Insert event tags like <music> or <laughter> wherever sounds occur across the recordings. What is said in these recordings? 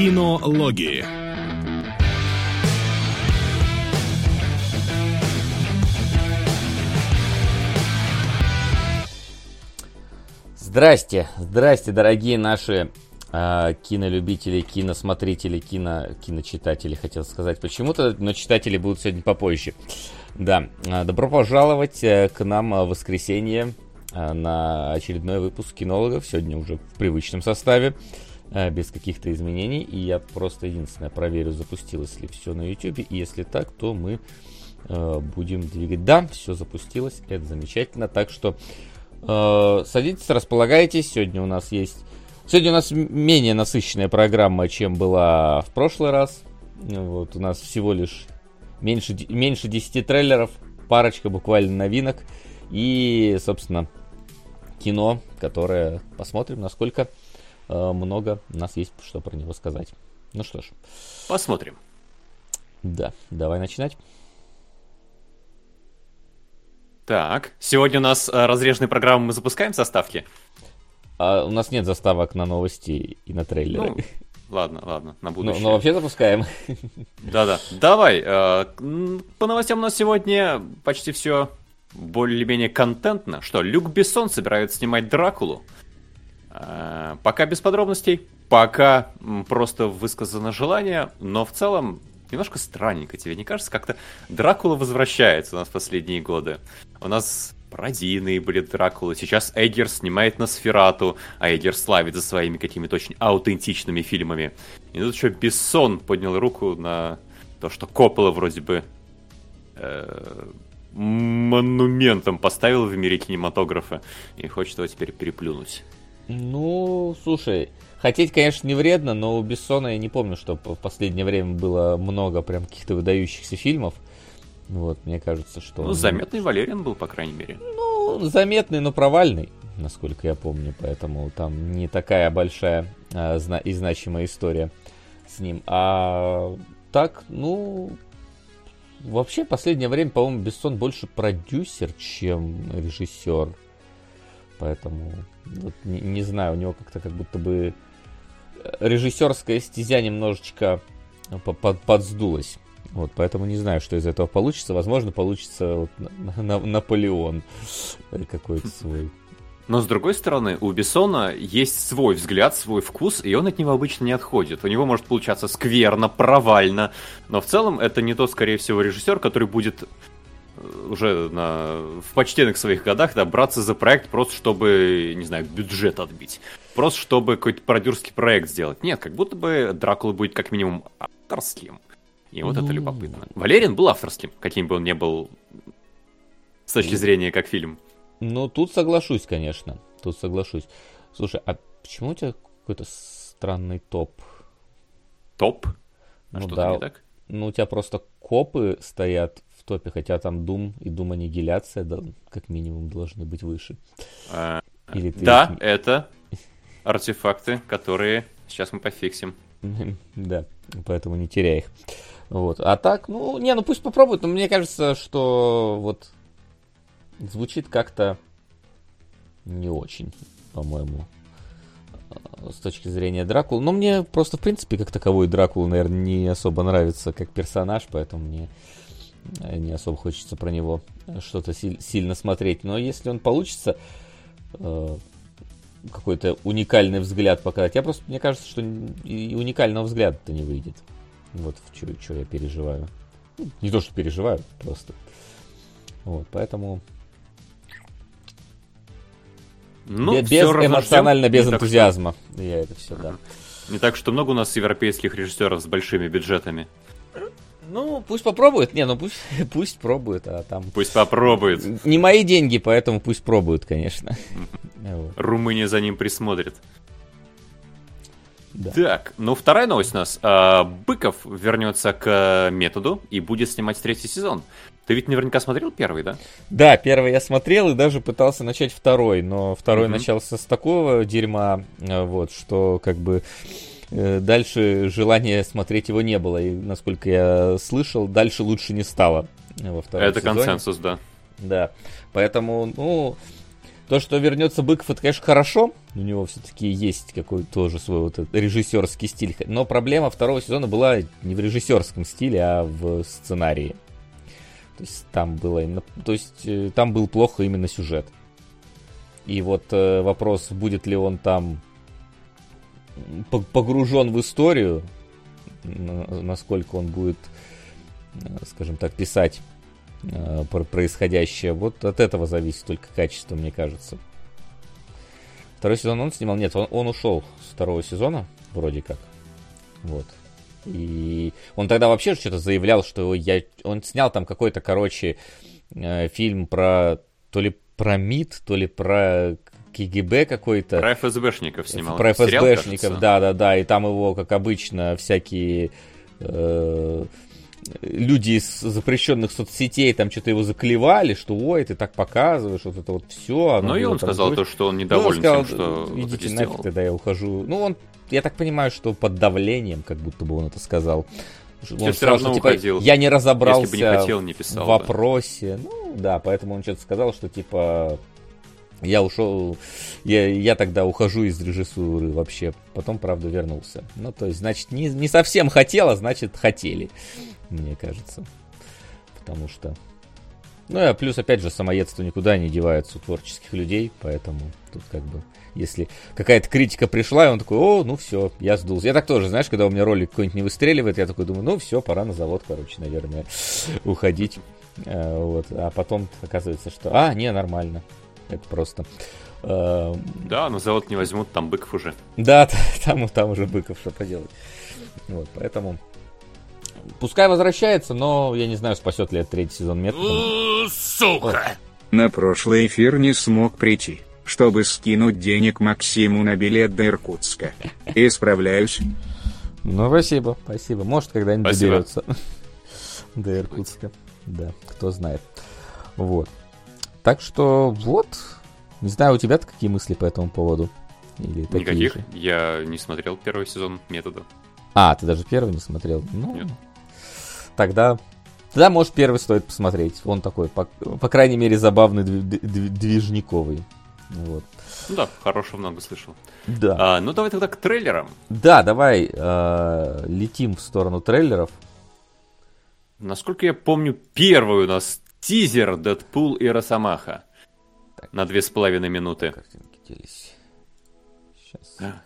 Кинологии. Здрасте, здрасте, дорогие наши э, кинолюбители, киносмотрители, кино, киночитатели, хотел сказать почему-то, но читатели будут сегодня попозже. Да, э, добро пожаловать э, к нам в воскресенье э, на очередной выпуск кинологов, сегодня уже в привычном составе, э, без каких-то изменений, и я просто единственное проверю, запустилось ли все на YouTube, и если так, то мы э, будем двигать. Да, все запустилось, это замечательно, так что Э, садитесь, располагайтесь. Сегодня у нас есть... Сегодня у нас менее насыщенная программа, чем была в прошлый раз. Вот, у нас всего лишь меньше, меньше 10 трейлеров, парочка буквально новинок. И, собственно, кино, которое посмотрим, насколько много у нас есть, что про него сказать. Ну что ж. Посмотрим. Да, давай начинать. Так, сегодня у нас э, разреженные программы, мы запускаем заставки? А у нас нет заставок на новости и на трейлеры. Ну, ладно, ладно, на будущее. Но, но вообще запускаем. Да-да, давай. Э, по новостям у нас сегодня почти все более-менее контентно. Что, Люк Бессон собирается снимать Дракулу? Э, пока без подробностей, пока просто высказано желание, но в целом немножко странненько, тебе не кажется? Как-то Дракула возвращается у нас в последние годы. У нас пародийные были Дракулы. Сейчас Эггер снимает на Сферату, а Эггер за своими какими-то очень аутентичными фильмами. И тут еще Бессон поднял руку на то, что Коппола вроде бы э, монументом поставил в мире кинематографа и хочет его теперь переплюнуть. Ну, слушай, Хотеть, конечно, не вредно, но у Бессона я не помню, что в последнее время было много прям каких-то выдающихся фильмов. Вот, мне кажется, что... Ну, заметный Валериан был, по крайней мере. Ну, заметный, но провальный, насколько я помню, поэтому там не такая большая а, зна- и значимая история с ним. А так, ну, вообще, в последнее время, по-моему, Бессон больше продюсер, чем режиссер. Поэтому, вот, не, не знаю, у него как-то как будто бы режиссерская стезя немножечко под, подсдулась. Вот, поэтому не знаю, что из этого получится. Возможно, получится вот на, на, Наполеон какой-то свой. Но с другой стороны, у Бессона есть свой взгляд, свой вкус, и он от него обычно не отходит. У него может получаться скверно, провально, но в целом это не тот, скорее всего, режиссер, который будет э, уже на, в почтенных своих годах да, браться за проект просто чтобы, не знаю, бюджет отбить просто чтобы какой-то продюсерский проект сделать. Нет, как будто бы Дракула будет как минимум авторским. И вот ну... это любопытно. Валерин был авторским, каким бы он ни был с точки зрения как фильм. Ну, тут соглашусь, конечно. Тут соглашусь. Слушай, а почему у тебя какой-то странный топ? Топ? А ну, да. не так? Ну, у тебя просто копы стоят в топе, хотя там Дум и Дум Аннигиляция да, как минимум должны быть выше. А, Или ты да, это <laughs> артефакты, которые сейчас мы пофиксим. <laughs> Да, поэтому не теряй их. Вот. А так, ну, не, ну пусть попробуют, но мне кажется, что вот звучит как-то не очень, по-моему, с точки зрения Дракулы. Но мне просто, в принципе, как таковой Дракула, наверное, не особо нравится как персонаж, поэтому мне не особо хочется про него что-то сильно смотреть. Но если он получится, э, какой-то уникальный взгляд показать. Я просто, мне кажется, что и уникального взгляда-то не выйдет. Вот в что я переживаю. Ну, не то, что переживаю, просто. Вот, поэтому... Ну, без эмоционально, без не энтузиазма. Так, Я это все, да. Не так, что много у нас европейских режиссеров с большими бюджетами. Ну, пусть попробует. Не, ну пусть, <laughs> пусть пробует, а там... Пусть попробует. Не мои деньги, поэтому пусть пробует, конечно. Румыния за ним присмотрит. Да. Так, ну вторая новость у нас. А, Быков вернется к методу и будет снимать третий сезон. Ты ведь наверняка смотрел первый, да? Да, первый я смотрел и даже пытался начать второй, но второй mm-hmm. начался с такого дерьма, а, вот, что как бы Э, дальше желания смотреть его не было. И, насколько я слышал, дальше лучше не стало во втором Это сезоне. консенсус, да. Да. Поэтому, ну, То, что вернется Быков, это, конечно, хорошо. У него все-таки есть какой-то тоже свой вот режиссерский стиль. Но проблема второго сезона была не в режиссерском стиле, а в сценарии. То есть там было именно, то есть э, там был плохо именно сюжет. И вот э, вопрос, будет ли он там погружен в историю, насколько он будет, э, скажем так, писать э, про происходящее. Вот от этого зависит только качество, мне кажется. Второй сезон он снимал? Нет, он, он ушел с второго сезона, вроде как. Вот. И он тогда вообще что-то заявлял, что я... он снял там какой-то, короче, э, фильм про то ли про МИД, то ли про КГБ какой-то. Про ФСБшников снимал. Про ФСБшников, да-да-да. И там его, как обычно, всякие э, люди из запрещенных соцсетей там что-то его заклевали, что ой, ты так показываешь, вот это вот все. Ну и он сказал то, что он недоволен ну, он сказал, тем, что идите вот нафиг, тогда я ухожу. Ну он, я так понимаю, что под давлением, как будто бы он это сказал. Он сказал, что, типа, уходил. я не разобрался Если бы не хотел, не писал, в вопросе. Да. Ну да, поэтому он что-то сказал, что типа я ушел, я, я тогда ухожу из режиссуры вообще. Потом, правда, вернулся. Ну, то есть, значит, не, не совсем хотел, а значит, хотели, мне кажется. Потому что... Ну, а плюс, опять же, самоедство никуда не девается у творческих людей, поэтому тут как бы... Если какая-то критика пришла, и он такой, о, ну все, я сдулся. Я так тоже, знаешь, когда у меня ролик какой-нибудь не выстреливает, я такой думаю, ну все, пора на завод, короче, наверное, уходить. А, вот. А потом оказывается, что, а, не, нормально. Это просто... Э, да, но завод не возьмут, там Быков уже. Да, <laughs> там, там уже Быков, что поделать. Вот, поэтому... Пускай возвращается, но я не знаю, спасет ли это третий сезон методом. Сука! На прошлый эфир не смог прийти, чтобы скинуть денег Максиму на билет до Иркутска. Исправляюсь. Ну, спасибо, спасибо. Может, когда-нибудь доберется <laughs> до Иркутска. Да, кто знает. Вот. Так что вот, не знаю, у тебя-то какие мысли по этому поводу? Или Никаких. Же? Я не смотрел первый сезон метода. А, ты даже первый не смотрел? Ну, Нет. тогда, тогда, может, первый стоит посмотреть. Он такой, по, по крайней мере, забавный, движниковый. Вот. Ну да, хорошего много слышал. Да. А, ну давай тогда к трейлерам. Да, давай э, летим в сторону трейлеров. Насколько я помню, первый у нас Тизер Дэдпул и Росомаха. Так. На две с половиной минуты. Картинки делись. Сейчас. А,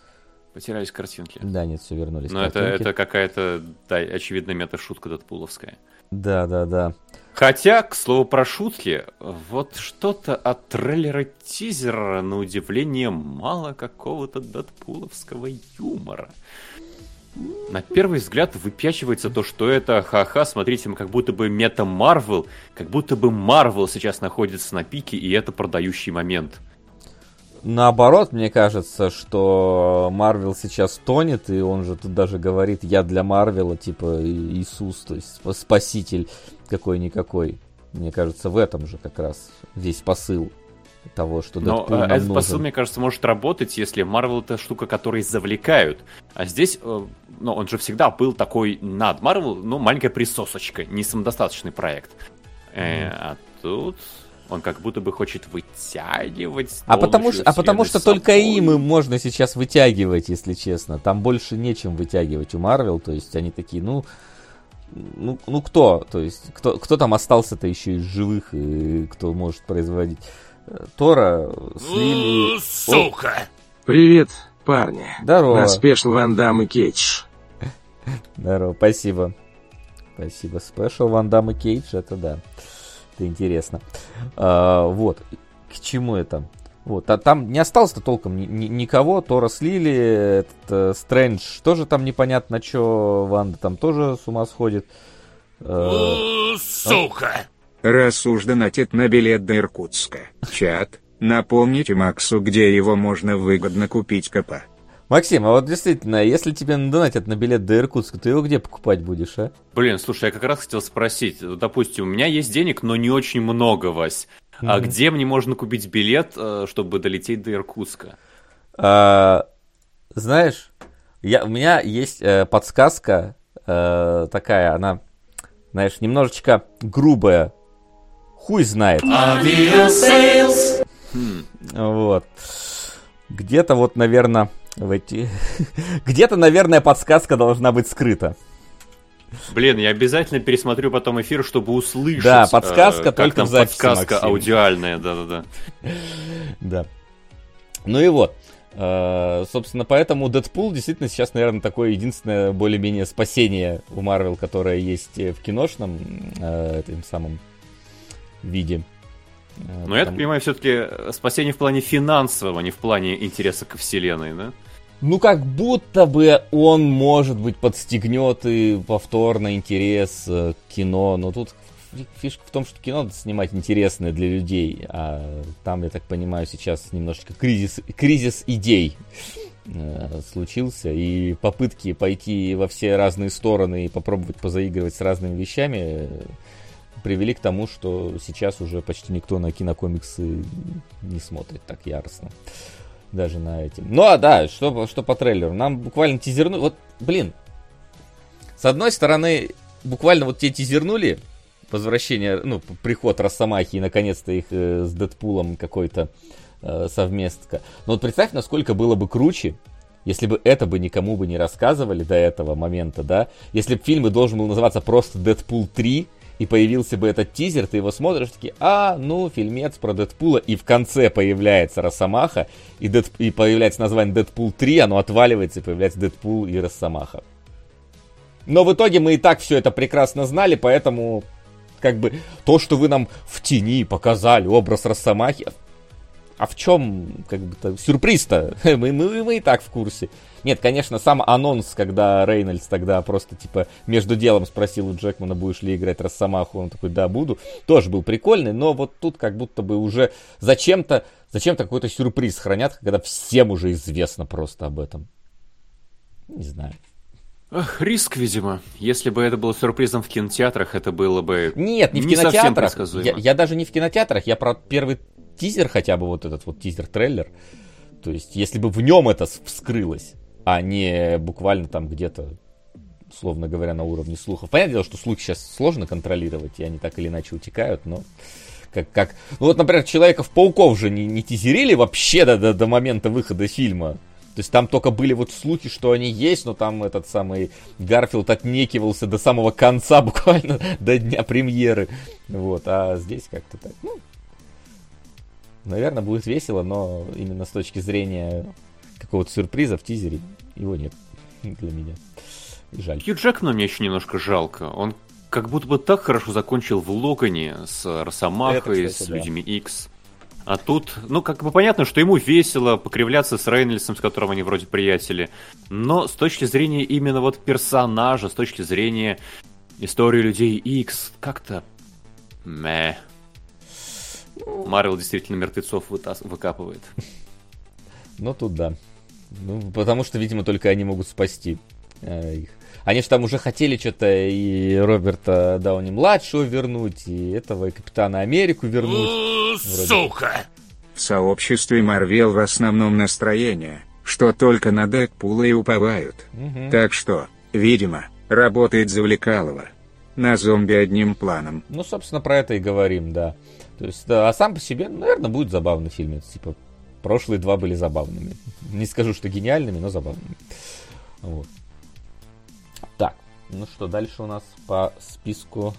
потерялись картинки. Да, нет, все вернулись. Но это, это какая-то, да, очевидно, мета-шутка Дэдпуловская. Да, да, да. Хотя, к слову про шутки, вот что-то от трейлера тизера, на удивление, мало какого-то дэдпуловского юмора. На первый взгляд выпячивается то, что это ха-ха, смотрите, мы как будто бы мета Марвел, как будто бы Марвел сейчас находится на пике, и это продающий момент. Наоборот, мне кажется, что Марвел сейчас тонет, и он же тут даже говорит, я для Марвела, типа Иисус, то есть спаситель какой-никакой. Мне кажется, в этом же как раз весь посыл того, что Но Дэдпул э, этот нужен. посыл, мне кажется, может работать, если Марвел это штука, которой завлекают. А здесь, э, ну, он же всегда был такой над Марвел, ну, маленькая присосочка, не самодостаточный проект. Э, а тут он как будто бы хочет вытягивать. А потому, а потому что собой. только им и можно сейчас вытягивать, если честно. Там больше нечем вытягивать у Марвел. То есть они такие, ну, ну, ну кто? То есть кто, кто там остался-то еще из живых, и кто может производить? Тора слили... Сука! Привет, парни. Здорово. На спешл Ван Дам и Кейдж. Здорово, спасибо. Спасибо. Спешл Ван Дам и Кейдж, это да. Это интересно. А, вот. К чему это? Вот, а там не осталось-то толком ни, ни, никого. Тора слили, этот э, Стрэндж тоже там непонятно что. Ванда там тоже с ума сходит. Э, Сука! Раз уж донатит на билет до Иркутска. Чат, напомните Максу, где его можно выгодно купить КП. Максим, а вот действительно, если тебе надонатят на билет до Иркутска, ты его где покупать будешь, а? Блин, слушай, я как раз хотел спросить. Допустим, у меня есть денег, но не очень много, Вась. Mm-hmm. А где мне можно купить билет, э, чтобы долететь до Иркутска? А, знаешь, я, у меня есть э, подсказка э, такая, она, знаешь, немножечко грубая Хуй знает. Хм. Вот. Где-то вот, наверное, в эти... <laughs> Где-то, наверное, подсказка должна быть скрыта. Блин, я обязательно пересмотрю потом эфир, чтобы услышать. Да, подсказка э, только там в записи, подсказка Максим. аудиальная, да-да-да. <laughs> Да. Ну и вот. Uh, собственно, поэтому Дэдпул действительно сейчас, наверное, такое единственное более-менее спасение у Марвел, которое есть в киношном этом самом виде. Uh, Но я так понимаю, все-таки спасение в плане финансового, а не в плане интереса к вселенной, да? ну как будто бы он, может быть, подстегнет и повторно интерес к кино, но тут фишка в том, что кино надо снимать интересное для людей, а там, я так понимаю, сейчас немножечко кризис, кризис идей э, случился, и попытки пойти во все разные стороны и попробовать позаигрывать с разными вещами э, привели к тому, что сейчас уже почти никто на кинокомиксы не смотрит так яростно. Даже на этим. Ну а да, что, что по трейлеру. Нам буквально тизернули. Вот, блин. С одной стороны, буквально вот те тизернули возвращение, ну, приход Росомахи и наконец-то их э, с Дэдпулом какой-то э, совместка. Но вот представь, насколько было бы круче, если бы это бы никому бы не рассказывали до этого момента, да, если бы фильм должен был называться просто Дэдпул 3, и появился бы этот тизер, ты его смотришь, такие, а, ну, фильмец про Дэдпула, и в конце появляется Росомаха, и, Дэд, и появляется название Дэдпул 3, оно отваливается, и появляется Дэдпул и Росомаха. Но в итоге мы и так все это прекрасно знали, поэтому как бы то, что вы нам в тени показали образ Росомахи, а в чем как бы сюрприз-то? <laughs> мы, мы, мы и так в курсе. Нет, конечно, сам анонс, когда Рейнольдс тогда просто, типа, между делом спросил у Джекмана, будешь ли играть Росомаху, он такой, да, буду, тоже был прикольный, но вот тут как будто бы уже зачем-то, зачем-то какой-то сюрприз хранят, когда всем уже известно просто об этом. Не знаю. Ах, риск, видимо. Если бы это было сюрпризом в кинотеатрах, это было бы Нет, не в не кинотеатрах. Я, я даже не в кинотеатрах, я про первый тизер хотя бы, вот этот вот тизер-трейлер. То есть, если бы в нем это вскрылось, а не буквально там где-то, условно говоря, на уровне слухов. Понятное дело, что слухи сейчас сложно контролировать, и они так или иначе утекают, но как, как... Ну вот, например, Человеков-пауков же не, не тизерили вообще до, до, до момента выхода фильма. То есть там только были вот слухи, что они есть, но там этот самый Гарфилд отнекивался до самого конца, <laughs> буквально до дня премьеры. Вот, а здесь как-то так, ну, наверное, будет весело, но именно с точки зрения какого-то сюрприза в тизере его нет для меня. Жаль. Хью Джекмана мне еще немножко жалко. Он как будто бы так хорошо закончил в Логане с Росомахой, с да. Людьми Икс. А тут, ну, как бы понятно, что ему весело покривляться с Рейнольдсом, с которым они вроде приятели. Но с точки зрения именно вот персонажа, с точки зрения истории людей X, как-то... Мэ. Марвел действительно мертвецов выкапывает. Ну, тут да. Ну, потому что, видимо, только они могут спасти э, их. Они же там уже хотели что-то и Роберта Дауни-младшего вернуть, и этого, и Капитана Америку вернуть. Сука! В сообществе Марвел в основном настроение, что только на Дэдпула и уповают. Угу. Так что, видимо, работает завлекалово. На зомби одним планом. Ну, собственно, про это и говорим, да. То есть, да, а сам по себе, наверное, будет забавный фильм. Типа, Прошлые два были забавными. Не скажу, что гениальными, но забавными. Вот. Так, ну что, дальше у нас по списку...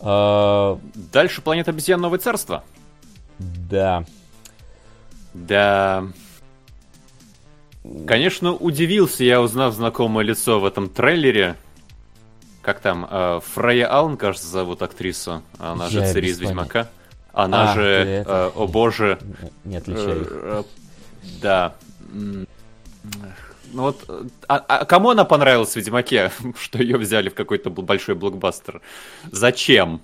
А, дальше планета обезьян Новое Царство. Да. Да. Конечно, удивился я, узнав знакомое лицо в этом трейлере. Как там? Э, Фрейя Аллен, кажется, зовут актрису. Она же Цири из Ведьмака. Она а, же, э, о боже... Не отличаю э, Да. Ну вот, а, а кому она понравилась в Ведьмаке, <laughs> что ее взяли в какой-то большой блокбастер? Зачем?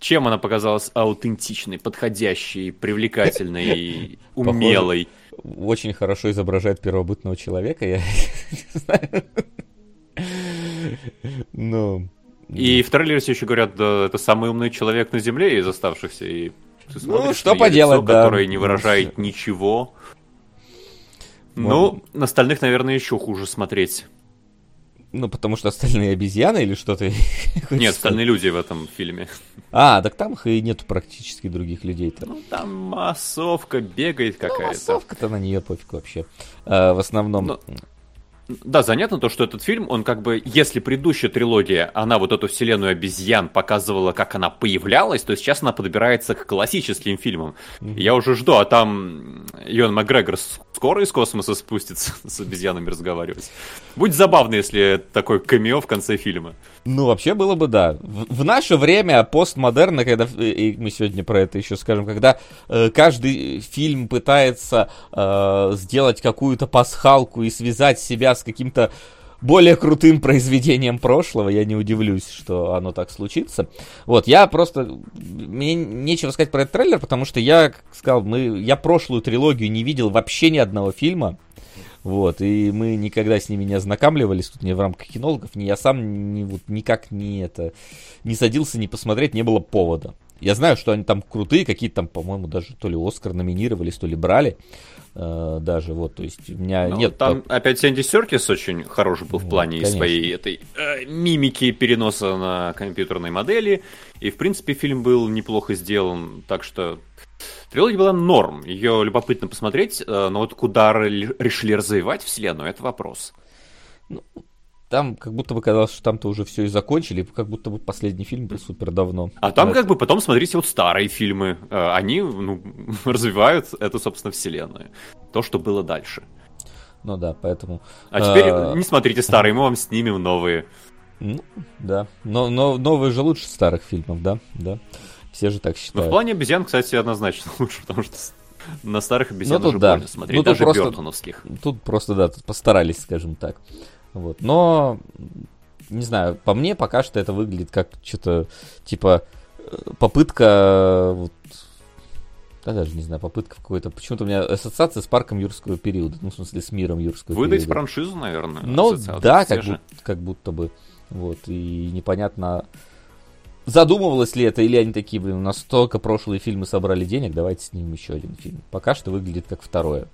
Чем она показалась аутентичной, подходящей, привлекательной, <laughs> умелой? очень хорошо изображает первобытного человека, я <laughs> не знаю. Ну, и в трейлере все еще говорят, да, это самый умный человек на Земле из оставшихся. И ты ну, что поделать, лицо, да. Которое не выражает ну, ничего. Ну, на остальных, наверное, еще хуже смотреть. Ну, потому что остальные обезьяны или что-то? <laughs> Нет, остальные люди в этом фильме. А, так там их и нету практически других людей. -то. Ну, там массовка бегает ну, какая-то. Ну, массовка-то на нее пофиг вообще. А, в основном... Но... Да, занятно то, что этот фильм, он как бы, если предыдущая трилогия, она вот эту вселенную обезьян показывала, как она появлялась, то сейчас она подбирается к классическим фильмам. Mm-hmm. Я уже жду, а там Йон Макгрегор скоро из космоса спустится <laughs> с обезьянами разговаривать. Будет забавно, если такой камео в конце фильма. Ну, вообще было бы, да. В, в наше время постмодерна, когда, и мы сегодня про это еще скажем, когда э, каждый фильм пытается э, сделать какую-то пасхалку и связать себя с каким-то более крутым произведением прошлого, я не удивлюсь, что оно так случится. Вот, я просто... Мне нечего сказать про этот трейлер, потому что я, как сказал, мы, я прошлую трилогию не видел вообще ни одного фильма. Вот, и мы никогда с ними не ознакомливались, тут не в рамках кинологов, ни я сам ни, вот, никак не это, не садился, не посмотреть, не было повода. Я знаю, что они там крутые, какие-то там, по-моему, даже то ли Оскар номинировались, то ли брали. Э, даже вот, то есть у меня ну, нет... Там так... опять Сэнди Серкис очень хороший был в плане конечно. своей этой э, мимики переноса на компьютерной модели, и в принципе фильм был неплохо сделан, так что трилогия была норм, ее любопытно посмотреть, э, но вот куда решили развивать вселенную, это вопрос. Ну, там как будто бы казалось, что там-то уже все и закончили, как будто бы последний фильм был супер давно. А там вот. как бы потом смотрите вот старые фильмы, э, они ну, <laughs> развивают эту, собственно, вселенную. То, что было дальше. Ну да, поэтому... А теперь а... не смотрите старые, <laughs> мы вам снимем новые. Ну, да. Но, но новые же лучше старых фильмов, да? Да. Все же так считают. Но в плане обезьян, кстати, однозначно <laughs> лучше, потому что на старых обезьян ну, уже да. больно смотреть, ну, даже просто, Бертоновских. Тут просто, да, тут постарались, скажем так. Вот. Но, не знаю, по мне пока что это выглядит как что-то, типа, э, попытка, вот, да, даже не знаю, попытка какой-то. Почему-то у меня ассоциация с парком юрского периода. Ну, в смысле, с миром юрского Выдать периода. Выдать франшизу, наверное. Ну, да, как, будто, как будто бы. Вот, и непонятно, задумывалось ли это, или они такие, блин, настолько прошлые фильмы собрали денег, давайте снимем еще один фильм. Пока что выглядит как второе.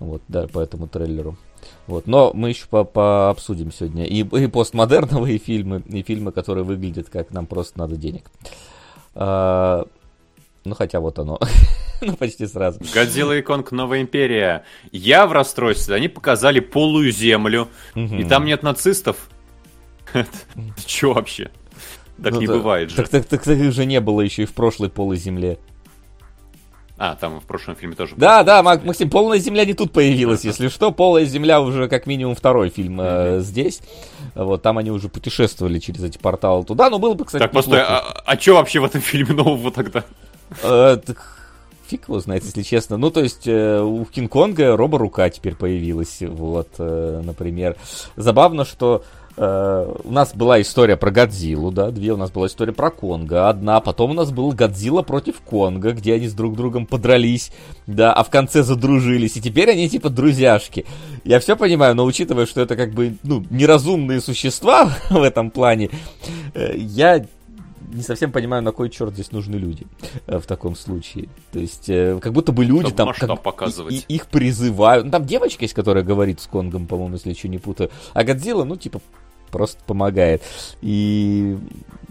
Вот, да, по этому трейлеру. Вот. Но мы еще по пообсудим сегодня и, и постмодерновые <laughs> фильмы, и фильмы, которые выглядят как нам просто надо денег. А, ну, хотя вот оно. <laughs> ну, почти сразу. Годзилла и Конг Новая Империя. Я в расстройстве. Они показали полую землю, и там нет нацистов. <laughs> Че вообще? Так ну, не бывает же. Так, так, так, так же не было еще и в прошлой полой земле. А, там в прошлом фильме тоже. Да, да, Максим, полная земля не тут появилась, если что. Полная земля уже как минимум второй фильм э, здесь. Вот там они уже путешествовали через эти порталы туда. Но было бы, кстати. Так, постой, а, а что вообще в этом фильме нового тогда? Э, фиг его знает, если честно. Ну, то есть, э, у Кинг-Конга робо-рука теперь появилась, вот, э, например. Забавно, что Э, у нас была история про Годзиллу, да, две у нас была история про Конга, одна, потом у нас был Годзилла против Конга, где они с друг другом подрались, да, а в конце задружились, и теперь они типа друзьяшки. Я все понимаю, но учитывая, что это как бы, ну, неразумные существа <laughs> в этом плане, э, я не совсем понимаю, на кой черт здесь нужны люди э, в таком случае. То есть, как будто бы люди Чтобы там как, показывать. И, их призывают. Ну, там девочка есть, которая говорит с Конгом, по-моему, если еще не путаю. А Годзилла, ну, типа, просто помогает. И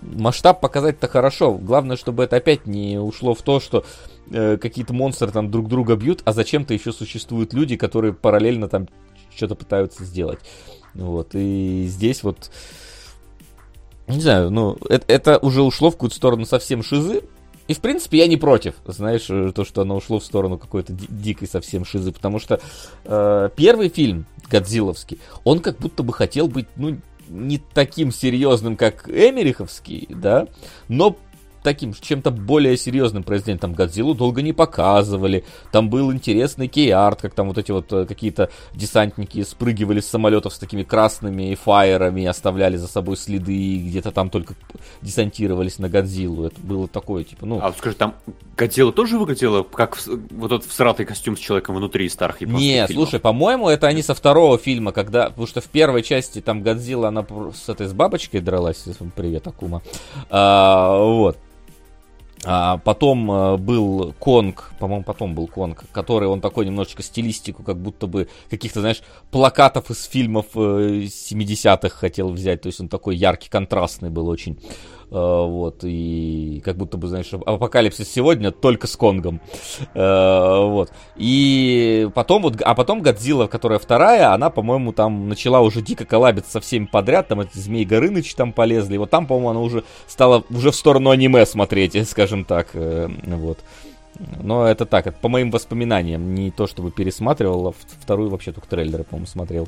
масштаб показать-то хорошо. Главное, чтобы это опять не ушло в то, что э, какие-то монстры там друг друга бьют, а зачем-то еще существуют люди, которые параллельно там что-то пытаются сделать. Вот. И здесь вот... Не знаю, ну, это, это уже ушло в какую-то сторону совсем шизы, и, в принципе, я не против, знаешь, э, то, что оно ушло в сторону какой-то дикой совсем шизы, потому что э, первый фильм, Годзилловский, он как будто бы хотел быть, ну, не таким серьезным, как Эмериховский, да, но таким чем-то более серьезным произведением. Там Годзиллу долго не показывали. Там был интересный кей-арт, как там вот эти вот э, какие-то десантники спрыгивали с самолетов с такими красными фаерами, оставляли за собой следы, и где-то там только десантировались на Годзиллу. Это было такое, типа, ну... А скажи, там Годзилла тоже выглядела как вот этот всратый костюм с человеком внутри старых японских Нет, фильмов? слушай, по-моему, это они со второго фильма, когда... Потому что в первой части там Годзилла, она с этой с бабочкой дралась. Привет, Акума. А, вот. А потом э, был Конг, по-моему, потом был Конг, который он такой немножечко стилистику, как будто бы каких-то, знаешь, плакатов из фильмов э, 70-х хотел взять. То есть он такой яркий, контрастный был очень. Э, вот, и как будто бы, знаешь, апокалипсис сегодня только с Конгом. Э, вот. И потом вот, а потом Годзилла, которая вторая, она, по-моему, там начала уже дико коллабиться со всеми подряд, там эти Змей Горыныч там полезли, вот там, по-моему, она уже стала уже в сторону аниме смотреть, <laughs> скажем так, э, вот. Но это так, это по моим воспоминаниям, не то чтобы пересматривал, а вторую вообще только трейлеры, по-моему, смотрел.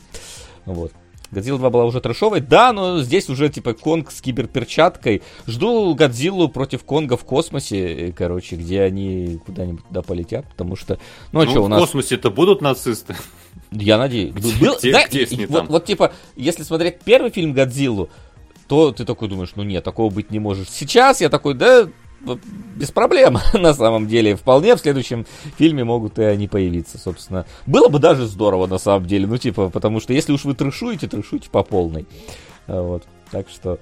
Вот. Годзилла 2 была уже трэшовой. Да, но здесь уже типа Конг с киберперчаткой. Жду Годзиллу против Конга в космосе, э, короче, где они куда-нибудь туда полетят, потому что... Ну, а ну что, у нас... в космосе-то будут нацисты? Я надеюсь. Где, да, где с ней вот, там? вот типа, если смотреть первый фильм Годзиллу, то ты такой думаешь, ну нет, такого быть не может. Сейчас я такой, да, без проблем, <laughs> на самом деле. Вполне в следующем фильме могут и они появиться, собственно. Было бы даже здорово, на самом деле. Ну, типа, потому что если уж вы трешуете, трешуете по полной. А, вот. Так что,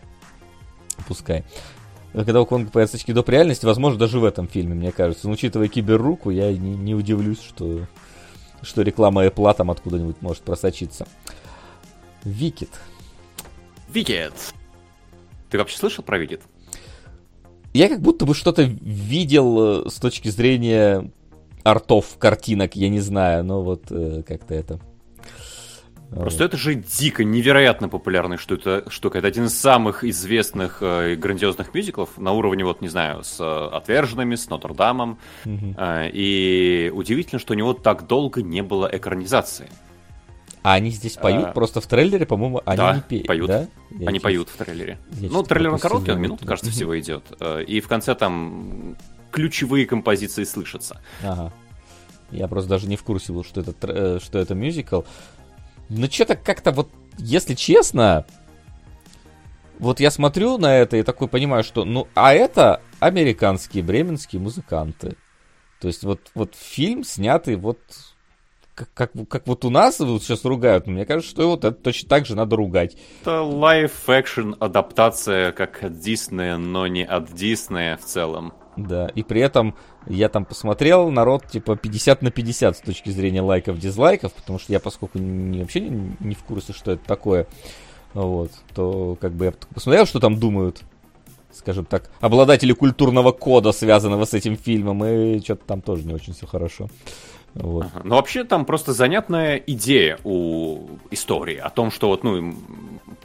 пускай. Когда у Конга появятся очки доп. реальности, возможно, даже в этом фильме, мне кажется. Но учитывая киберруку, я не, не удивлюсь, что, что реклама Apple там откуда-нибудь может просочиться. Викит. Викит. Ты вообще слышал про Викит? Я как будто бы что-то видел э, с точки зрения артов, картинок, я не знаю, но вот э, как-то это... Просто это же дико невероятно популярный что это штука. Это один из самых известных э, и грандиозных мюзиклов на уровне, вот, не знаю, с э, «Отверженными», с «Нотр-Дамом». Э, и удивительно, что у него так долго не было экранизации. А они здесь поют? А... Просто в трейлере, по-моему, они да, не пеют. поют. Да? Я они поют в трейлере. Я ну, трейлер короткий, он минут, кажется, всего идет. Э, и в конце там ключевые композиции слышатся. Ага. Я просто даже не в курсе был, что это, э, что это мюзикл. Но что-то как-то вот, если честно, вот я смотрю на это и такой понимаю, что, ну, а это американские бременские музыканты. То есть вот, вот фильм снятый вот как, как, как вот у нас вот сейчас ругают, мне кажется, что вот это точно так же надо ругать. Это live-action адаптация как от Диснея, но не от Диснея в целом. Да, и при этом я там посмотрел, народ типа 50 на 50 с точки зрения лайков, дизлайков, потому что я, поскольку не, вообще не, не в курсе, что это такое, вот, то как бы я посмотрел, что там думают, скажем так, обладатели культурного кода, связанного с этим фильмом, и что-то там тоже не очень все хорошо. Вот. Ага. Ну, вообще, там просто занятная идея у истории о том, что вот, ну,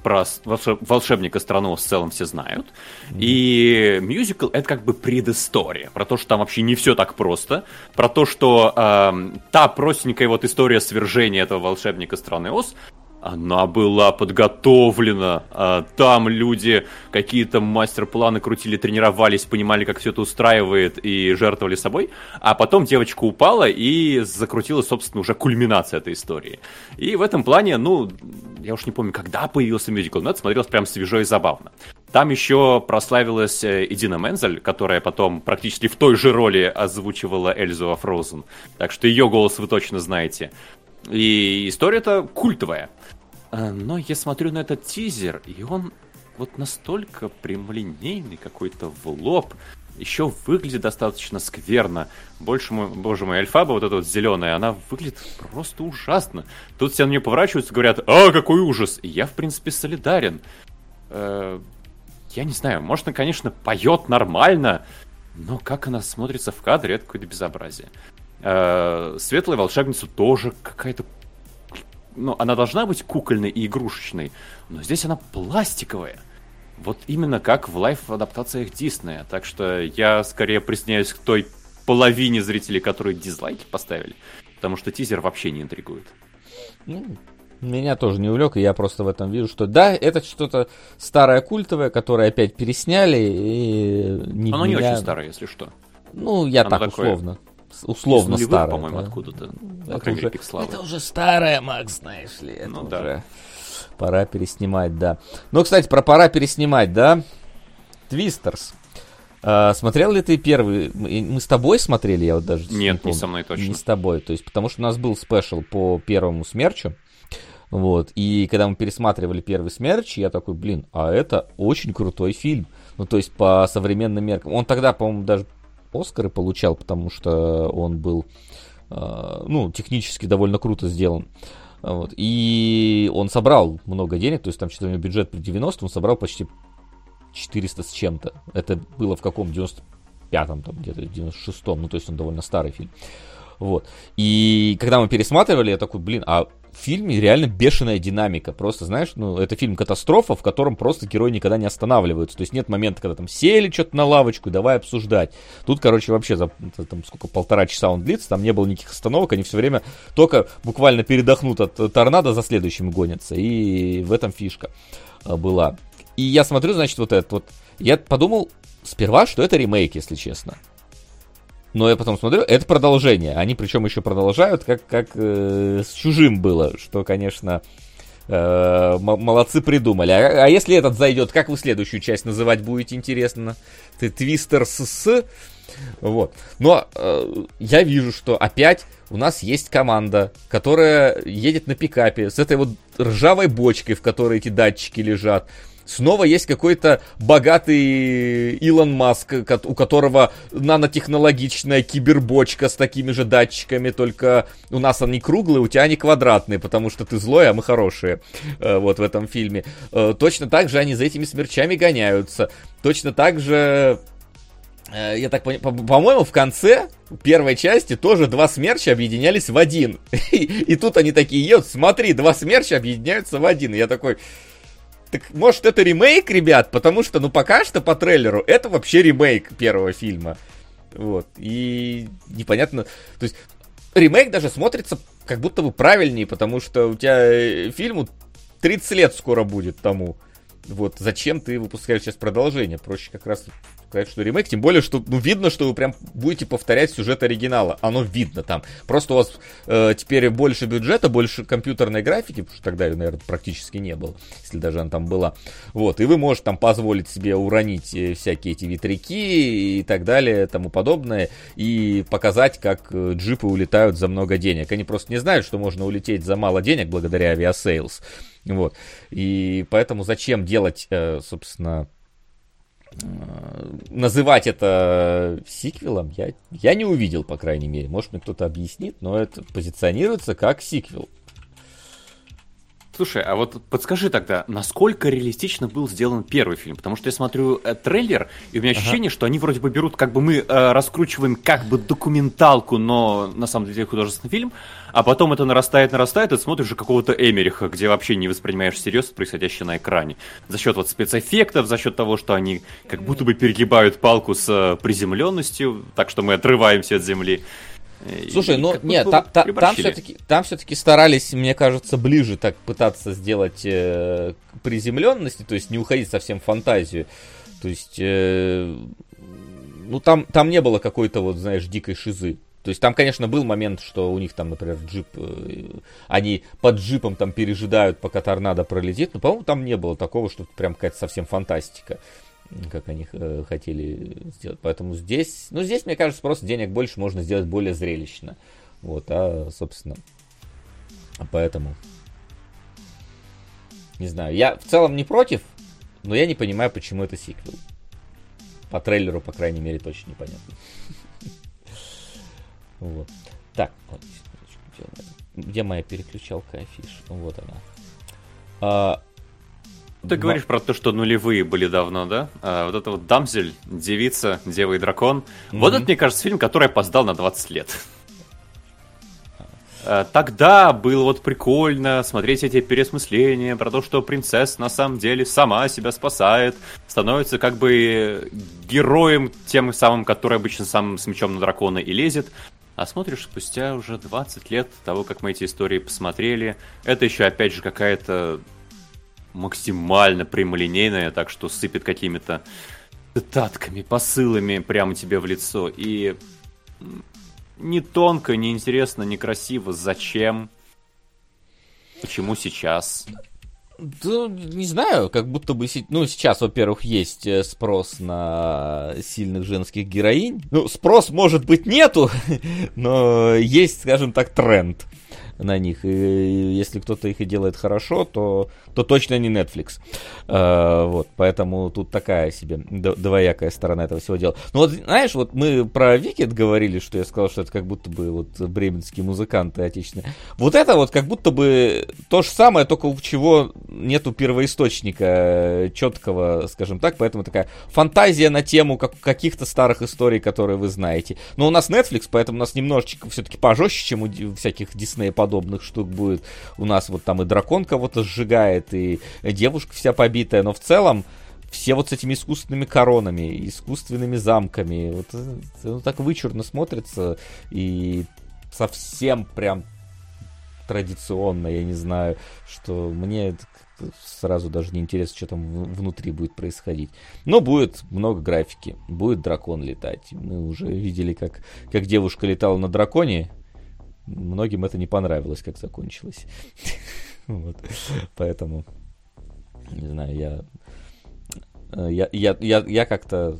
про волшебника страну в целом все знают. Mm-hmm. И мюзикл это как бы предыстория. Про то, что там вообще не все так просто. Про то, что э, та простенькая вот история свержения этого волшебника страны Оз, она была подготовлена. А, там люди какие-то мастер-планы крутили, тренировались, понимали, как все это устраивает и жертвовали собой. А потом девочка упала и закрутила, собственно, уже кульминация этой истории. И в этом плане, ну, я уж не помню, когда появился мюзикл, но это смотрелось прям свежо и забавно. Там еще прославилась э, Эдина Мензель, которая потом практически в той же роли озвучивала Эльзу во. Так что ее голос вы точно знаете. И история-то культовая. А, но я смотрю на этот тизер, и он вот настолько прямолинейный какой-то в лоб. Еще выглядит достаточно скверно. Больше, мой, боже мой, альфаба вот эта вот зеленая, она выглядит просто ужасно. Тут все на нее поворачиваются говорят, а, какой ужас! И я, в принципе, солидарен. Э, я не знаю, может, она, конечно, поет нормально, но как она смотрится в кадре, это какое-то безобразие. Э, светлая волшебница тоже какая-то ну, она должна быть кукольной и игрушечной, но здесь она пластиковая. Вот именно как в лайф-адаптациях Диснея. Так что я скорее присоединяюсь к той половине зрителей, которые дизлайки поставили. Потому что тизер вообще не интригует. Ну, меня тоже не увлек, и я просто в этом вижу, что да, это что-то старое культовое, которое опять пересняли, и не Оно меня... не очень старое, если что. Ну, я Оно так такое... условно условно нулевых, старая. по-моему, да? откуда-то. Это, уже, это уже старая, Макс, знаешь ли. Это ну, да. пора переснимать, да. Ну, кстати, про пора переснимать, да? Твистерс. А, смотрел ли ты первый? Мы с тобой смотрели, я вот даже Нет, не, не со мной точно. Не с тобой, то есть, потому что у нас был спешл по первому смерчу. Вот. И когда мы пересматривали первый смерч, я такой, блин, а это очень крутой фильм. Ну, то есть по современным меркам. Он тогда, по-моему, даже Оскары получал, потому что он был, э, ну, технически довольно круто сделан. Вот. И он собрал много денег, то есть там что-то у него бюджет при 90, он собрал почти 400 с чем-то. Это было в каком? 95-м, там где-то, 96-м, ну то есть он довольно старый фильм. Вот. И когда мы пересматривали, я такой, блин, а в фильме реально бешеная динамика. Просто, знаешь, ну, это фильм катастрофа, в котором просто герой никогда не останавливаются. То есть нет момента, когда там сели что-то на лавочку, давай обсуждать. Тут, короче, вообще за там, сколько, полтора часа он длится, там не было никаких остановок, они все время только буквально передохнут от торнадо, за следующим гонятся. И в этом фишка э, была. И я смотрю, значит, вот этот вот. Я подумал сперва, что это ремейк, если честно. Но я потом смотрю, это продолжение. Они причем еще продолжают, как, как э, с чужим было, что, конечно, э, молодцы придумали. А, а если этот зайдет, как вы следующую часть называть будете, интересно? Ты твистер с. Вот. Но э, я вижу, что опять у нас есть команда, которая едет на пикапе с этой вот ржавой бочкой, в которой эти датчики лежат снова есть какой-то богатый Илон Маск, у которого нанотехнологичная кибербочка с такими же датчиками, только у нас они круглые, у тебя они квадратные, потому что ты злой, а мы хорошие, э, вот в этом фильме. Э, точно так же они за этими смерчами гоняются. Точно так же э, я так понимаю, по-моему, в конце первой части тоже два смерча объединялись в один. <laughs> И, тут они такие, ет, смотри, два смерча объединяются в один. И я такой, так может это ремейк, ребят? Потому что, ну, пока что по трейлеру это вообще ремейк первого фильма. Вот. И непонятно. То есть ремейк даже смотрится как будто бы правильнее, потому что у тебя э, фильму 30 лет скоро будет тому. Вот, зачем ты выпускаешь сейчас продолжение? Проще как раз сказать, что ремейк, тем более, что ну, видно, что вы прям будете повторять сюжет оригинала. Оно видно там. Просто у вас э, теперь больше бюджета, больше компьютерной графики, потому что тогда ее, наверное, практически не было, если даже она там была. Вот, и вы можете там позволить себе уронить э, всякие эти ветряки и так далее, тому подобное, и показать, как э, джипы улетают за много денег. Они просто не знают, что можно улететь за мало денег благодаря Aviasales. Вот. И поэтому зачем делать, э, собственно, называть это сиквелом, я, я не увидел, по крайней мере. Может, мне кто-то объяснит, но это позиционируется как сиквел. Слушай, а вот подскажи тогда, насколько реалистично был сделан первый фильм? Потому что я смотрю э, трейлер, и у меня ощущение, ага. что они вроде бы берут, как бы мы э, раскручиваем как бы документалку, но на самом деле художественный фильм, а потом это нарастает, нарастает, и ты смотришь же какого-то Эмериха, где вообще не воспринимаешь всерьез происходящее на экране. За счет вот спецэффектов, за счет того, что они как будто бы перегибают палку с э, приземленностью, так что мы отрываемся от земли. Слушай, ну нет, та, та, там все-таки там все-таки старались, мне кажется, ближе так пытаться сделать э, приземленности, то есть не уходить совсем в фантазию. То есть, э, ну там там не было какой-то вот, знаешь, дикой шизы. То есть там, конечно, был момент, что у них там, например, джип, э, они под джипом там пережидают, пока торнадо пролетит, но, по-моему, там не было такого, что прям какая-то совсем фантастика как они э, хотели сделать. Поэтому здесь, ну здесь, мне кажется, просто денег больше можно сделать более зрелищно. Вот, а, собственно, поэтому, не знаю, я в целом не против, но я не понимаю, почему это сиквел. По трейлеру, по крайней мере, точно непонятно. <laughs> Вот. Так, где моя переключалка афиш? Вот она. Ты говоришь про то, что нулевые были давно, да? А, вот это вот Дамзель, Девица, Дева и Дракон. Mm-hmm. Вот это, мне кажется, фильм, который опоздал на 20 лет. <laughs> А, тогда было вот прикольно смотреть эти пересмысления про то, что принцесса на самом деле сама себя спасает, становится как бы героем тем самым, который обычно сам с мечом на дракона и лезет. А смотришь, спустя уже 20 лет того, как мы эти истории посмотрели, это еще опять же какая-то максимально прямолинейная, так что сыпет какими-то цитатками, посылами прямо тебе в лицо. И не тонко, не интересно, не красиво. Зачем? Почему сейчас? Да, не знаю, как будто бы... Ну, сейчас, во-первых, есть э, спрос на сильных женских героинь. Ну, спрос, может быть, нету, <laughs> но есть, скажем так, тренд. На них. И если кто-то их и делает хорошо, то, то точно не Netflix. А, вот, поэтому тут такая себе двоякая сторона этого всего дела. Ну вот, знаешь, вот мы про Викет говорили, что я сказал, что это как будто бы вот бременские музыканты отечественные. Вот это вот как будто бы то же самое, только у чего нету первоисточника четкого, скажем так, поэтому такая фантазия на тему как, каких-то старых историй, которые вы знаете. Но у нас Netflix, поэтому у нас немножечко все-таки пожестче, чем у всяких Диснея подобных штук будет. У нас вот там и дракон кого-то сжигает, и девушка вся побитая, но в целом все вот с этими искусственными коронами, искусственными замками, вот ну, так вычурно смотрится и совсем прям традиционно, я не знаю, что мне сразу даже не интересно, что там внутри будет происходить. Но будет много графики, будет дракон летать. Мы уже видели, как, как девушка летала на драконе. Многим это не понравилось, как закончилось. <laughs> Вот. Поэтому, не знаю, я, я, я, я, я как-то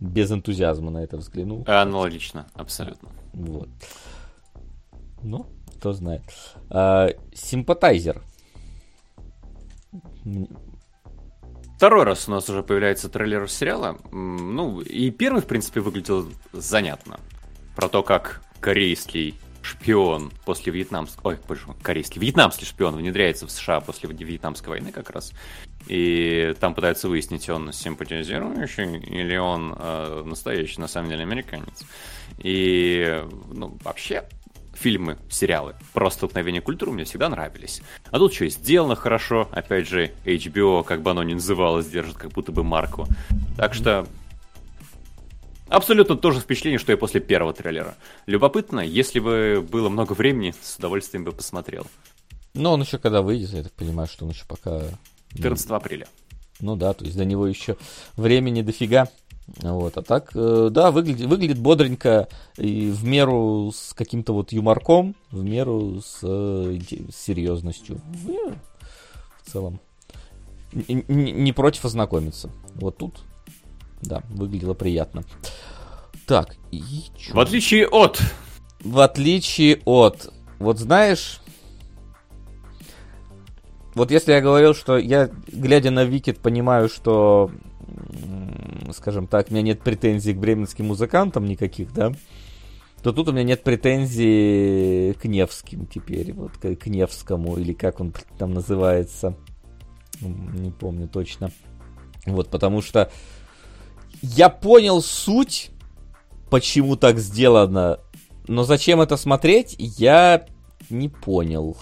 без энтузиазма на это взглянул. Аналогично, абсолютно. Вот. Ну, кто знает. А, симпатайзер. Второй раз у нас уже появляется трейлер сериала. Ну, и первый, в принципе, выглядел занятно. Про то, как корейский шпион после вьетнамского... Ой, боже, корейский, вьетнамский шпион внедряется в США после вьетнамской войны как раз. И там пытаются выяснить, он симпатизирующий или он э, настоящий, на самом деле, американец. И, ну, вообще, фильмы, сериалы про столкновение культур мне всегда нравились. А тут что, сделано хорошо. Опять же, HBO, как бы оно ни называлось, держит как будто бы марку. Так что Абсолютно то же впечатление, что и после первого трейлера. Любопытно, если бы было много времени, с удовольствием бы посмотрел. Но он еще когда выйдет, я так понимаю, что он еще пока... 14 апреля. Ну да, то есть до него еще времени дофига. Вот, а так, э, да, выглядит, выглядит бодренько и в меру с каким-то вот юморком, в меру с, э, с серьезностью. Ну, в целом. Не, не против ознакомиться. Вот тут, да, выглядело приятно. Так, и чё? В отличие от... В отличие от... Вот знаешь... Вот если я говорил, что я, глядя на Викит, понимаю, что скажем так, у меня нет претензий к бременским музыкантам никаких, да, то тут у меня нет претензий к Невским теперь, вот к Невскому, или как он там называется, не помню точно. Вот, потому что я понял суть, почему так сделано, но зачем это смотреть, я не понял.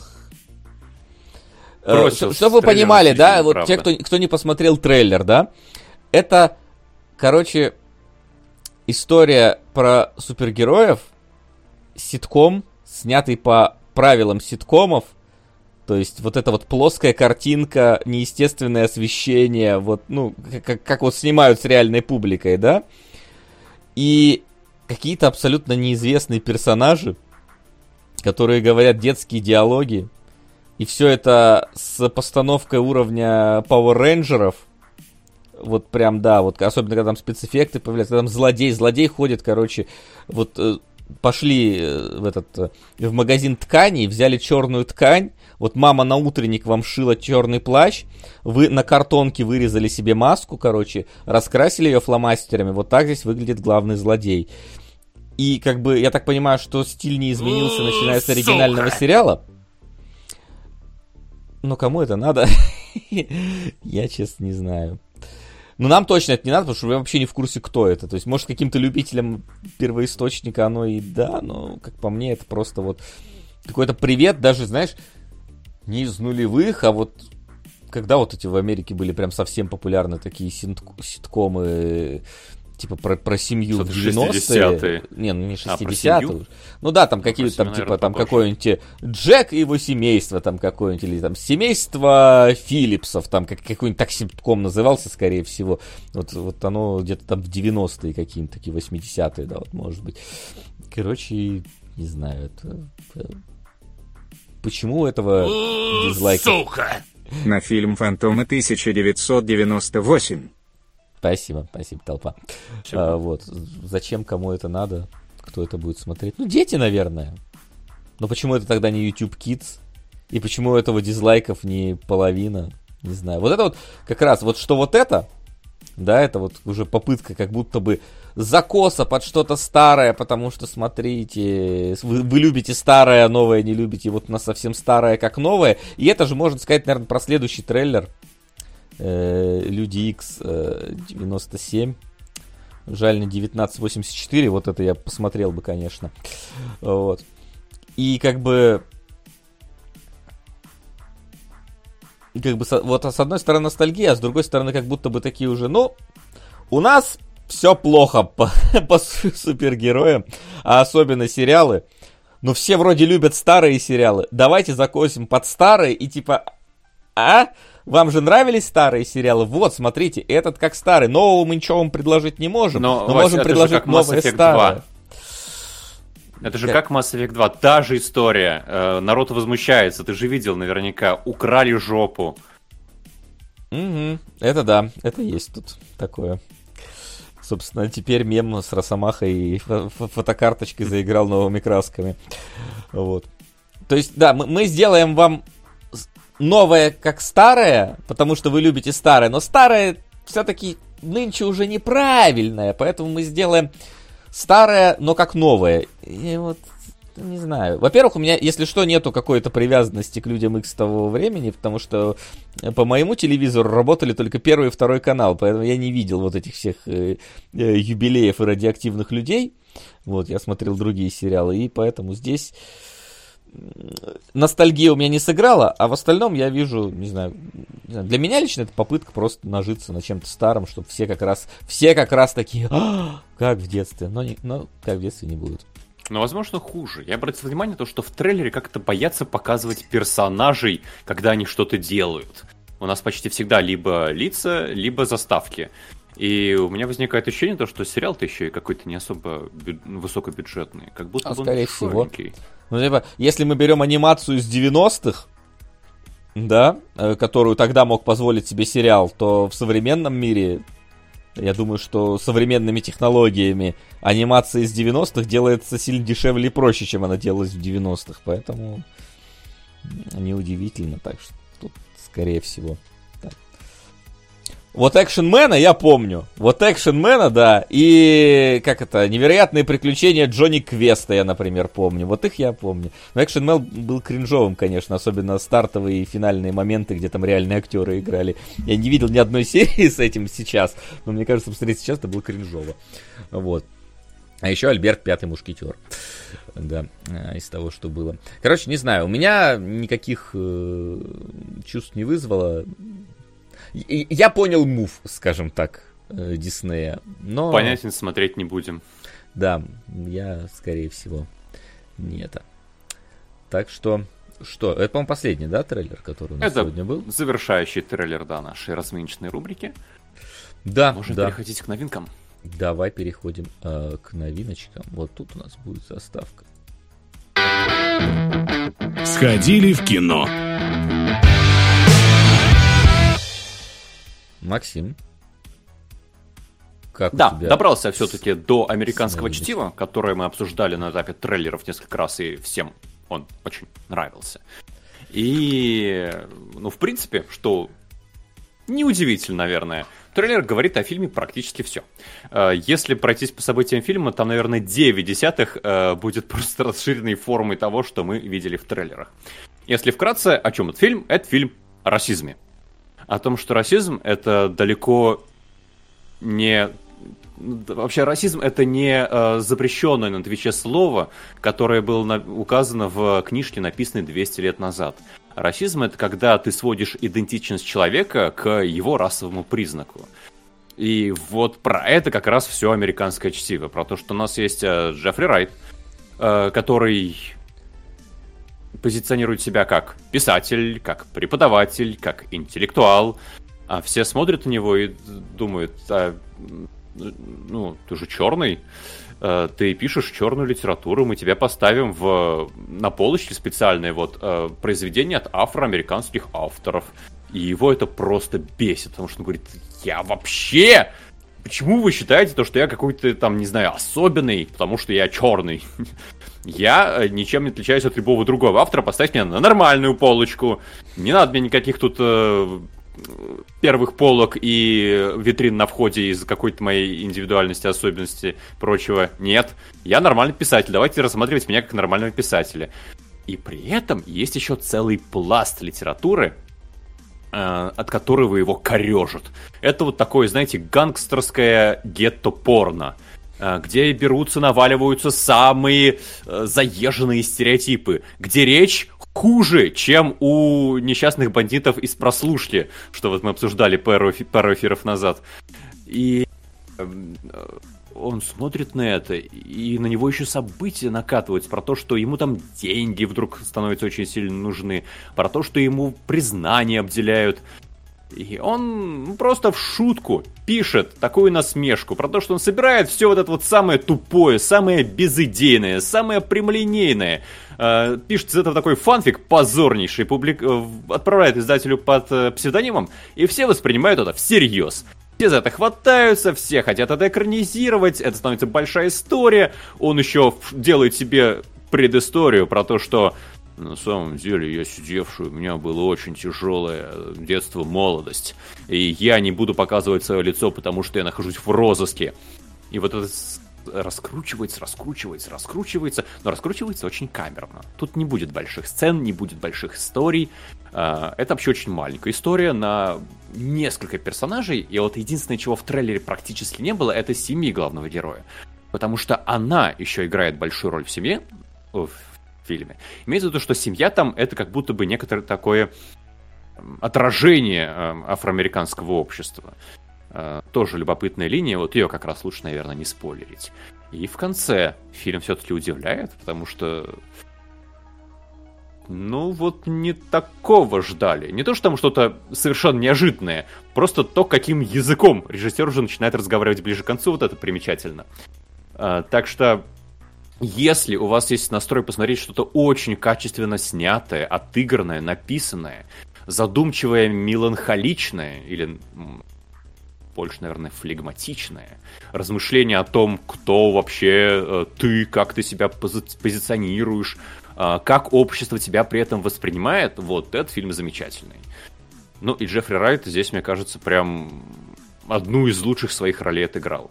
Бросил Чтобы вы понимали, да, вот те, кто, кто не посмотрел трейлер, да, это Короче, история про супергероев, ситком, снятый по правилам ситкомов, то есть вот эта вот плоская картинка, неестественное освещение, вот, ну, как, как вот снимают с реальной публикой, да? И какие-то абсолютно неизвестные персонажи, которые говорят детские диалоги, и все это с постановкой уровня Power Rangers, вот прям, да, вот особенно когда там спецэффекты появляются, когда там злодей, злодей ходит, короче, вот э, пошли э, в этот э, в магазин тканей, взяли черную ткань, вот мама на утренник вам шила черный плащ, вы на картонке вырезали себе маску, короче, раскрасили ее фломастерами, вот так здесь выглядит главный злодей. И как бы, я так понимаю, что стиль не изменился, начиная с оригинального сериала. Но кому это надо? <laughs> я честно не знаю. Но нам точно это не надо, потому что вы вообще не в курсе, кто это. То есть, может, каким-то любителям первоисточника оно и да, но, как по мне, это просто вот какой-то привет, даже, знаешь, не из нулевых, а вот когда вот эти в Америке были прям совсем популярны такие ситкомы типа про, про семью в 90-е. Не, ну не 60-е. А, ну да, там какие-то там, типа, там какой-нибудь э, Джек и его семейство, там какое-нибудь, или там семейство Филлипсов, там как, какой-нибудь так ситком назывался, скорее всего. Вот, вот оно где-то там в 90-е какие-то такие, 80-е, да, вот может быть. Короче, не знаю, это... Почему этого дизлайка? Сука! На фильм «Фантомы» 1998 Спасибо, спасибо, толпа. А, вот. Зачем кому это надо? Кто это будет смотреть? Ну, дети, наверное. Но почему это тогда не YouTube Kids? И почему у этого дизлайков не половина? Не знаю. Вот это вот как раз, вот что вот это, да, это вот уже попытка как будто бы закоса под что-то старое, потому что, смотрите, вы, вы любите старое, новое не любите, вот у нас совсем старое, как новое. И это же можно сказать, наверное, про следующий трейлер. Э, Люди X э, 97. Жаль, не 1984, вот это я посмотрел бы, конечно. Вот. И как бы как бы вот с одной стороны ностальгия, а с другой стороны как будто бы такие уже, ну, у нас все плохо по, <laughs> по супергероям, а особенно сериалы. Но все вроде любят старые сериалы. Давайте закосим под старые и типа, а? Вам же нравились старые сериалы? Вот, смотрите, этот как старый. Нового мы ничего вам предложить не можем, но, но Вась, можем предложить новое старое. 2. Это же как Mass Effect 2, та же история. Э, народ возмущается, ты же видел наверняка, украли жопу. Угу, это да, это есть тут такое. Собственно, теперь мем с Росомахой и фотокарточкой заиграл новыми красками. Вот. То есть, да, мы, мы сделаем вам новое как старое, потому что вы любите старое, но старое все-таки нынче уже неправильное, поэтому мы сделаем старое, но как новое. И вот, не знаю. Во-первых, у меня, если что, нету какой-то привязанности к людям X того времени, потому что по моему телевизору работали только первый и второй канал, поэтому я не видел вот этих всех э, э, юбилеев и радиоактивных людей. Вот, я смотрел другие сериалы, и поэтому здесь ностальгия у меня не сыграла, а в остальном я вижу, не знаю, для меня лично это попытка просто нажиться на чем-то старом, чтобы все как раз, все как раз такие, а, как в детстве, но, не, но как в детстве не будет. Но, возможно, хуже. Я обратил внимание на то, что в трейлере как-то боятся показывать персонажей, когда они что-то делают. У нас почти всегда либо лица, либо заставки. И у меня возникает ощущение, то, что сериал-то еще и какой-то не особо бю- высокобюджетный. Как будто а, бы скорее всего. Ну, типа, если мы берем анимацию из 90-х, да, э, которую тогда мог позволить себе сериал, то в современном мире, я думаю, что современными технологиями анимация из 90-х делается сильно дешевле и проще, чем она делалась в 90-х. Поэтому неудивительно, так что тут, скорее всего. Вот экшенмена я помню. Вот экшенмена, да. И, как это, невероятные приключения Джонни Квеста я, например, помню. Вот их я помню. Но экшенмен был кринжовым, конечно. Особенно стартовые и финальные моменты, где там реальные актеры играли. Я не видел ни одной <laughs> серии с этим сейчас. Но мне кажется, посмотреть сейчас это было кринжово. Вот. А еще Альберт Пятый Мушкетер. Да, а, из того, что было. Короче, не знаю, у меня никаких э, чувств не вызвало я понял мув, скажем так, э, Диснея. Но... Понятен, смотреть не будем. Да, я, скорее всего, не это. Так что, что, это, по-моему, последний, да, трейлер, который у нас это сегодня был? завершающий трейлер, да, нашей разминочной рубрики. Да, Можно да. переходить к новинкам. Давай переходим э, к новиночкам. Вот тут у нас будет заставка. Сходили в кино. Максим. Как да, добрался все-таки до американского чтива, которое мы обсуждали на этапе трейлеров несколько раз, и всем он очень нравился. И, ну, в принципе, что неудивительно, наверное, трейлер говорит о фильме практически все. Э, если пройтись по событиям фильма, там, наверное, 9 десятых э, будет <laughs> просто расширенной формой того, что мы видели в трейлерах. Если вкратце, о чем этот фильм? Это фильм о расизме о том, что расизм это далеко не вообще расизм это не э, запрещенное на Твиче слово, которое было на, указано в книжке, написанной 200 лет назад. Расизм это когда ты сводишь идентичность человека к его расовому признаку. И вот про это как раз все американское чтиво. Про то, что у нас есть э, Джеффри Райт, э, который позиционирует себя как писатель, как преподаватель, как интеллектуал. А все смотрят на него и думают, а, ну, ты же черный, э, ты пишешь черную литературу, мы тебя поставим в, на полочке специальные вот э, произведения от афроамериканских авторов. И его это просто бесит, потому что он говорит, я вообще почему вы считаете то, что я какой-то там, не знаю, особенный, потому что я черный? <laughs> Я э, ничем не отличаюсь от любого другого автора. Поставьте меня на нормальную полочку. Не надо мне никаких тут э, первых полок и витрин на входе из какой-то моей индивидуальности, особенности, прочего. Нет, я нормальный писатель, давайте рассматривать меня как нормального писателя. И при этом есть еще целый пласт литературы, от которого его корежат. Это вот такое, знаете, гангстерское гетто-порно э, где берутся, наваливаются самые э, заезженные стереотипы, где речь хуже, чем у несчастных бандитов из прослушки, что вот мы обсуждали пару, пару эфиров назад. И эм, он смотрит на это, и на него еще события накатываются про то, что ему там деньги вдруг становятся очень сильно нужны, про то, что ему признание обделяют. И он просто в шутку пишет такую насмешку про то, что он собирает все вот это вот самое тупое, самое безыдейное, самое прямолинейное. Э, пишет из этого такой фанфик позорнейший, публик... Э, отправляет издателю под э, псевдонимом, и все воспринимают это всерьез. Все за это хватаются, все хотят это экранизировать, это становится большая история. Он еще делает себе предысторию про то, что на самом деле я сидевший, у меня было очень тяжелое детство, молодость. И я не буду показывать свое лицо, потому что я нахожусь в розыске. И вот это раскручивается, раскручивается, раскручивается, но раскручивается очень камерно. Тут не будет больших сцен, не будет больших историй. А, это вообще очень маленькая история на несколько персонажей, и вот единственное, чего в трейлере практически не было, это семьи главного героя. Потому что она еще играет большую роль в семье, в фильме. Имеется в виду, что семья там это как будто бы некоторое такое отражение афроамериканского общества. Э, тоже любопытная линия, вот ее как раз лучше, наверное, не спойлерить. И в конце фильм все-таки удивляет, потому что ну вот не такого ждали. Не то, что там что-то совершенно неожиданное, просто то, каким языком режиссер уже начинает разговаривать ближе к концу, вот это примечательно. А, так что, если у вас есть настрой посмотреть что-то очень качественно снятое, отыгранное, написанное, задумчивое, меланхоличное, или больше, наверное, флегматичное. Размышление о том, кто вообще э, ты, как ты себя пози позиционируешь, э, как общество тебя при этом воспринимает, вот этот фильм замечательный. Ну и Джеффри Райт здесь, мне кажется, прям одну из лучших своих ролей отыграл.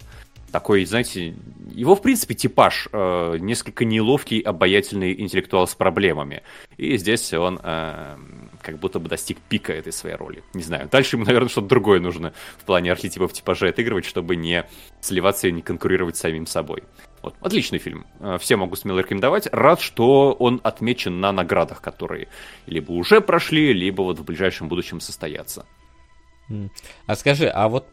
Такой, знаете, его, в принципе, типаж э, несколько неловкий, обаятельный интеллектуал с проблемами. И здесь он э, как будто бы достиг пика этой своей роли. Не знаю. Дальше ему, наверное, что-то другое нужно в плане архетипов типажа отыгрывать, чтобы не сливаться и не конкурировать с самим собой. Вот. Отличный фильм. Э, все могу смело рекомендовать. Рад, что он отмечен на наградах, которые либо уже прошли, либо вот в ближайшем будущем состоятся. А скажи, а вот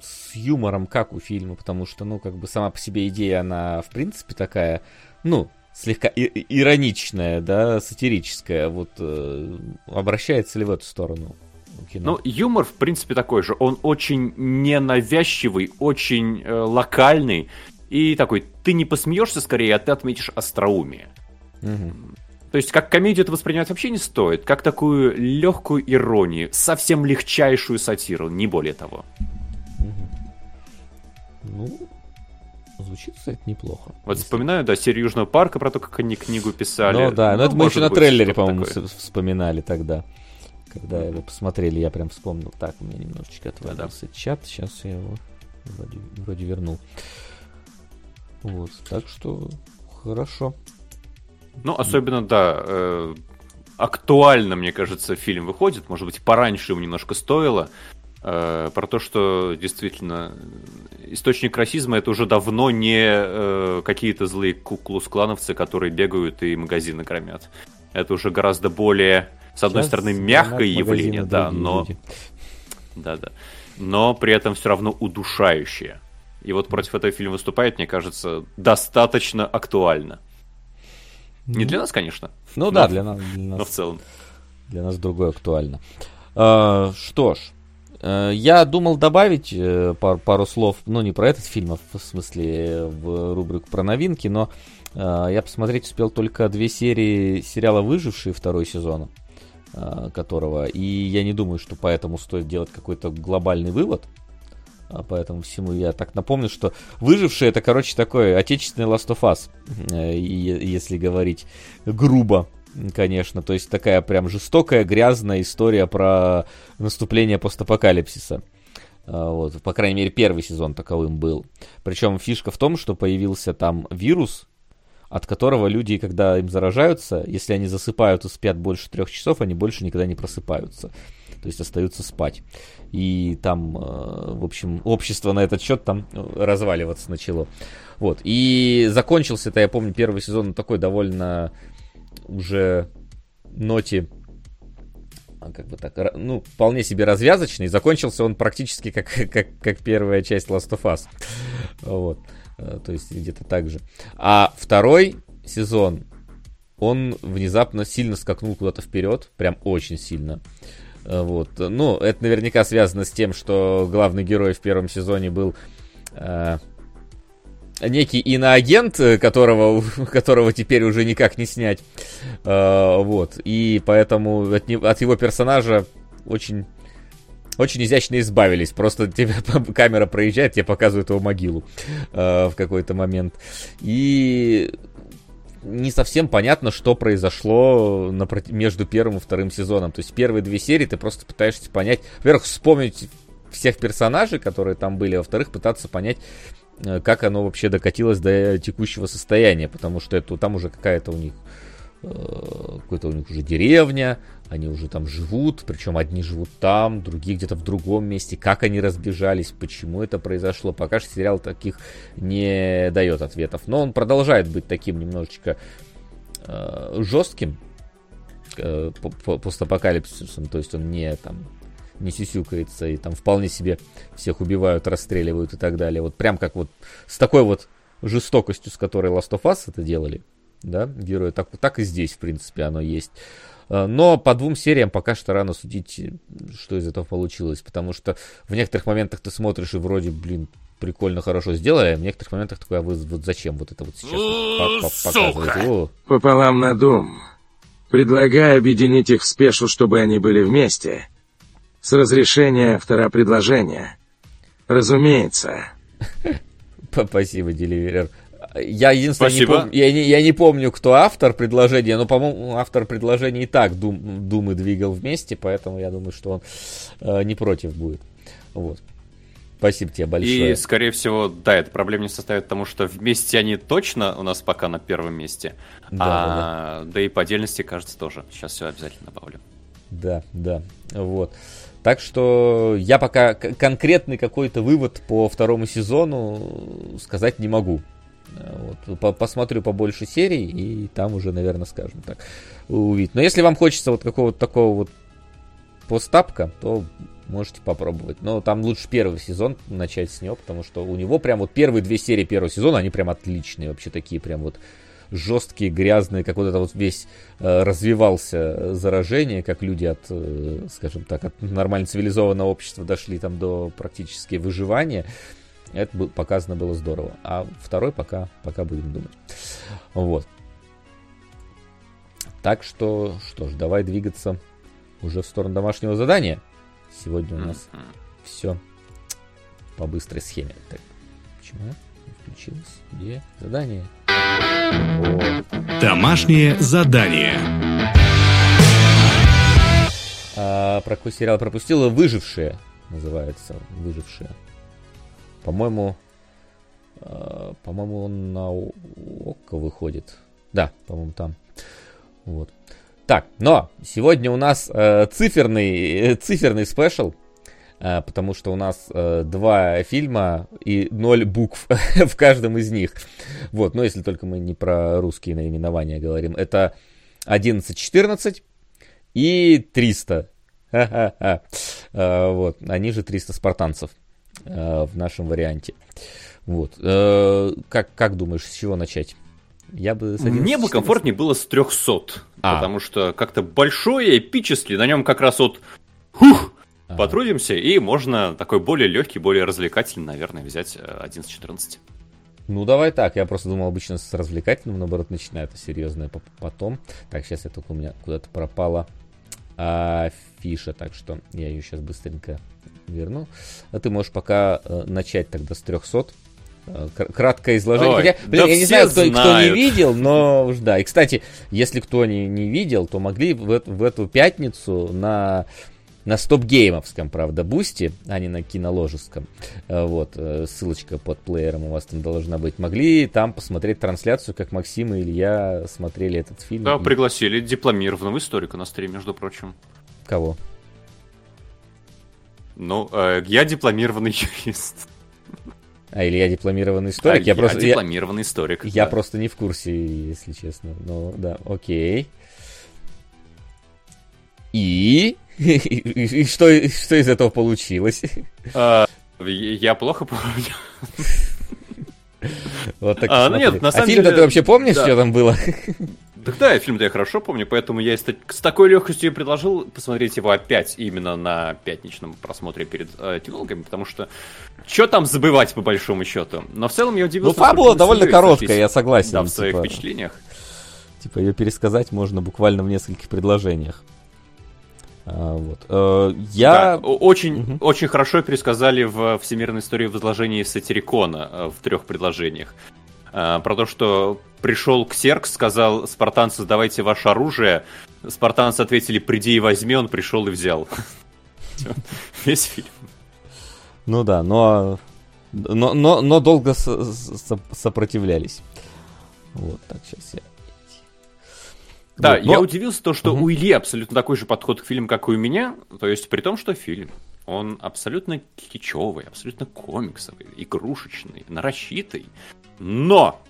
с юмором как у фильма? Потому что, ну, как бы сама по себе идея, она, в принципе, такая, ну, слегка и- ироничная, да, сатирическая, вот э, обращается ли в эту сторону? Кино? Ну, юмор, в принципе, такой же. Он очень ненавязчивый, очень э, локальный. И такой, ты не посмеешься скорее, а ты отметишь остроумие. Угу. То есть, как комедию это воспринимать вообще не стоит, как такую легкую иронию, совсем легчайшую сатиру, не более того. Угу. Ну, Звучит, кстати, неплохо. Вот если... вспоминаю, да, серию Южного парка, про то, как они книгу писали. Ну да, но ну, это мы еще на трейлере, по-моему, вспоминали тогда. Когда его посмотрели, я прям вспомнил. Так, у меня немножечко отвалился да, чат. Сейчас я его вроде, вроде вернул. Вот, так что хорошо. Ну, особенно, да, э, актуально, мне кажется, фильм выходит. Может быть, пораньше ему немножко стоило. Э, про то, что действительно источник расизма это уже давно не э, какие-то злые куклус-клановцы, которые бегают и магазины громят. Это уже гораздо более, с одной Сейчас стороны, мягкое явление, да, но... Да, да. Но при этом все равно удушающее. И вот против этого фильма выступает, мне кажется, достаточно актуально. Не для нас, конечно. Ну но, да, для нас, для нас. Но в целом. Для нас другое актуально. А, что ж, я думал добавить э, пару, пару слов, ну не про этот фильм, а в смысле в рубрику про новинки, но э, я посмотреть успел только две серии сериала «Выжившие» второй сезон, которого, и я не думаю, что поэтому стоит делать какой-то глобальный вывод. А поэтому всему я так напомню, что выжившие это, короче, такой отечественный Last of Us, э, если говорить грубо, конечно. То есть такая прям жестокая, грязная история про наступление постапокалипсиса. А, вот, по крайней мере, первый сезон таковым был. Причем фишка в том, что появился там вирус, от которого люди, когда им заражаются, если они засыпают и спят больше трех часов, они больше никогда не просыпаются. То есть остаются спать. И там, э, в общем, общество на этот счет там э, разваливаться начало. Вот. И закончился это, я помню, первый сезон такой довольно уже ноте а, как бы так, ну, вполне себе развязочный. Закончился он практически как, <laughs> как, как первая часть Last of Us. Вот. Э, то есть где-то так же. А второй сезон, он внезапно сильно скакнул куда-то вперед, прям очень сильно. Э, вот. Ну, это наверняка связано с тем, что главный герой в первом сезоне был э, некий иноагент, которого, <laughs> которого теперь уже никак не снять. Э, вот. И поэтому от, от его персонажа очень очень изящно избавились. Просто <laughs> тебе камера проезжает, тебе показывает его могилу э, в какой-то момент. И не совсем понятно, что произошло на, между первым и вторым сезоном. То есть первые две серии ты просто пытаешься понять, во-первых, вспомнить всех персонажей, которые там были, во-вторых, пытаться понять, э, как оно вообще докатилось до текущего состояния, потому что это там уже какая-то у них Э, какой-то у них уже деревня, они уже там живут, причем одни живут там, другие где-то в другом месте. Как они разбежались, почему это произошло, пока что сериал таких не дает ответов. Но он продолжает быть таким немножечко э, жестким э, постапокалипсисом, то есть он не там не сюсюкается и там вполне себе всех убивают, расстреливают и так далее. Вот прям как вот с такой вот жестокостью, с которой Last of Us это делали, да, героя. Так, так и здесь, в принципе, оно есть. Э, но по двум сериям пока что рано судить, что из этого получилось, потому что в некоторых моментах ты смотришь и вроде, блин, прикольно, хорошо сделали, а в некоторых моментах такое, а вы вот зачем вот это вот сейчас показываете? Пополам на дом. Предлагаю объединить их в спешу, чтобы они были вместе. С разрешения автора предложения. Разумеется. Спасибо, Деливерер. Я единственное не, пом... я, не, я не помню, кто автор предложения, но, по-моему, автор предложения и так Дум, Думы двигал вместе, поэтому я думаю, что он э, не против будет. Вот. Спасибо тебе большое. И, скорее всего, да, эта проблема не состоит в том, что вместе они точно у нас пока на первом месте. Да, а, да, да. да и по отдельности, кажется, тоже. Сейчас все обязательно добавлю. Да, да. Вот. Так что я пока конкретный какой-то вывод по второму сезону сказать не могу. Вот, по посмотрю побольше серий, и там уже, наверное, скажем так, увидеть. Но если вам хочется вот какого-то такого вот постапка, то можете попробовать. Но там лучше первый сезон начать с него, потому что у него прям вот первые две серии первого сезона, они прям отличные, вообще такие прям вот жесткие, грязные, как вот это вот весь э, развивался заражение, как люди от, э, скажем так, от нормально цивилизованного общества дошли там до практически выживания. Это было, показано было здорово. А второй пока, пока будем думать. Вот. Так что, что ж, давай двигаться уже в сторону домашнего задания. Сегодня у нас mm-hmm. все по быстрой схеме. Так, почему включилось? Где задание? Домашнее задание. А, про какой сериал пропустила? Выжившие называется. Выжившие. По-моему, э, по-моему, он на ОККО выходит. Да, по-моему, там. Вот. Так, но сегодня у нас э, циферный, э, циферный спешл, потому что у нас э, два фильма и ноль букв <laughs> в каждом из них. Вот, но если только мы не про русские наименования говорим. Это 11.14 и 300. Ха-ха-ха. Э, вот, они же 300 спартанцев. Э, в нашем варианте. Вот. Э, как, как думаешь, с чего начать? Я бы с Мне бы комфортнее было с 300, а. потому что как-то большой, эпический, на нем как раз вот хух, а. потрудимся, и можно такой более легкий, более развлекательный, наверное, взять 11-14. Э, ну, давай так. Я просто думал, обычно с развлекательным, наоборот, начинает это серьезное потом. Так, сейчас я только у меня куда-то пропала а, фиша, так что я ее сейчас быстренько верну. А ты можешь пока э, начать тогда с 300. Э, краткое изложение. Ой, Хотя, блин, да я не знаю, кто, кто не видел, но уж да. И, кстати, если кто не, не видел, то могли в, в эту пятницу на, на стоп-геймовском, правда, бусте, а не на киноложеском. Э, Вот, э, ссылочка под плеером у вас там должна быть. Могли там посмотреть трансляцию, как Максим и Илья смотрели этот фильм. Да, И- пригласили дипломированного историка на стрим, между прочим. Кого? Ну, э, я дипломированный юрист. А, Илья дипломированный историк? А я, просто, я, дипломированный историк. я да. просто не в курсе, если честно. Ну, да, окей. И? И, и что, и что из этого получилось? А, я плохо помню. Вот так А, ну нет, на а самом фильм-то деле, ты вообще помнишь, да. что там было? Так да, я фильм-то я хорошо помню, поэтому я с та- с такой легкостью и предложил посмотреть его опять именно на пятничном просмотре перед э, кинологами, потому что что там забывать по большому счету. Но в целом я Ну, удивился. фабула насколько мы довольно короткая, я согласен. Да, в своих типа, впечатлениях. типа ее пересказать можно буквально в нескольких предложениях. А, вот. Э, Я... Да, очень, Мгм. очень хорошо пересказали в Всемирной истории возложения Сатирикона э, в трех предложениях. Э, Про то, что пришел Ксеркс, сказал, спартанцы, сдавайте ваше оружие. Спартанцы ответили, приди и возьми, он пришел и взял. <laughs> Весь фильм. Ну да, но, но, но, но долго со- со- сопротивлялись. Вот, так, сейчас я... Да, Вот, но- я удивился то, что Мгм. у Ильи абсолютно такой же подход к фильму, как и у меня. То есть при том, что фильм, он абсолютно кичевый, абсолютно комиксовый, игрушечный, нарочитый. Но!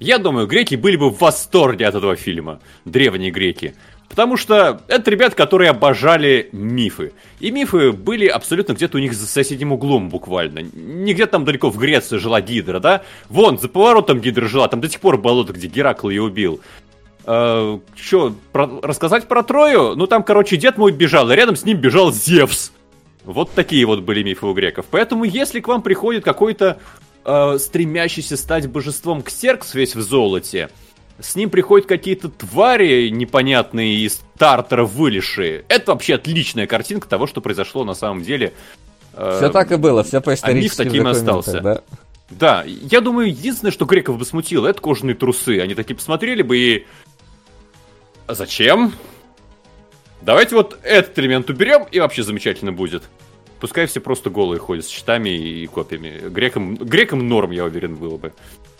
Я думаю, греки были бы в восторге от этого фильма. Древние греки. Потому что это ребят, которые обожали мифы. И мифы были абсолютно где-то у них за соседним углом буквально. Не где-то там далеко в Греции жила Гидра, да? Вон, за поворотом Гидра жила, там до сих пор болото, где Геракл ее убил. Э, Че, рассказать про Трою? Ну там, короче, дед мой бежал, и рядом с ним бежал Зевс. Вот такие вот были мифы у греков. Поэтому, если к вам приходит какой-то э, стремящийся стать божеством Ксеркс весь в золоте, с ним приходят какие-то твари непонятные из Тартара вылезшие. Это вообще отличная картинка того, что произошло на самом деле. Э, Все так и было, все по миф историческим таким и остался. да. Да, я думаю, единственное, что греков бы смутило, это кожаные трусы. Они такие посмотрели бы и... А зачем? Давайте вот этот элемент уберем, и вообще замечательно будет. Пускай все просто голые ходят с щитами и копьями. Грекам, грекам норм, я уверен, было бы.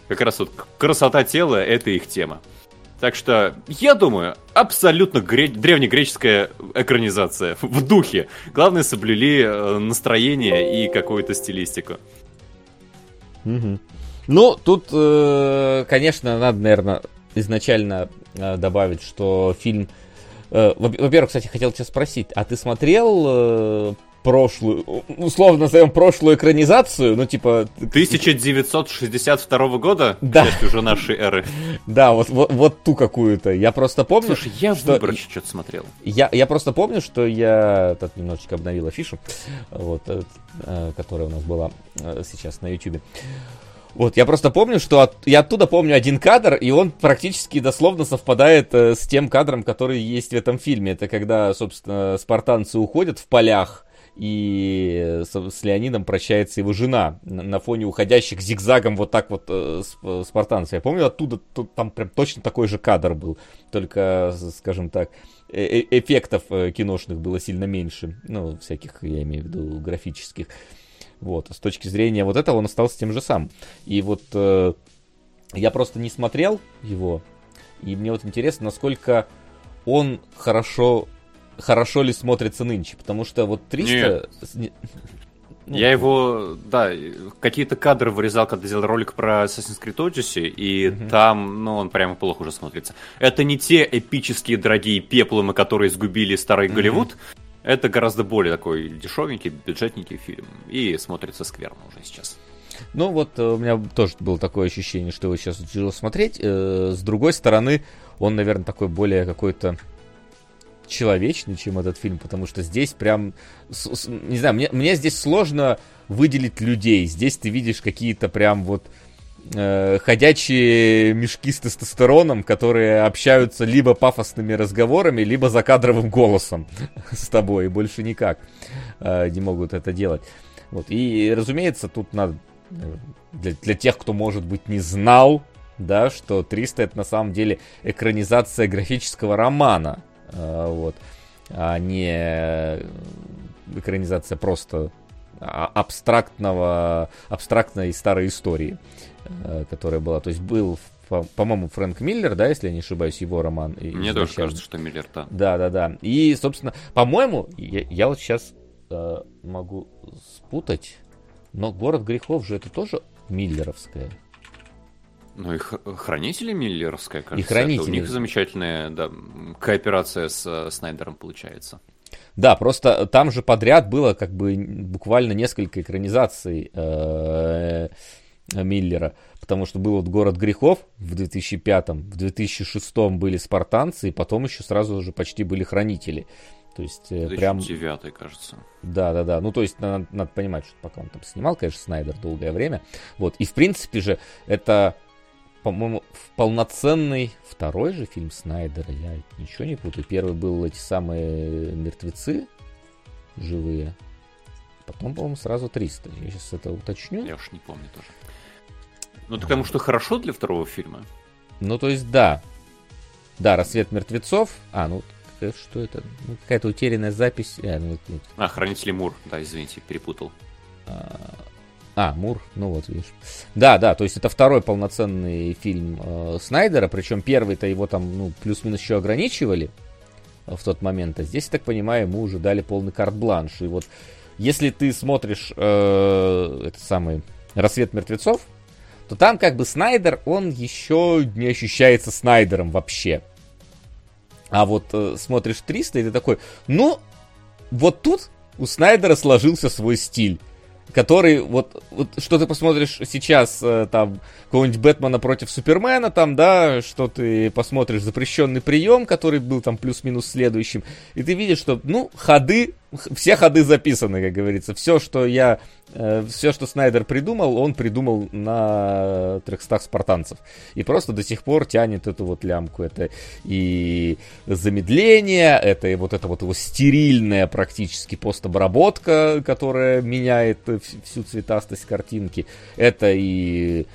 Как раз вот красота тела — это их тема. Так что, я думаю, абсолютно гре- древнегреческая экранизация <laughs> в духе. Главное, соблюли э, настроение и какую-то стилистику. Ну, тут, э, конечно, надо, наверное, изначально добавить, что фильм... э, во- Во-первых, кстати, хотел тебя спросить, а ты смотрел э, прошлую, условно назовем прошлую экранизацию, ну, типа, 1962 года, Да. часть уже нашей эры. да, вот, вот, вот ту какую-то. Я просто помню, Слушай, я что- выборочно что-то смотрел. Я, я просто помню, что я тут немножечко обновил афишу, вот, э, э, которая у нас была э, сейчас на YouTube. Вот, я просто помню, что от- я оттуда помню один кадр, и он практически дословно совпадает э, с тем кадром, который есть в этом фильме. Это когда, собственно, спартанцы уходят в полях, и э, с, с Леонидом прощается его жена на, на фоне уходящих зигзагом вот так вот э, сп- спартанцев. Я помню, оттуда тут, там прям точно такой же кадр был, только, скажем так, э- э- эффектов э, киношных было сильно меньше. Ну, всяких, я имею в виду, графических. Вот, с точки зрения вот этого он остался тем же самым. И вот э, я просто не смотрел его, и мне вот интересно, насколько он хорошо, хорошо ли смотрится нынче, потому что вот 300... с- не- ну, <laughs> я его, да, какие-то кадры вырезал, когда делал ролик про Assassin's Creed Odyssey, и там, ну, он прямо плохо уже смотрится. Это не те эпические дорогие пеплумы, которые сгубили старый Голливуд. Это гораздо более такой дешевенький, бюджетненький фильм. И смотрится скверно уже сейчас. Ну вот э, у меня тоже было такое ощущение, что его сейчас тяжело смотреть. Э, С другой стороны, он, наверное, такой более какой-то человечный, чем этот фильм, потому что здесь прям, не знаю, мне, мне здесь сложно выделить людей. Здесь ты видишь какие-то прям вот э, ходячие мешки с тестостероном, которые общаются либо пафосными разговорами, либо закадровым голосом <laughs> с тобой, и больше никак э, не могут это делать. Вот. И, разумеется, тут надо э, для, для тех, кто, может быть, не знал, да, что 300 это на самом деле экранизация графического романа, э, вот, а не экранизация просто а, абстрактного, абстрактной старой истории, э, которая была. То есть был, по-моему, Фрэнк Миллер, да, если я не ошибаюсь, его роман. Мне тоже кажется, что Миллер, да. Да, да, да. И, собственно, по-моему, я, я вот сейчас э, могу спутать, но «Город грехов» же это тоже Миллеровская. Ну и хранители Миллеровская, кажется. И хранители. Это у них замечательная да, кооперация с э, Снайдером получается. Да, просто там же подряд было как бы буквально несколько экранизаций э, Миллера, потому что был вот «Город грехов» в 2005, в 2006 были «Спартанцы», и потом еще сразу же почти были «Хранители». То есть э, прям... кажется. Да, да, да. Ну, то есть надо, надо понимать, что пока он там снимал, конечно, Снайдер долгое время. Вот. И в принципе же это по-моему, полноценный второй же фильм Снайдера, я ничего не путаю. Первый был эти самые мертвецы живые. Потом, по-моему, сразу 300. Я сейчас это уточню. Я уж не помню тоже. Ну, ты потому что хорошо для второго фильма? Ну, то есть, да. Да, «Рассвет мертвецов». А, ну, что это? Ну, какая-то утерянная запись. А, ну, а «Хранители Мур». Да, извините, перепутал. А, а, Мур, ну вот видишь. Да, да, то есть это второй полноценный фильм э, Снайдера, причем первый-то его там, ну, плюс-минус еще ограничивали в тот момент, а здесь, я так понимаю, ему уже дали полный карт-бланш. И вот если ты смотришь э, этот самый «Рассвет мертвецов», то там как бы Снайдер, он еще не ощущается Снайдером вообще. А вот э, смотришь 300, и ты такой, ну, вот тут у Снайдера сложился свой стиль который вот, вот что ты посмотришь сейчас э, там какого-нибудь Бэтмена против Супермена там, да, что ты посмотришь запрещенный прием, который был там плюс-минус следующим, и ты видишь, что, ну, ходы, все ходы записаны, как говорится, все, что я, все, что Снайдер придумал, он придумал на 300 спартанцев, и просто до сих пор тянет эту вот лямку, это и замедление, это и вот это вот его стерильная практически постобработка, которая меняет всю цветастость картинки, это и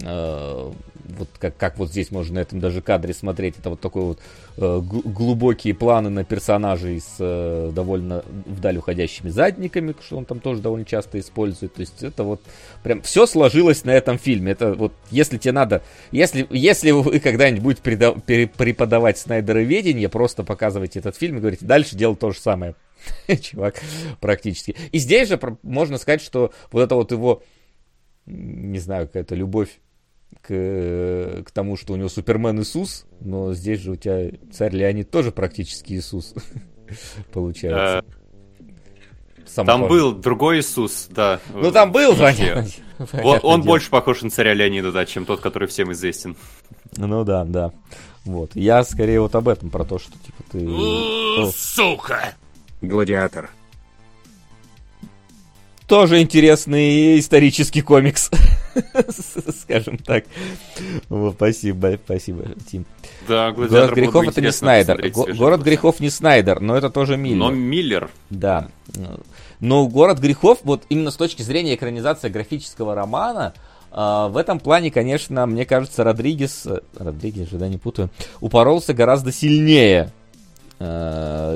Э, вот как, как вот здесь можно на этом даже кадре смотреть, это вот такой вот э, глубокие планы на персонажей с э, довольно вдаль уходящими задниками, что он там тоже довольно часто использует. То есть это вот прям все сложилось на этом фильме. Это вот если тебе надо, если, если вы когда-нибудь будете преда, преподавать снайдероведение, просто показывайте этот фильм и говорите, дальше делать то же самое. <laughs> Чувак, практически. И здесь же можно сказать, что вот это вот его не знаю, какая-то любовь к, к тому, что у него Супермен Иисус, но здесь же у тебя царь Леонид тоже практически Иисус <laughs> получается. Сам там был другой Иисус, да. Ну там был, <laughs> понятно. Вот он больше похож на царя Леонида, да, чем тот, который всем известен. Ну да, да. Вот. Я скорее вот об этом, про то, что типа ты... Сука! Гладиатор тоже интересный исторический комикс. <laughs> Скажем так. Спасибо, спасибо, Тим. Да, Город грехов это не Снайдер. Город грехов не Снайдер, но это тоже Миллер. Но Миллер. Да. Но город грехов, вот именно с точки зрения экранизации графического романа, Uh, в этом плане, конечно, мне кажется, Родригес, Родригес же, да, не путаю, упоролся гораздо сильнее Э,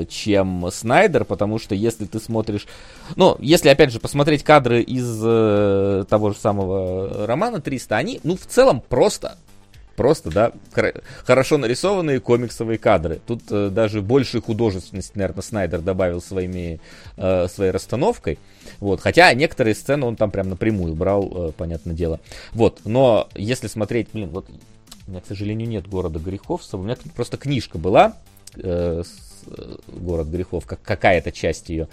чем Снайдер, потому что если ты смотришь... Ну, если, опять же, посмотреть кадры из э, того же самого романа 300, они, ну, в целом просто просто, да, хорошо нарисованные комиксовые кадры. Тут э, даже больше художественности, наверное, Снайдер добавил своими, э, своей расстановкой. Вот, хотя некоторые сцены он там прям напрямую брал, э, понятное дело. Вот, но если смотреть, блин, вот у меня, к сожалению, нет города грехов, у меня просто книжка была, э, э, город грехов, как какая-то часть ее.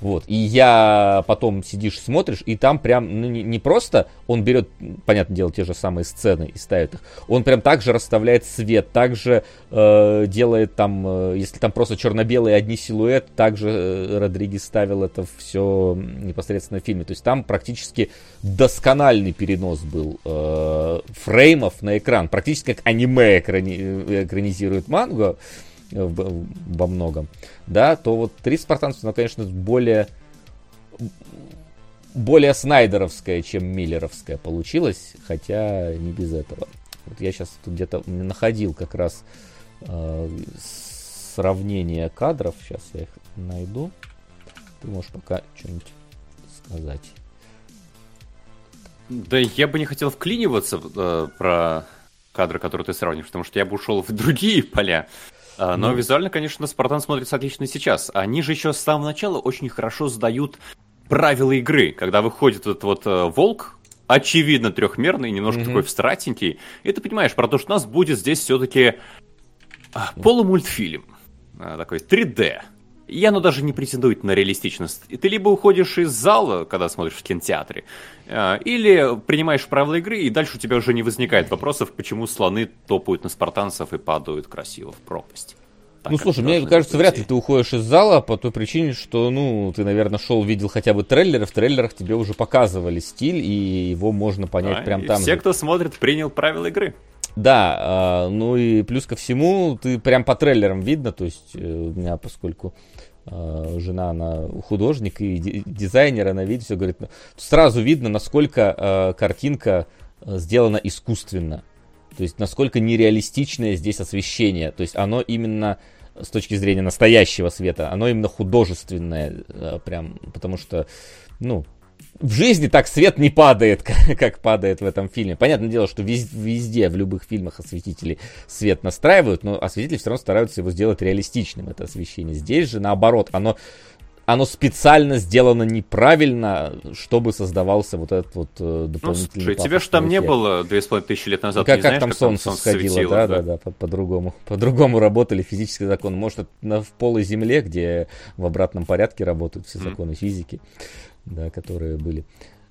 Вот. И я потом сидишь, смотришь, и там прям ну, не, не просто он берет, понятное дело, те же самые сцены и ставит их, он прям также расставляет свет, также э, делает там, э, если там просто черно-белый одни силуэт, также э, Родригес ставил это все непосредственно в фильме. То есть там практически доскональный перенос был э, фреймов на экран, практически как аниме экрани, э, экранизирует мангу во многом, да, то вот три спартанцев, ну, конечно, более более снайдеровская, чем миллеровская получилась, хотя не без этого. Вот я сейчас тут где-то находил как раз э, сравнение кадров, сейчас я их найду. Ты можешь пока что-нибудь сказать. Да я бы не хотел вклиниваться э, про кадры, которые ты сравнишь, потому что я бы ушел в другие поля. А, но ну. визуально, конечно, Спартан смотрится отлично сейчас. Они же еще с самого начала очень хорошо сдают правила игры. Когда выходит этот вот э, волк, очевидно трехмерный, немножко mm-hmm. такой встратенький, и ты понимаешь про то, что у нас будет здесь все-таки а, полумультфильм. А, такой 3D. И оно даже не претендует на реалистичность. И ты либо уходишь из зала, когда смотришь в кинотеатре, э, или принимаешь правила игры, и дальше у тебя уже не возникает вопросов, почему слоны топают на спартанцев и падают красиво в пропасть. Так, ну слушай, мне кажется, вряд ли ты уходишь из зала по той причине, что, ну, ты, наверное, шел, видел хотя бы трейлеры, в трейлерах тебе уже показывали стиль, и его можно понять а, прям там. Все, же. кто смотрит, принял правила игры. Да, э, ну и плюс ко всему, ты прям по трейлерам видно, то есть э, у меня, поскольку жена, она художник и дизайнер, она видит все, говорит, ну, сразу видно, насколько э, картинка э, сделана искусственно. То есть, насколько нереалистичное здесь освещение. То есть, оно именно с точки зрения настоящего света, оно именно художественное, э, прям, потому что, ну, в жизни так свет не падает, <laughs> как, падает в этом фильме. Понятное дело, что везде, в любых фильмах осветители свет настраивают, но осветители все равно стараются его сделать реалистичным, это освещение. Здесь же наоборот, оно, оно специально сделано неправильно, чтобы создавался вот этот вот э, дополнительный Ну, слушай, тебе же там не было две с половиной тысячи лет назад, как, не как знаешь, там как солнце, солнце сходило, светило, да, да, да, по- по-другому. <laughs> По-другому работали физический закон. Может, это в полой земле, где в обратном порядке работают все законы mm. физики да, которые были.